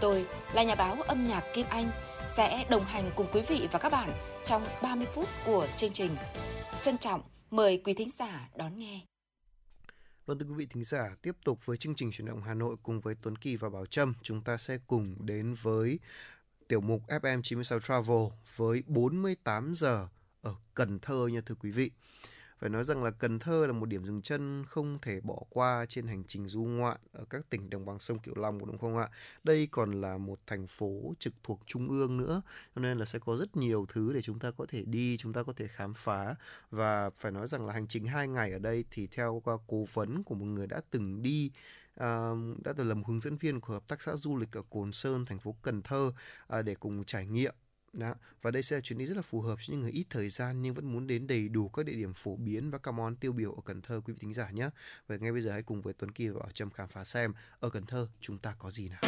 Tôi là nhà báo âm nhạc Kim Anh sẽ đồng hành cùng quý vị và các bạn trong 30 phút của chương trình. Trân trọng mời quý thính giả đón nghe. Vâng thưa quý vị thính giả, tiếp tục với chương trình chuyển động Hà Nội cùng với Tuấn Kỳ và Bảo Trâm, chúng ta sẽ cùng đến với tiểu mục FM 96 Travel với 48 giờ ở Cần Thơ nha thưa quý vị. Phải nói rằng là Cần Thơ là một điểm dừng chân không thể bỏ qua trên hành trình du ngoạn ở các tỉnh đồng bằng sông Cửu Long đúng không ạ? Đây còn là một thành phố trực thuộc trung ương nữa, cho nên là sẽ có rất nhiều thứ để chúng ta có thể đi, chúng ta có thể khám phá và phải nói rằng là hành trình hai ngày ở đây thì theo qua cố vấn của một người đã từng đi uh, đã từng làm hướng dẫn viên của hợp tác xã du lịch ở Cồn Sơn, thành phố Cần Thơ uh, để cùng trải nghiệm đó. Và đây sẽ là chuyến đi rất là phù hợp cho những người ít thời gian nhưng vẫn muốn đến đầy đủ các địa điểm phổ biến và các món tiêu biểu ở Cần Thơ quý vị thính giả nhé. Vậy ngay bây giờ hãy cùng với Tuấn Kỳ và Bảo Trâm khám phá xem ở Cần Thơ chúng ta có gì nào.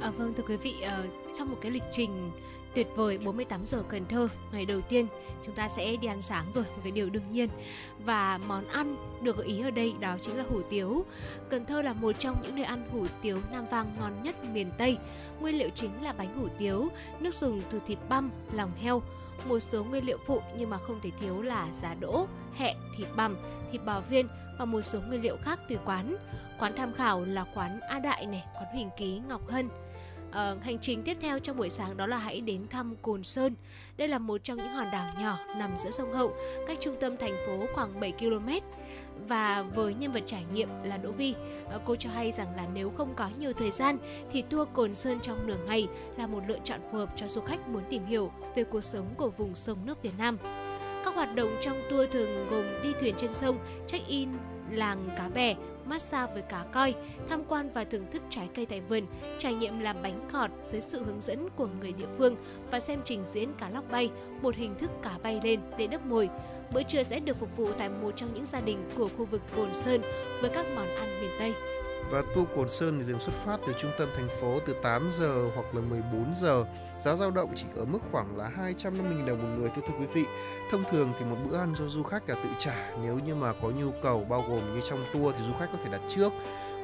À, vâng thưa quý vị, uh, trong một cái lịch trình tuyệt vời 48 giờ Cần Thơ, ngày đầu tiên. Chúng ta sẽ đi ăn sáng rồi, một cái điều đương nhiên. Và món ăn được gợi ý ở đây đó chính là hủ tiếu. Cần Thơ là một trong những nơi ăn hủ tiếu nam vang ngon nhất miền Tây. Nguyên liệu chính là bánh hủ tiếu, nước dùng từ thịt băm, lòng heo. Một số nguyên liệu phụ nhưng mà không thể thiếu là giá đỗ, hẹ, thịt bằm, thịt bò viên và một số nguyên liệu khác tùy quán. Quán tham khảo là quán A Đại này, quán Huỳnh Ký, Ngọc Hân. Uh, hành trình tiếp theo trong buổi sáng đó là hãy đến thăm Cồn Sơn. Đây là một trong những hòn đảo nhỏ nằm giữa sông Hậu, cách trung tâm thành phố khoảng 7 km. Và với nhân vật trải nghiệm là Đỗ Vi, uh, cô cho hay rằng là nếu không có nhiều thời gian thì tour Cồn Sơn trong nửa ngày là một lựa chọn phù hợp cho du khách muốn tìm hiểu về cuộc sống của vùng sông nước Việt Nam. Các hoạt động trong tour thường gồm đi thuyền trên sông, check-in làng cá bè, massage với cá coi, tham quan và thưởng thức trái cây tại vườn, trải nghiệm làm bánh ngọt dưới sự hướng dẫn của người địa phương và xem trình diễn cá lóc bay, một hình thức cá bay lên để đắp mồi. Bữa trưa sẽ được phục vụ tại một trong những gia đình của khu vực Cồn Sơn với các món ăn miền Tây. Và tour Cồn Sơn thì thường xuất phát từ trung tâm thành phố từ 8 giờ hoặc là 14 giờ. Giá dao động chỉ ở mức khoảng là 250.000 đồng một người thưa thưa quý vị. Thông thường thì một bữa ăn do du khách là tự trả, nếu như mà có nhu cầu bao gồm như trong tour thì du khách có thể đặt trước.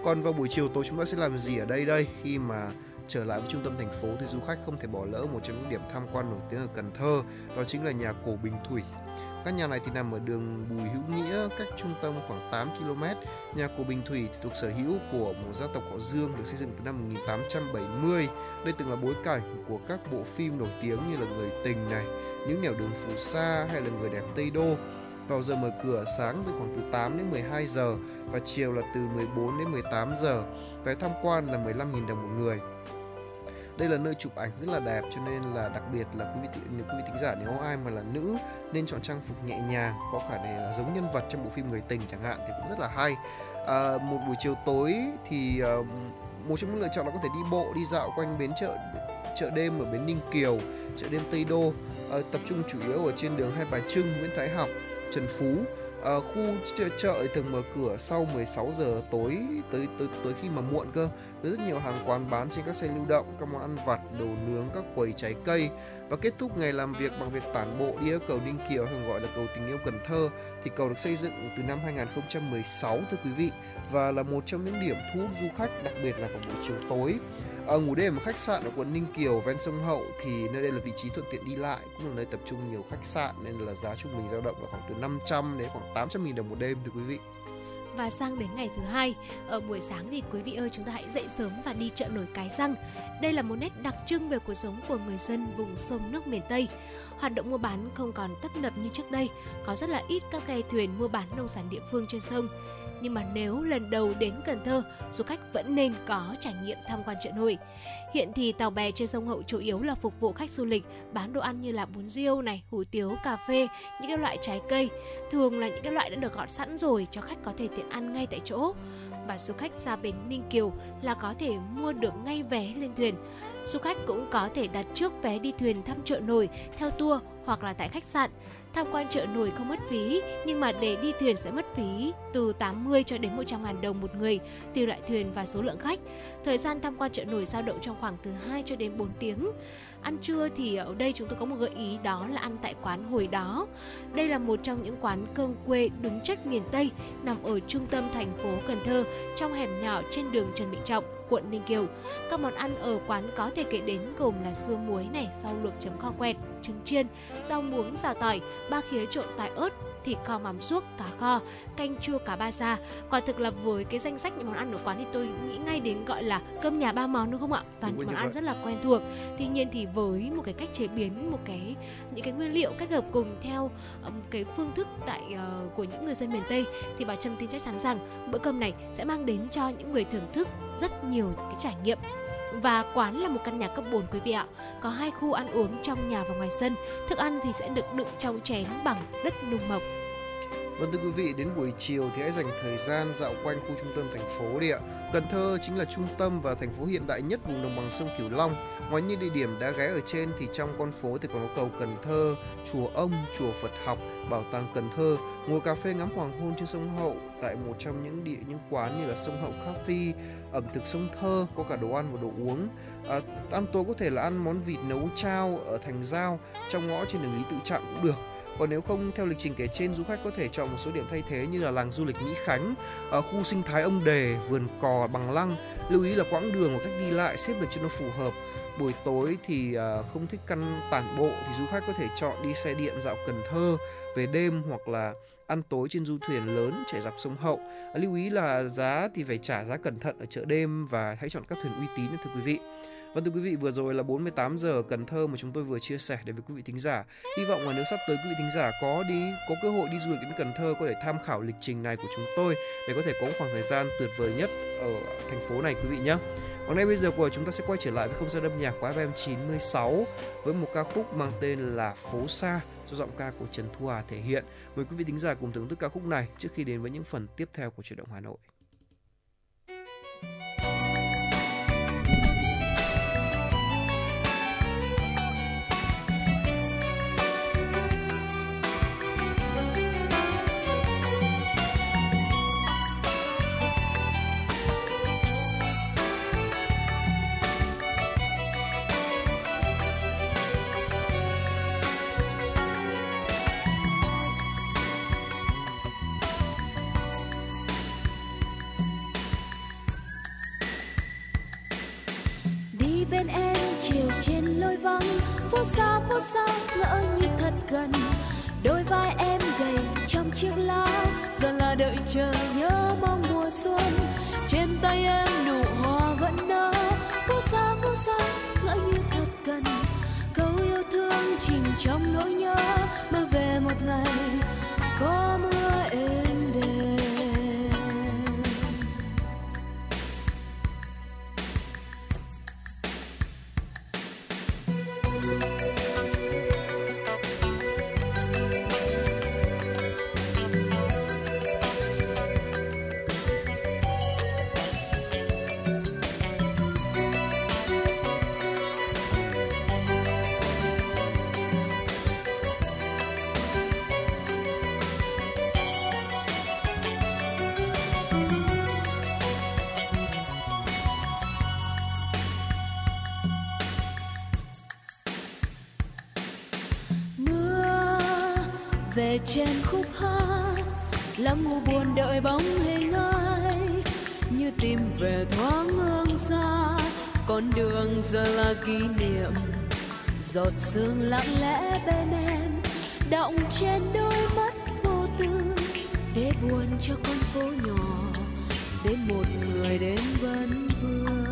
Còn vào buổi chiều tối chúng ta sẽ làm gì ở đây đây khi mà trở lại với trung tâm thành phố thì du khách không thể bỏ lỡ một trong những điểm tham quan nổi tiếng ở Cần Thơ, đó chính là nhà cổ Bình Thủy các nhà này thì nằm ở đường Bùi Hữu Nghĩa, cách trung tâm khoảng 8 km. Nhà cổ Bình Thủy thì thuộc sở hữu của một gia tộc họ Dương được xây dựng từ năm 1870. Đây từng là bối cảnh của các bộ phim nổi tiếng như là Người tình này, Những nẻo đường phù sa hay là Người đẹp Tây Đô. Vào giờ mở cửa sáng từ khoảng từ 8 đến 12 giờ và chiều là từ 14 đến 18 giờ. Vé tham quan là 15.000 đồng một người đây là nơi chụp ảnh rất là đẹp cho nên là đặc biệt là quý vị nếu quý vị thính giả nếu ai mà là nữ nên chọn trang phục nhẹ nhàng có khả năng là giống nhân vật trong bộ phim người tình chẳng hạn thì cũng rất là hay. À, một buổi chiều tối thì à, một trong những lựa chọn là có thể đi bộ đi dạo quanh bến chợ chợ đêm ở bến Ninh Kiều chợ đêm Tây Đô. À, tập trung chủ yếu ở trên đường Hai Bà Trưng Nguyễn Thái Học Trần Phú uh, khu chợ, chợ thường mở cửa sau 16 giờ tối tới tới tới khi mà muộn cơ. Với rất nhiều hàng quán bán trên các xe lưu động các món ăn vặt đồ nướng các quầy trái cây. Và kết thúc ngày làm việc bằng việc tản bộ đi ở cầu Ninh Kiều thường gọi là cầu tình yêu Cần Thơ thì cầu được xây dựng từ năm 2016 thưa quý vị và là một trong những điểm thu hút du khách đặc biệt là vào buổi chiều tối ở ngủ đêm ở khách sạn ở quận Ninh Kiều, ven sông Hậu thì nơi đây là vị trí thuận tiện đi lại, cũng là nơi tập trung nhiều khách sạn nên là giá trung bình dao động là khoảng từ 500 đến khoảng 800 nghìn đồng một đêm, thưa quý vị và sang đến ngày thứ hai ở buổi sáng thì quý vị ơi chúng ta hãy dậy sớm và đi chợ nổi cái răng. Đây là một nét đặc trưng về cuộc sống của người dân vùng sông nước miền tây. Hoạt động mua bán không còn tấp nập như trước đây có rất là ít các ghe thuyền mua bán nông sản địa phương trên sông. Nhưng mà nếu lần đầu đến Cần Thơ, du khách vẫn nên có trải nghiệm tham quan chợ nổi. Hiện thì tàu bè trên sông Hậu chủ yếu là phục vụ khách du lịch, bán đồ ăn như là bún riêu này, hủ tiếu, cà phê, những cái loại trái cây, thường là những cái loại đã được gọt sẵn rồi cho khách có thể tiện ăn ngay tại chỗ. Và du khách ra bến Ninh Kiều là có thể mua được ngay vé lên thuyền. Du khách cũng có thể đặt trước vé đi thuyền thăm chợ nổi theo tour hoặc là tại khách sạn. Tham quan chợ nổi không mất phí, nhưng mà để đi thuyền sẽ mất phí từ 80 cho đến 100 ngàn đồng một người, tùy loại thuyền và số lượng khách. Thời gian tham quan chợ nổi dao động trong khoảng từ 2 cho đến 4 tiếng. Ăn trưa thì ở đây chúng tôi có một gợi ý đó là ăn tại quán hồi đó. Đây là một trong những quán cơm quê đúng chất miền Tây nằm ở trung tâm thành phố Cần Thơ trong hẻm nhỏ trên đường Trần Bình Trọng quận Ninh Kiều. Các món ăn ở quán có thể kể đến gồm là dưa muối này, rau luộc chấm kho quẹt, trứng chiên, rau muống xào tỏi, ba khía trộn tỏi ớt, thịt kho mắm suốc, cá kho, canh chua cá ba sa. Quả thực là với cái danh sách những món ăn ở quán thì tôi nghĩ ngay đến gọi là cơm nhà ba món đúng không ạ? Toàn Đúng những món ăn vậy. rất là quen thuộc. Tuy nhiên thì với một cái cách chế biến một cái những cái nguyên liệu kết hợp cùng theo một cái phương thức tại ờ, của những người dân miền Tây thì bà Trâm tin chắc chắn rằng bữa cơm này sẽ mang đến cho những người thưởng thức rất nhiều cái trải nghiệm và quán là một căn nhà cấp 4 quý vị ạ. Có hai khu ăn uống trong nhà và ngoài sân. Thức ăn thì sẽ được đựng trong chén bằng đất nung mộc. Vâng thưa quý vị, đến buổi chiều thì hãy dành thời gian dạo quanh khu trung tâm thành phố đi ạ. Cần Thơ chính là trung tâm và thành phố hiện đại nhất vùng đồng bằng sông Cửu Long. Ngoài những địa điểm đã ghé ở trên thì trong con phố thì còn có cầu Cần Thơ, chùa Ông, chùa Phật học, bảo tàng Cần Thơ, ngồi cà phê ngắm hoàng hôn trên sông Hậu tại một trong những địa những quán như là sông Hậu Coffee, ẩm thực sông Thơ, có cả đồ ăn và đồ uống. À, ăn tối có thể là ăn món vịt nấu chao ở thành Giao trong ngõ trên đường Lý Tự Trọng cũng được. Còn nếu không theo lịch trình kể trên, du khách có thể chọn một số điểm thay thế như là làng du lịch Mỹ Khánh, ở khu sinh thái ông Đề, vườn cò bằng lăng. Lưu ý là quãng đường và cách đi lại xếp được cho nó phù hợp. Buổi tối thì à, không thích căn tản bộ thì du khách có thể chọn đi xe điện dạo Cần Thơ về đêm hoặc là ăn tối trên du thuyền lớn chạy dọc sông Hậu. Ờ, lưu ý là giá thì phải trả giá cẩn thận ở chợ đêm và hãy chọn các thuyền uy tín thưa quý vị. Vâng thưa quý vị, vừa rồi là 48 giờ Cần Thơ mà chúng tôi vừa chia sẻ đến với quý vị thính giả. Hy vọng là nếu sắp tới quý vị thính giả có đi có cơ hội đi du lịch đến Cần Thơ có thể tham khảo lịch trình này của chúng tôi để có thể có một khoảng thời gian tuyệt vời nhất ở thành phố này quý vị nhé. Còn ngay bây giờ của chúng ta sẽ quay trở lại với không gian âm nhạc của FM 96 với một ca khúc mang tên là Phố Xa do giọng ca của Trần Thu Hà thể hiện. Mời quý vị thính giả cùng thưởng thức ca khúc này trước khi đến với những phần tiếp theo của chuyển động Hà Nội. Xa, phố xa ngỡ như thật gần. Đôi vai em gầy trong chiếc lá, giờ là đợi chờ nhớ mong mùa xuân. Trên tay em nụ hoa vẫn nở, phố xa phố xa ngỡ như thật gần. Câu yêu thương chìm trong nỗi nhớ mơ về một ngày buồn bóng hình ai, như tìm về thoáng hương xa. Con đường giờ là kỷ niệm, giọt sương lặng lẽ bên em, đọng trên đôi mắt vô tư. Để buồn cho con phố nhỏ, để một người đến vẫn vương.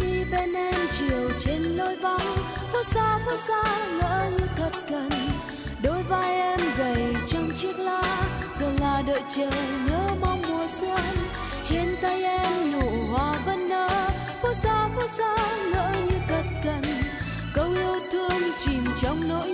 Đi bên em chiều trên lối vắng, phố xa phố xa, ngỡ như thật gần đợi chờ nhớ mong mùa xuân. Trên tay em nụ hoa vẫn nở phút xa phút xa ngỡ như cất cần câu yêu thương chìm trong nỗi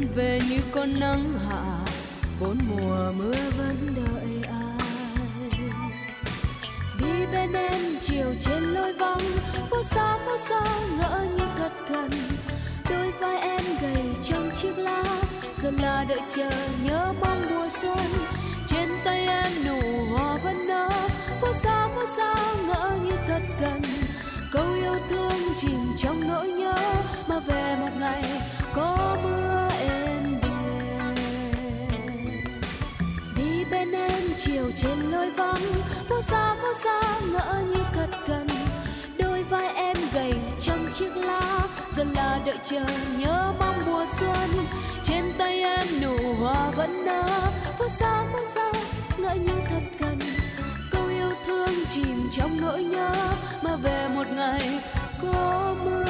xuân về như con nắng hạ, bốn mùa mưa vẫn đợi ai. Đi bên em, chiều trên lối vắng, phố xa phố xa ngỡ như thật gần. Đôi vai em gầy trong chiếc lá, giờ là đợi chờ nhớ mong mùa xuân. Trên tay em nụ hoa trên lối vắng. Phố xa phố xa, ngỡ như thật gần. Đôi vai em gầy trong chiếc lá dần là đợi chờ nhớ mong mùa xuân. Trên tay em nụ hoa vẫn nở. Phố xa phố xa, ngỡ như thật gần. Câu yêu thương chìm trong nỗi nhớ, mà về một ngày có mưa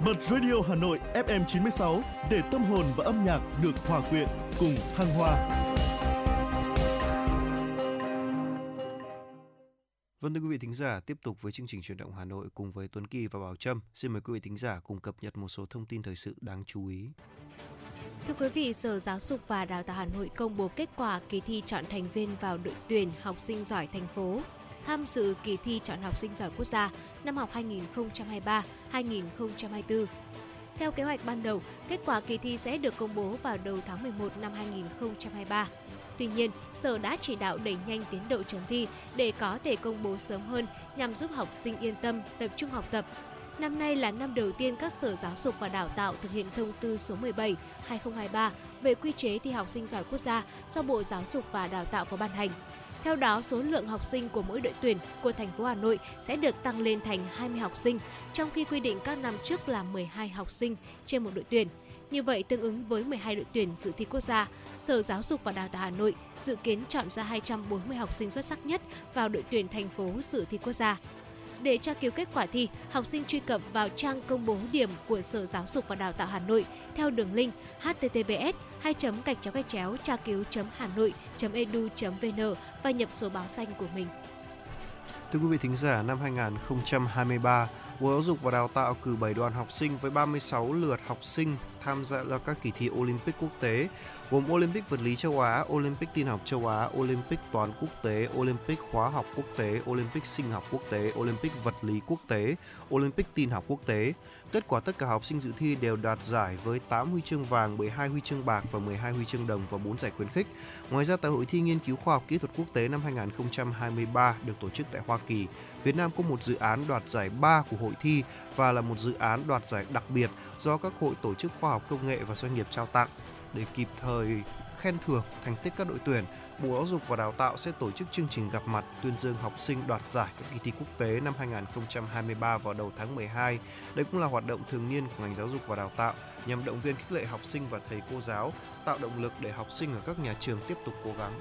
Bật Radio Hà Nội FM 96 để tâm hồn và âm nhạc được hòa quyện cùng thăng hoa. Vâng thưa quý vị thính giả, tiếp tục với chương trình chuyển động Hà Nội cùng với Tuấn Kỳ và Bảo Trâm. Xin mời quý vị thính giả cùng cập nhật một số thông tin thời sự đáng chú ý. Thưa quý vị, Sở Giáo dục và Đào tạo Hà Nội công bố kết quả kỳ thi chọn thành viên vào đội tuyển học sinh giỏi thành phố tham dự kỳ thi chọn học sinh giỏi quốc gia năm học 2024. Theo kế hoạch ban đầu, kết quả kỳ thi sẽ được công bố vào đầu tháng 11 năm 2023. Tuy nhiên, Sở đã chỉ đạo đẩy nhanh tiến độ chấm thi để có thể công bố sớm hơn nhằm giúp học sinh yên tâm tập trung học tập. Năm nay là năm đầu tiên các sở giáo dục và đào tạo thực hiện thông tư số 17/2023 về quy chế thi học sinh giỏi quốc gia do Bộ Giáo dục và Đào tạo có ban hành. Theo đó, số lượng học sinh của mỗi đội tuyển của thành phố Hà Nội sẽ được tăng lên thành 20 học sinh, trong khi quy định các năm trước là 12 học sinh trên một đội tuyển. Như vậy, tương ứng với 12 đội tuyển dự thi quốc gia, Sở Giáo dục và Đào tạo Hà Nội dự kiến chọn ra 240 học sinh xuất sắc nhất vào đội tuyển thành phố dự thi quốc gia. Để tra cứu kết quả thi, học sinh truy cập vào trang công bố điểm của Sở Giáo dục và Đào tạo Hà Nội theo đường link https 2 gạch chéo gạch chéo tra cứu hà nội edu vn và nhập số báo xanh của mình. Thưa quý vị thính giả, năm 2023, Bộ Giáo dục và Đào tạo cử 7 đoàn học sinh với 36 lượt học sinh tham gia vào các kỳ thi Olympic quốc tế, gồm Olympic vật lý châu Á, Olympic tin học châu Á, Olympic toán quốc tế, Olympic hóa học quốc tế, Olympic sinh học quốc tế, Olympic vật lý quốc tế, Olympic tin học quốc tế. Kết quả tất cả học sinh dự thi đều đạt giải với 8 huy chương vàng, 12 huy chương bạc và 12 huy chương đồng và 4 giải khuyến khích. Ngoài ra tại hội thi nghiên cứu khoa học kỹ thuật quốc tế năm 2023 được tổ chức tại Hoa Kỳ, Việt Nam có một dự án đoạt giải ba của hội thi và là một dự án đoạt giải đặc biệt do các hội tổ chức khoa học học công nghệ và doanh nghiệp trao tặng để kịp thời khen thưởng thành tích các đội tuyển. Bộ Giáo dục và Đào tạo sẽ tổ chức chương trình gặp mặt tuyên dương học sinh đoạt giải các kỳ thi quốc tế năm 2023 vào đầu tháng 12. Đây cũng là hoạt động thường niên của ngành giáo dục và đào tạo nhằm động viên khích lệ học sinh và thầy cô giáo, tạo động lực để học sinh ở các nhà trường tiếp tục cố gắng.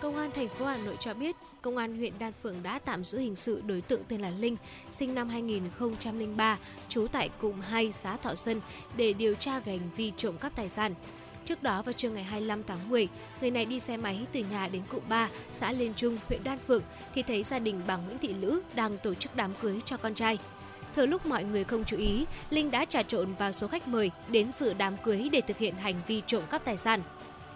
Công an thành phố Hà Nội cho biết, Công an huyện Đan Phượng đã tạm giữ hình sự đối tượng tên là Linh, sinh năm 2003, trú tại cụm 2 xã Thọ Xuân để điều tra về hành vi trộm cắp tài sản. Trước đó vào trưa ngày 25 tháng 10, người này đi xe máy từ nhà đến cụm 3, xã Liên Trung, huyện Đan Phượng thì thấy gia đình bà Nguyễn Thị Lữ đang tổ chức đám cưới cho con trai. Thừa lúc mọi người không chú ý, Linh đã trà trộn vào số khách mời đến dự đám cưới để thực hiện hành vi trộm cắp tài sản.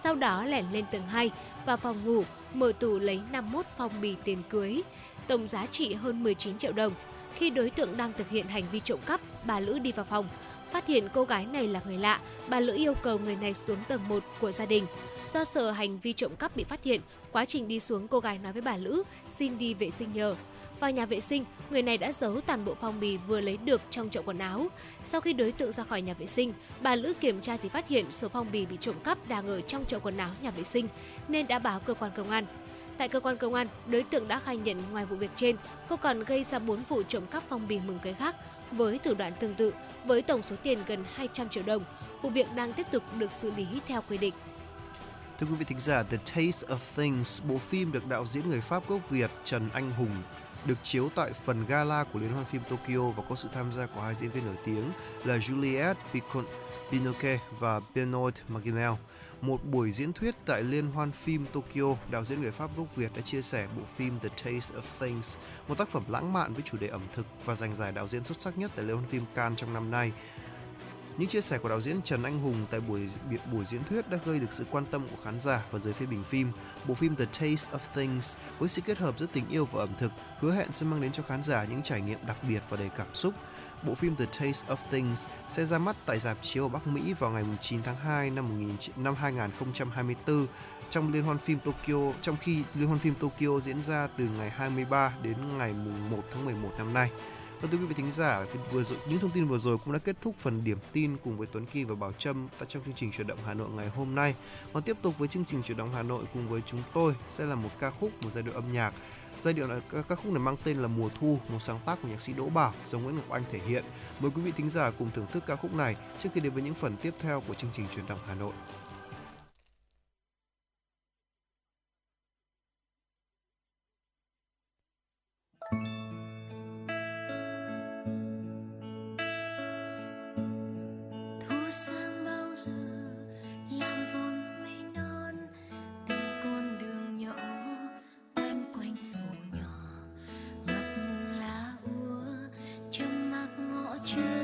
Sau đó lẻn lên tầng 2, và phòng ngủ, mở tủ lấy 51 phong bì tiền cưới, tổng giá trị hơn 19 triệu đồng. Khi đối tượng đang thực hiện hành vi trộm cắp, bà Lữ đi vào phòng. Phát hiện cô gái này là người lạ, bà Lữ yêu cầu người này xuống tầng 1 của gia đình. Do sợ hành vi trộm cắp bị phát hiện, quá trình đi xuống cô gái nói với bà Lữ xin đi vệ sinh nhờ. Vào nhà vệ sinh, người này đã giấu toàn bộ phong bì vừa lấy được trong chậu quần áo. Sau khi đối tượng ra khỏi nhà vệ sinh, bà Lữ kiểm tra thì phát hiện số phong bì bị trộm cắp đang ở trong chậu quần áo nhà vệ sinh nên đã báo cơ quan công an. Tại cơ quan công an, đối tượng đã khai nhận ngoài vụ việc trên, cô còn gây ra 4 vụ trộm cắp phong bì mừng cưới khác với thủ đoạn tương tự với tổng số tiền gần 200 triệu đồng. Vụ việc đang tiếp tục được xử lý theo quy định. Thưa quý vị thính giả, The Taste of Things, bộ phim được đạo diễn người Pháp gốc Việt Trần Anh Hùng được chiếu tại phần gala của Liên hoan phim Tokyo và có sự tham gia của hai diễn viên nổi tiếng là Juliette Picon- Binoche và Benoit Magimel. Một buổi diễn thuyết tại Liên hoan phim Tokyo, đạo diễn người Pháp gốc Việt đã chia sẻ bộ phim The Taste of Things, một tác phẩm lãng mạn với chủ đề ẩm thực và giành giải đạo diễn xuất sắc nhất tại Liên hoan phim Cannes trong năm nay. Những chia sẻ của đạo diễn Trần Anh Hùng tại buổi buổi diễn thuyết đã gây được sự quan tâm của khán giả và giới phê bình phim. Bộ phim The Taste of Things với sự kết hợp giữa tình yêu và ẩm thực hứa hẹn sẽ mang đến cho khán giả những trải nghiệm đặc biệt và đầy cảm xúc. Bộ phim The Taste of Things sẽ ra mắt tại rạp chiếu ở Bắc Mỹ vào ngày 9 tháng 2 năm 19, năm 2024 trong liên hoan phim Tokyo trong khi liên hoan phim Tokyo diễn ra từ ngày 23 đến ngày 1 tháng 11 năm nay. Và thưa quý vị thính giả, vừa rồi, những thông tin vừa rồi cũng đã kết thúc phần điểm tin cùng với Tuấn Kỳ và Bảo Trâm tại trong chương trình chuyển động Hà Nội ngày hôm nay. Còn tiếp tục với chương trình chuyển động Hà Nội cùng với chúng tôi sẽ là một ca khúc, một giai điệu âm nhạc. Giai điệu là các khúc này mang tên là Mùa Thu, một sáng tác của nhạc sĩ Đỗ Bảo do Nguyễn Ngọc Anh thể hiện. Mời quý vị thính giả cùng thưởng thức ca khúc này trước khi đến với những phần tiếp theo của chương trình chuyển động Hà Nội. Ngõ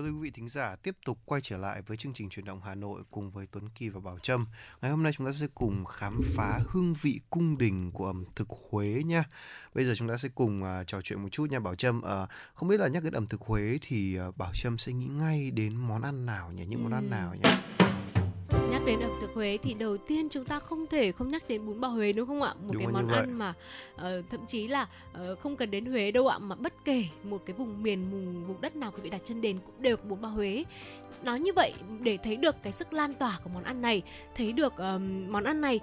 Vâng thưa quý vị thính giả, tiếp tục quay trở lại với chương trình truyền động Hà Nội cùng với Tuấn Kỳ và Bảo Trâm. Ngày hôm nay chúng ta sẽ cùng khám phá hương vị cung đình của ẩm thực Huế nha. Bây giờ chúng ta sẽ cùng uh, trò chuyện một chút nha Bảo Trâm. Uh, không biết là nhắc đến ẩm thực Huế thì uh, Bảo Trâm sẽ nghĩ ngay đến món ăn nào nhỉ? Những món ăn nào nhỉ? Nhắc đến ẩm thực Huế thì đầu tiên chúng ta không thể không nhắc đến bún bò Huế đúng không ạ? Một Đúng cái món ăn mà ờ, thậm chí là ờ, không cần đến Huế đâu ạ mà bất kể một cái vùng miền vùng vùng đất nào quý vị đặt chân đến cũng đều có bún bò Huế. Nói như vậy để thấy được cái sức lan tỏa của món ăn này, thấy được ờm, món ăn này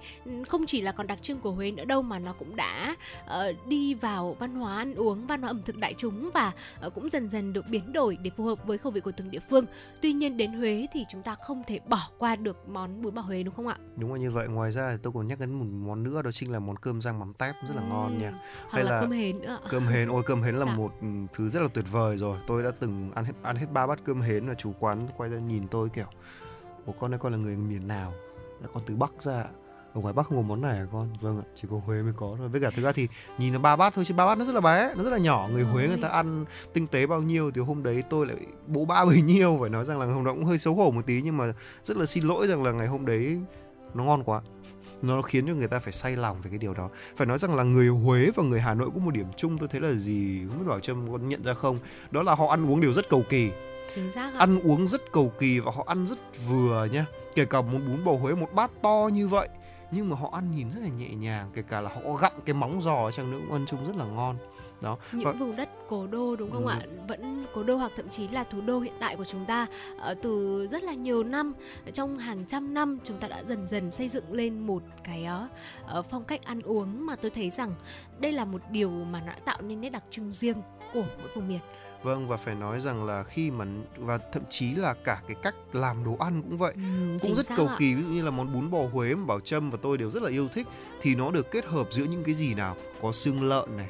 không chỉ là còn đặc trưng của Huế nữa đâu mà nó cũng đã ờ, đi vào văn hóa ăn uống, văn hóa ẩm thực đại chúng và ờ, cũng dần dần được biến đổi để phù hợp với khẩu vị của từng địa phương. Tuy nhiên đến Huế thì chúng ta không thể bỏ qua được món bún bò Huế đúng không ạ? Đúng là như vậy. Ngoài ra thì tôi còn nhắc đến một món nữa đó chính là món cơm rang mắm tép rất là ngon nha. Hoặc là cơm hến nữa. Cơm hến, ôi cơm hến là Sao? một ừ, thứ rất là tuyệt vời rồi. Tôi đã từng ăn hết ăn hết ba bát cơm hến và chủ quán quay ra nhìn tôi kiểu Ủa con ơi con là người miền nào? Dạ, con từ Bắc ra. Ạ." Ở ngoài Bắc không có món này à con? Vâng ạ, chỉ có Huế mới có thôi. Với cả thực ra thì nhìn nó ba bát thôi chứ ba bát nó rất là bé, nó rất là nhỏ. Người Huế người ta ăn tinh tế bao nhiêu thì hôm đấy tôi lại bố ba bấy nhiêu phải nói rằng là hôm đó cũng hơi xấu hổ một tí nhưng mà rất là xin lỗi rằng là ngày hôm đấy nó ngon quá nó khiến cho người ta phải say lòng về cái điều đó phải nói rằng là người Huế và người Hà Nội có một điểm chung tôi thấy là gì không biết bảo trâm có nhận ra không đó là họ ăn uống đều rất cầu kỳ ăn uống rất cầu kỳ và họ ăn rất vừa nhá kể cả một bún bò Huế một bát to như vậy nhưng mà họ ăn nhìn rất là nhẹ nhàng kể cả là họ gặm cái móng giò chăng nữa cũng ăn chung rất là ngon. Đó những và vùng đất cố đô đúng không Ừ. ạ? Vẫn cố đô hoặc thậm chí là thủ đô hiện tại của chúng ta ờ, từ rất là nhiều năm trong hàng trăm năm chúng ta đã dần dần xây dựng lên một cái ờ, ờ, phong cách ăn uống mà tôi thấy rằng đây là một điều mà nó đã tạo nên nét đặc trưng riêng của mỗi vùng miền vâng và phải nói rằng là khi mà và thậm chí là cả cái cách làm đồ ăn cũng vậy. Ừ, cũng rất cầu ạ. kỳ ví dụ như là món bún bò Huế mà Bảo Trâm và tôi đều rất là yêu thích thì nó được kết hợp giữa những cái gì nào? Có xương lợn này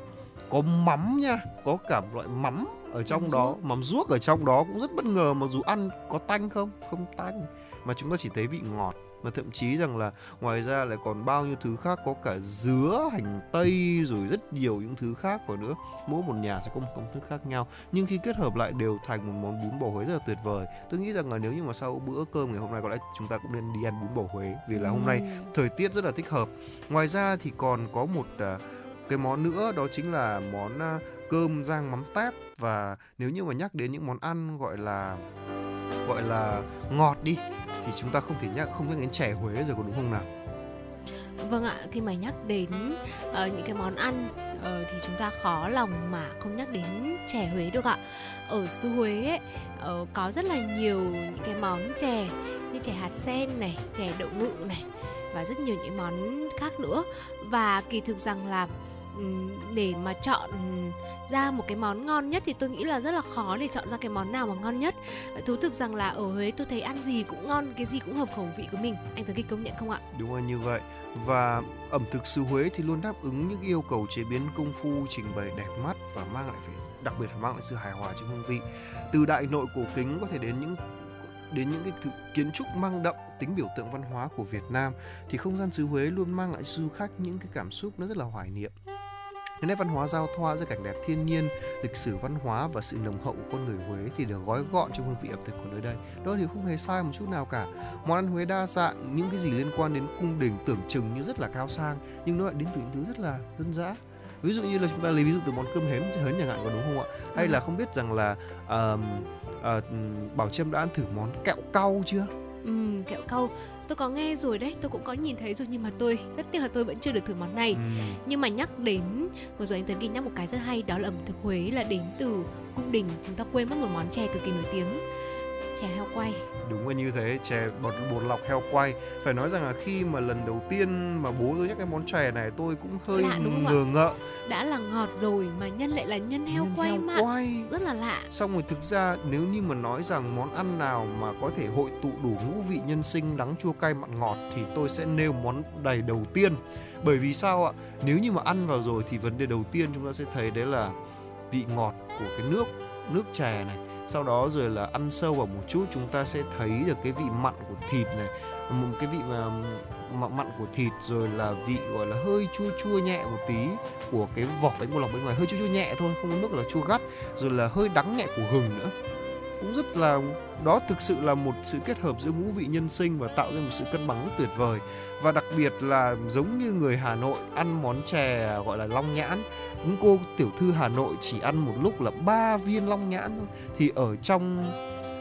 có mắm nha có cả loại mắm ở trong Mắm đó ruốc. mắm ruốc ở trong đó cũng rất bất ngờ mặc dù ăn có tanh không? Không tanh. Mà chúng ta chỉ thấy vị ngọt mà thậm chí rằng là ngoài ra lại còn bao nhiêu thứ khác có cả dứa hành tây rồi rất nhiều những thứ khác vào nữa. Mỗi một nhà sẽ có một công thức khác nhau. Nhưng khi kết hợp lại đều thành một món bún bò Huế rất là tuyệt vời. Tôi nghĩ rằng là nếu như mà sau bữa cơm ngày hôm nay có lẽ chúng ta cũng nên đi ăn bún bò Huế. Vì là hôm nay thời tiết rất là thích hợp. Ngoài ra thì còn có một à, cái món nữa đó chính là món à, cơm rang mắm tép. Và nếu như mà nhắc đến những món ăn gọi là gọi là ngọt đi thì chúng ta không thể nhắc không nhắc đến chè Huế rồi có đúng không nào Vâng ạ, khi mà nhắc đến uh, những cái món ăn uh, thì chúng ta khó lòng mà không nhắc đến chè Huế được ạ. Ở xứ Huế ấy, uh, có rất là nhiều những cái món chè như chè hạt sen này, chè đậu ngự này và rất nhiều những món khác nữa. Và kỳ thực rằng là để mà chọn ra một cái món ngon nhất thì tôi nghĩ là rất là khó để chọn ra cái món nào mà ngon nhất. Ờ, thú thực rằng là ở Huế tôi thấy ăn gì cũng ngon, cái gì cũng hợp khẩu vị của mình. Anh thấy Kỳ công nhận không ạ? Đúng là như vậy. Và ẩm thực xứ Huế thì luôn đáp ứng những yêu cầu chế biến công phu, trình bày đẹp mắt và mang lại phải đặc biệt phải mang lại sự hài hòa trong hương vị. Từ đại nội cổ kính có thể đến những đến những cái kiến trúc mang đậm tính biểu tượng văn hóa của Việt Nam thì không gian xứ Huế luôn mang lại du khách những cái cảm xúc nó rất là hoài niệm. Nét văn hóa giao thoa giữa cảnh đẹp thiên nhiên, lịch sử văn hóa và sự nồng hậu của con người Huế thì được gói gọn trong hương vị ẩm thực của nơi đây. Đó thì không hề sai một chút nào cả. Món ăn Huế đa dạng, những cái gì liên quan đến cung đình tưởng chừng như rất là cao sang nhưng nó lại đến từ những thứ rất là dân dã. Ví dụ như là chúng ta lấy ví dụ từ món cơm hến hến chẳng hạn có đúng không ạ? Hay là không biết rằng là ờm, ờ, Bảo Trâm đã ăn thử món kẹo cau chưa? Ừm, kẹo câu tôi có nghe rồi đấy tôi cũng có nhìn thấy rồi nhưng mà tôi rất tiếc là tôi vẫn chưa được thử món này Ừm. nhưng mà nhắc đến vừa rồi anh Tuấn Kỳ nhắc một cái rất hay đó là ẩm thực Huế là đến từ cung đình chúng ta quên mất một món chè cực kỳ nổi tiếng chè heo quay Đúng là như thế, chè bột bột lọc heo quay. Phải nói rằng là khi mà lần đầu tiên mà bố tôi nhắc cái món chè này tôi cũng hơi Lạ đúng ngờ ngợ. đã là ngọt rồi mà nhân lại là nhân heo Nhân quay heo mà quay. rất là lạ Xong rồi thực ra nếu như mà nói rằng món ăn nào mà có thể hội tụ đủ ngũ vị nhân sinh đắng chua cay mặn ngọt thì tôi sẽ nêu món đầy đầu tiên. Bởi vì sao ạ? Nếu như mà ăn vào rồi thì vấn đề đầu tiên chúng ta sẽ thấy đấy là vị ngọt của cái nước nước chè này. Sau đó rồi là ăn sâu vào một chút chúng ta sẽ thấy được cái vị mặn của thịt này, một cái vị mà mặn mặn của thịt rồi là vị gọi là hơi chua chua nhẹ một tí của cái vỏ bánh bột lọc bên ngoài. Hơi chua chua nhẹ thôi không có mức là chua gắt. Rồi là hơi đắng nhẹ của gừng nữa cũng rất là, đó thực sự là một sự kết hợp giữa ngũ vị nhân sinh và tạo ra một sự cân bằng rất tuyệt vời. Và đặc biệt là giống như người Hà Nội ăn món chè, gọi là long nhãn, những cô tiểu thư Hà Nội chỉ ăn một lúc là ba viên long nhãn thôi. Thì ở trong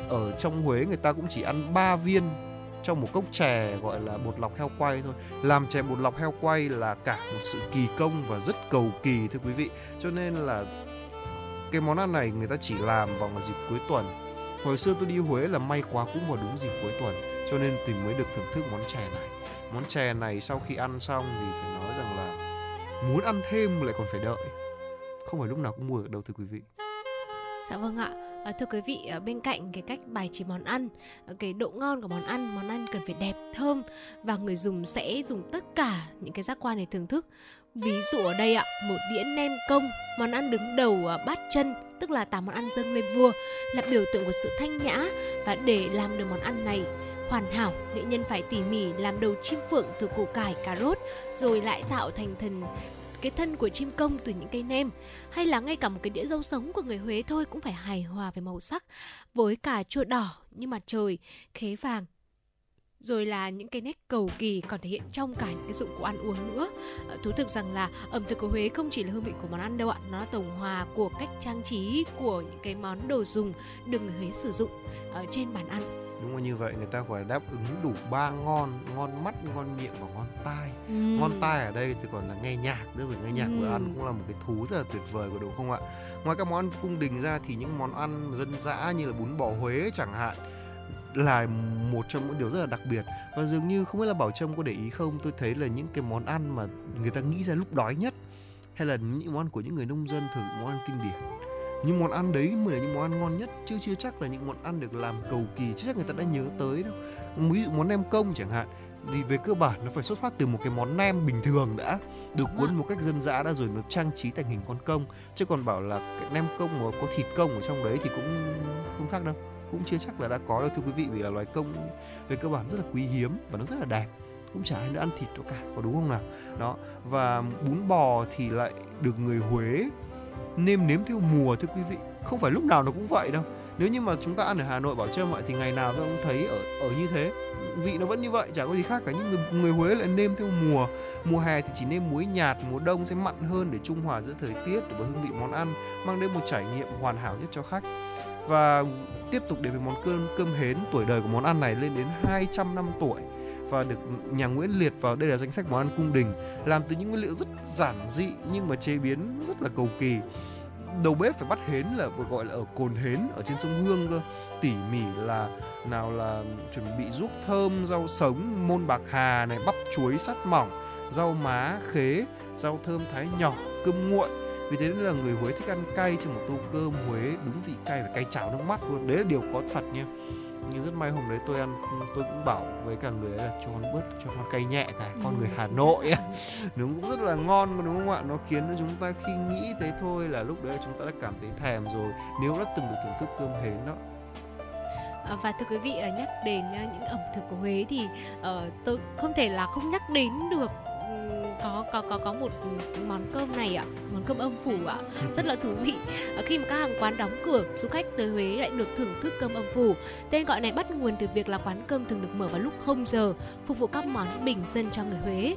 ở trong Huế người ta cũng chỉ ăn 3 viên trong một cốc chè, gọi là bột lọc heo quay thôi. Làm chè bột lọc heo quay là cả một sự kỳ công và rất cầu kỳ, thưa quý vị. Cho nên là cái món ăn này người ta chỉ làm vào một dịp cuối tuần hồi xưa tôi đi Huế là may quá cũng vào đúng dịp cuối tuần cho nên thì mới được thưởng thức món chè này món chè này sau khi ăn xong thì phải nói rằng là muốn ăn thêm lại còn phải đợi không phải lúc nào cũng mua được đâu thưa quý vị Dạ vâng ạ. À, thưa quý vị, ở bên cạnh cái cách bài trí món ăn, à, cái độ ngon của món ăn, món ăn cần phải đẹp, thơm và người dùng sẽ dùng tất cả những cái giác quan để thưởng thức. Ví dụ ở đây ạ, một đĩa nem công, món ăn đứng đầu à, bát chân, tức là tám món ăn dâng lên vua, là biểu tượng của sự thanh nhã. Và để làm được món ăn này hoàn hảo, nghệ nhân phải tỉ mỉ làm đầu chim phượng từ củ cải, cà rốt, rồi lại tạo thành thần cái thân của chim công từ những cây nem. Hay là ngay cả một cái đĩa rau sống của người Huế thôi cũng phải hài hòa về màu sắc. Với cả chua đỏ như mặt trời, khế vàng rồi là những cái nét cầu kỳ còn thể hiện trong cả những cái dụng cụ ăn uống nữa Ờ, thú thực rằng là ẩm thực của Huế không chỉ là hương vị của món ăn đâu ạ nó là tổng hòa của cách trang trí của những cái món đồ dùng được người Huế sử dụng ở trên bàn ăn đúng không như vậy người ta gọi là đáp ứng đủ ba ngon ngon mắt ngon miệng và ngon tai Ừ. ngon tai ở đây thì còn là nghe nhạc nữa vì nghe nhạc Ừ. ăn cũng là một cái thú rất là tuyệt vời của đúng không ạ ngoài các món cung đình ra thì những món ăn dân dã như là bún bò Huế chẳng hạn là một trong những điều rất là đặc biệt. Và dường như không biết là Bảo Trâm có để ý không tôi thấy là những cái món ăn mà người ta nghĩ ra lúc đói nhất hay là những món ăn của những người nông dân thường những món ăn kinh điển. Những món ăn đấy mới là những món ăn ngon nhất chứ chưa chắc là những món ăn được làm cầu kỳ chưa chắc người ta đã nhớ tới đâu. Ví dụ món nem công chẳng hạn thì về cơ bản nó phải xuất phát từ một cái món nem bình thường đã được cuốn một cách dân dã đã rồi nó trang trí thành hình con công chứ còn bảo là cái nem công mà có thịt công ở trong đấy thì cũng không khác đâu cũng chưa chắc là đã có đâu thưa quý vị vì là loài công về cơ bản rất là quý hiếm và nó rất là đẹp cũng chả ai nữa ăn thịt đâu cả có đúng không nào? Đó và bún bò thì lại được người Huế nêm nếm theo mùa thưa quý vị. Không phải lúc nào nó cũng vậy đâu. Nếu như mà chúng ta ăn ở Hà Nội Bảo Trâm vậy thì ngày nào ta cũng thấy ở ở như thế. Vị nó vẫn như vậy chả có gì khác cả. Nhưng người, người Huế lại nêm theo mùa. Mùa hè thì chỉ nêm muối nhạt mùa đông sẽ mặn hơn để trung hòa giữa thời tiết để hương vị món ăn mang đến một trải nghiệm hoàn hảo nhất cho khách và tiếp tục đến với món cơm cơm hến tuổi đời của món ăn này lên đến 200 năm tuổi và được nhà Nguyễn liệt vào đây là danh sách món ăn cung đình, làm từ những nguyên liệu rất giản dị nhưng mà chế biến rất là cầu kỳ. Đầu bếp phải bắt hến là gọi là ở cồn hến, ở trên sông Hương cơ. Tỉ mỉ là nào là chuẩn bị ruốc thơm, rau sống, môn bạc hà này, bắp chuối, sắt mỏng, rau má, khế, rau thơm thái nhỏ, cơm nguội vì thế nên là người Huế thích ăn cay trên một tô cơm Huế đúng vị cay và cay chảo nước mắt luôn. Đấy là điều có thật nha. Nhưng rất may hôm đấy tôi ăn tôi cũng bảo với cả người ấy là cho con bớt cho con cay nhẹ cả con Ừ, người Hà Nội ấy. nó cũng rất là ngon đúng không ạ? Nó khiến chúng ta khi nghĩ thế thôi là lúc đấy chúng ta đã cảm thấy thèm rồi nếu đã từng được thưởng thức cơm hến đó. À, và thưa quý vị ờ, nhắc đến ờ, những ẩm thực của Huế thì ờ, tôi không thể là không nhắc đến được có có có có một món cơm này ạ món cơm âm phủ ạ rất là thú vị. Ờ, khi mà các hàng quán đóng cửa du khách tới Huế lại được thưởng thức cơm âm phủ. Tên gọi này bắt nguồn từ việc là quán cơm thường được mở vào lúc 0 giờ phục vụ các món bình dân cho người Huế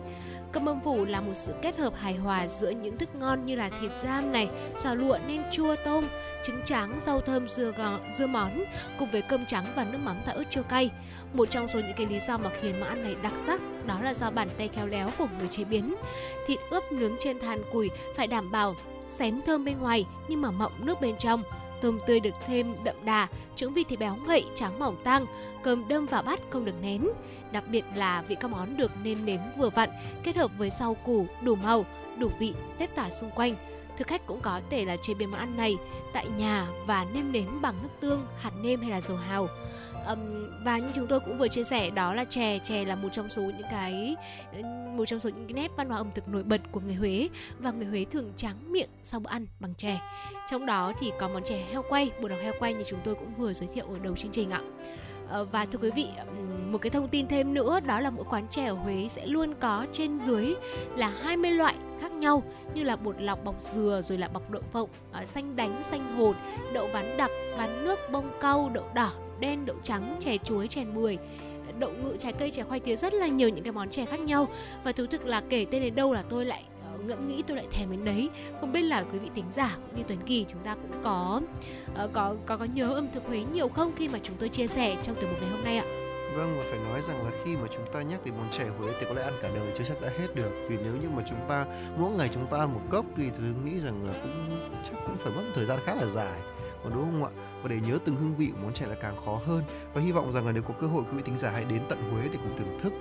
Cơm âm phủ là một sự kết hợp hài hòa giữa những thức ngon như là thịt giam này, giò lụa, nem chua, tôm, trứng trắng, rau thơm, dưa gò, dưa món cùng với cơm trắng và nước mắm tạo ớt chua cay. Một trong số những cái lý do mà khiến món ăn này đặc sắc đó là do bàn tay khéo léo của người chế biến. Thịt ướp nướng trên than củi phải đảm bảo xém thơm bên ngoài nhưng mà mọng nước bên trong. Tôm tươi được thêm đậm đà, trứng vịt thì béo ngậy, trắng mỏng tang, cơm đâm vào bát không được nén. Đặc biệt là vị các món được nêm nếm vừa vặn, kết hợp với rau củ đủ màu, đủ vị xếp tỏa xung quanh. Thực khách cũng có thể là chế biến món ăn này tại nhà và nêm nếm bằng nước tương, hạt nêm hay là dầu hào. Um, và như chúng tôi cũng vừa chia sẻ đó là chè chè là một trong số những cái một trong số những cái nét văn hóa ẩm thực nổi bật của người Huế và người Huế thường tráng miệng sau bữa ăn bằng chè trong đó thì có món chè heo quay bột đào heo quay như chúng tôi cũng vừa giới thiệu ở đầu chương trình ạ Ờ, và thưa quý vị một cái thông tin thêm nữa, đó là mỗi quán chè ở Huế sẽ luôn có trên dưới là 20 loại khác nhau, như là bột lọc bọc dừa, rồi là bọc đậu phộng ờ, xanh đánh, xanh hột, đậu ván đặc, ván nước, bông cau, đậu đỏ, đen, đậu trắng, chè chuối, chè bưởi đậu ngự trái cây chè khoai tía rất là nhiều những cái món chè khác nhau. Và thú thực là kể tên đến đâu là tôi lại ngẫm nghĩ tôi lại thèm đến đấy. Không biết là quý vị tính giả cũng như Tuấn Kỳ chúng ta cũng có ờ, có có có nhớ ẩm thực Huế nhiều không khi mà chúng tôi chia sẻ trong tiểu mục ngày hôm nay ạ? Vâng và phải nói rằng là khi mà chúng ta nhắc đến món chè Huế thì có lẽ ăn cả đời chưa chắc đã hết được. Vì nếu như mà chúng ta, mỗi ngày chúng ta ăn một cốc thì tôi nghĩ rằng là cũng chắc cũng phải mất thời gian khá là dài còn đúng không ạ? Và để nhớ từng hương vị của món chè là càng khó hơn. Và hy vọng rằng là nếu có cơ hội, quý vị thính giả hãy đến tận Huế để cùng thưởng thức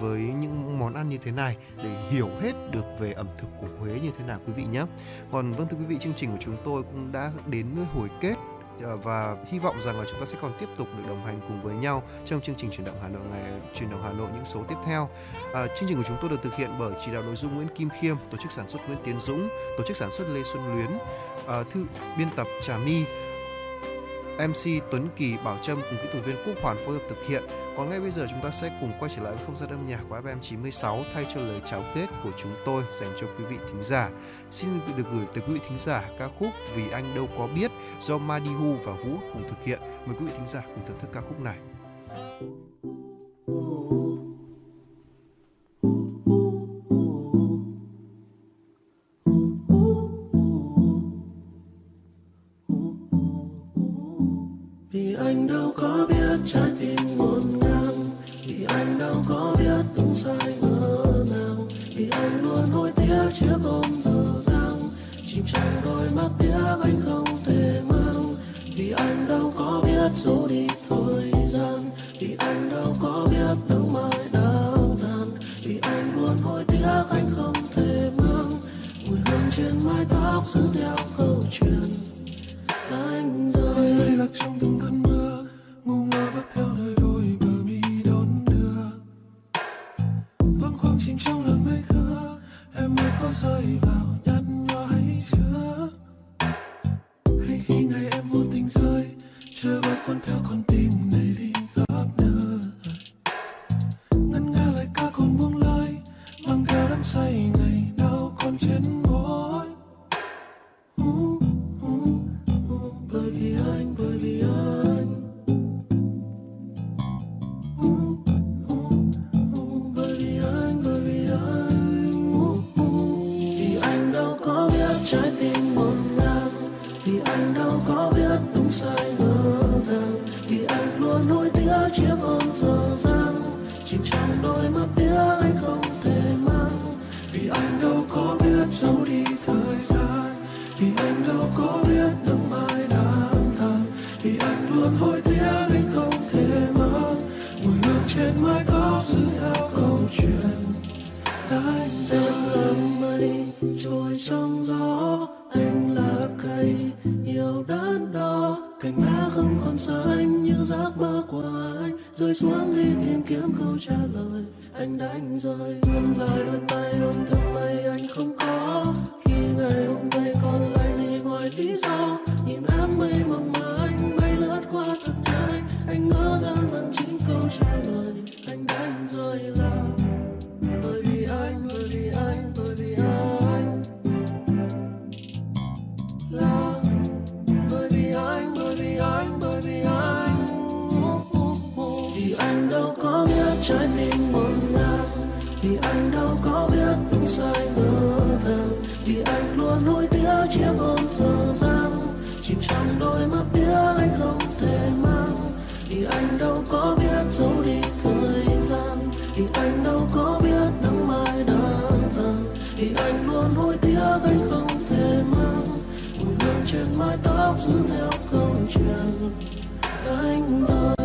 với những món ăn như thế này để hiểu hết được về ẩm thực của Huế như thế nào, quý vị nhé. Còn vâng thưa quý vị, chương trình của chúng tôi cũng đã đến với hồi kết Ờ, và hy vọng rằng là chúng ta sẽ còn tiếp tục được đồng hành cùng với nhau trong chương trình chuyển động Hà Nội ngày chuyển động Hà Nội những số tiếp theo. À, chương trình của chúng tôi được thực hiện bởi chỉ đạo nội dung Nguyễn Kim Khiêm, tổ chức sản xuất Nguyễn Tiến Dũng, tổ chức sản xuất Lê Xuân Luyến, à, thư biên tập Trà My, MC Tuấn Kỳ, Bảo Trâm cùng kỹ thuật viên Quốc Hoàn phối hợp thực hiện. Còn ngay bây giờ chúng ta sẽ cùng quay trở lại với không gian âm nhạc của FM 96 thay cho lời chào kết của chúng tôi dành cho quý vị thính giả. Xin được gửi tới quý vị thính giả ca khúc Vì anh đâu có biết do Madihu và Vũ cùng thực hiện. Mời quý vị thính giả cùng thưởng thức ca khúc này. anh đâu có biết trái tim ngổn ngang. Vì anh đâu có biết đúng sai ngỡ nào. Vì anh luôn hối tiếc trước ôm giờ dang. Chìm trong đôi mắt tiếc anh không thể mang. Vì anh đâu có biết dù đi thời gian. Vì anh đâu có biết nắng mai đau tàn. Vì anh luôn hối tiếc anh không thể mang. Mùi hương trên mái tóc giữ theo câu chuyện. Anh rơi lạc trong từng cơn mưa có rơi vào nhăn nhó hay chưa hay khi ngày em vô tình rơi, chưa bao con theo con tim. Trái tim ngổn ngang vì anh đâu có biết đúng sai ngỡ ngàng vì anh luôn nuối tiếc chiếc ôm giờ dang. Chìm trong đôi mắt tiếc anh không thể mang. Vì anh đâu có biết giấu đi thời gian. Vì anh đâu có biết nắng mai đang tàn vì anh luôn hối tiếc anh không thể mang mùi hương trên mái tóc giữ theo câu chuyện. Anh trôi trong gió, anh là cây nhiều đớn đo. Cành lá không còn xanh như giấc mơ của anh. Rơi xuống đi tìm kiếm câu trả lời, anh đánh rơi. Vươn dài đôi tay ôm thương mây, anh không có. Khi ngày hôm nay còn lại gì ngoài lý do? Nhìn áng mây mộng mơ, anh bay lướt qua thật nhanh anh ngỡ ra rằng chính câu trả lời, anh đánh rơi là là bởi vì anh bởi vì anh bởi vì anh vì anh đâu có biết trái tim ngổn ngang vì anh đâu có biết sai ngỡ ngàng vì anh luôn nuối tiếc chiếc ôm dở dang chìm trong đôi mắt tiếc anh không thể mang vì anh đâu có biết giấu đi thời gian vì anh đâu có biết nắng mai đang tàn vì anh luôn hối tiếc anh không trên mái tóc giữ theo câu chuyện anh rồi.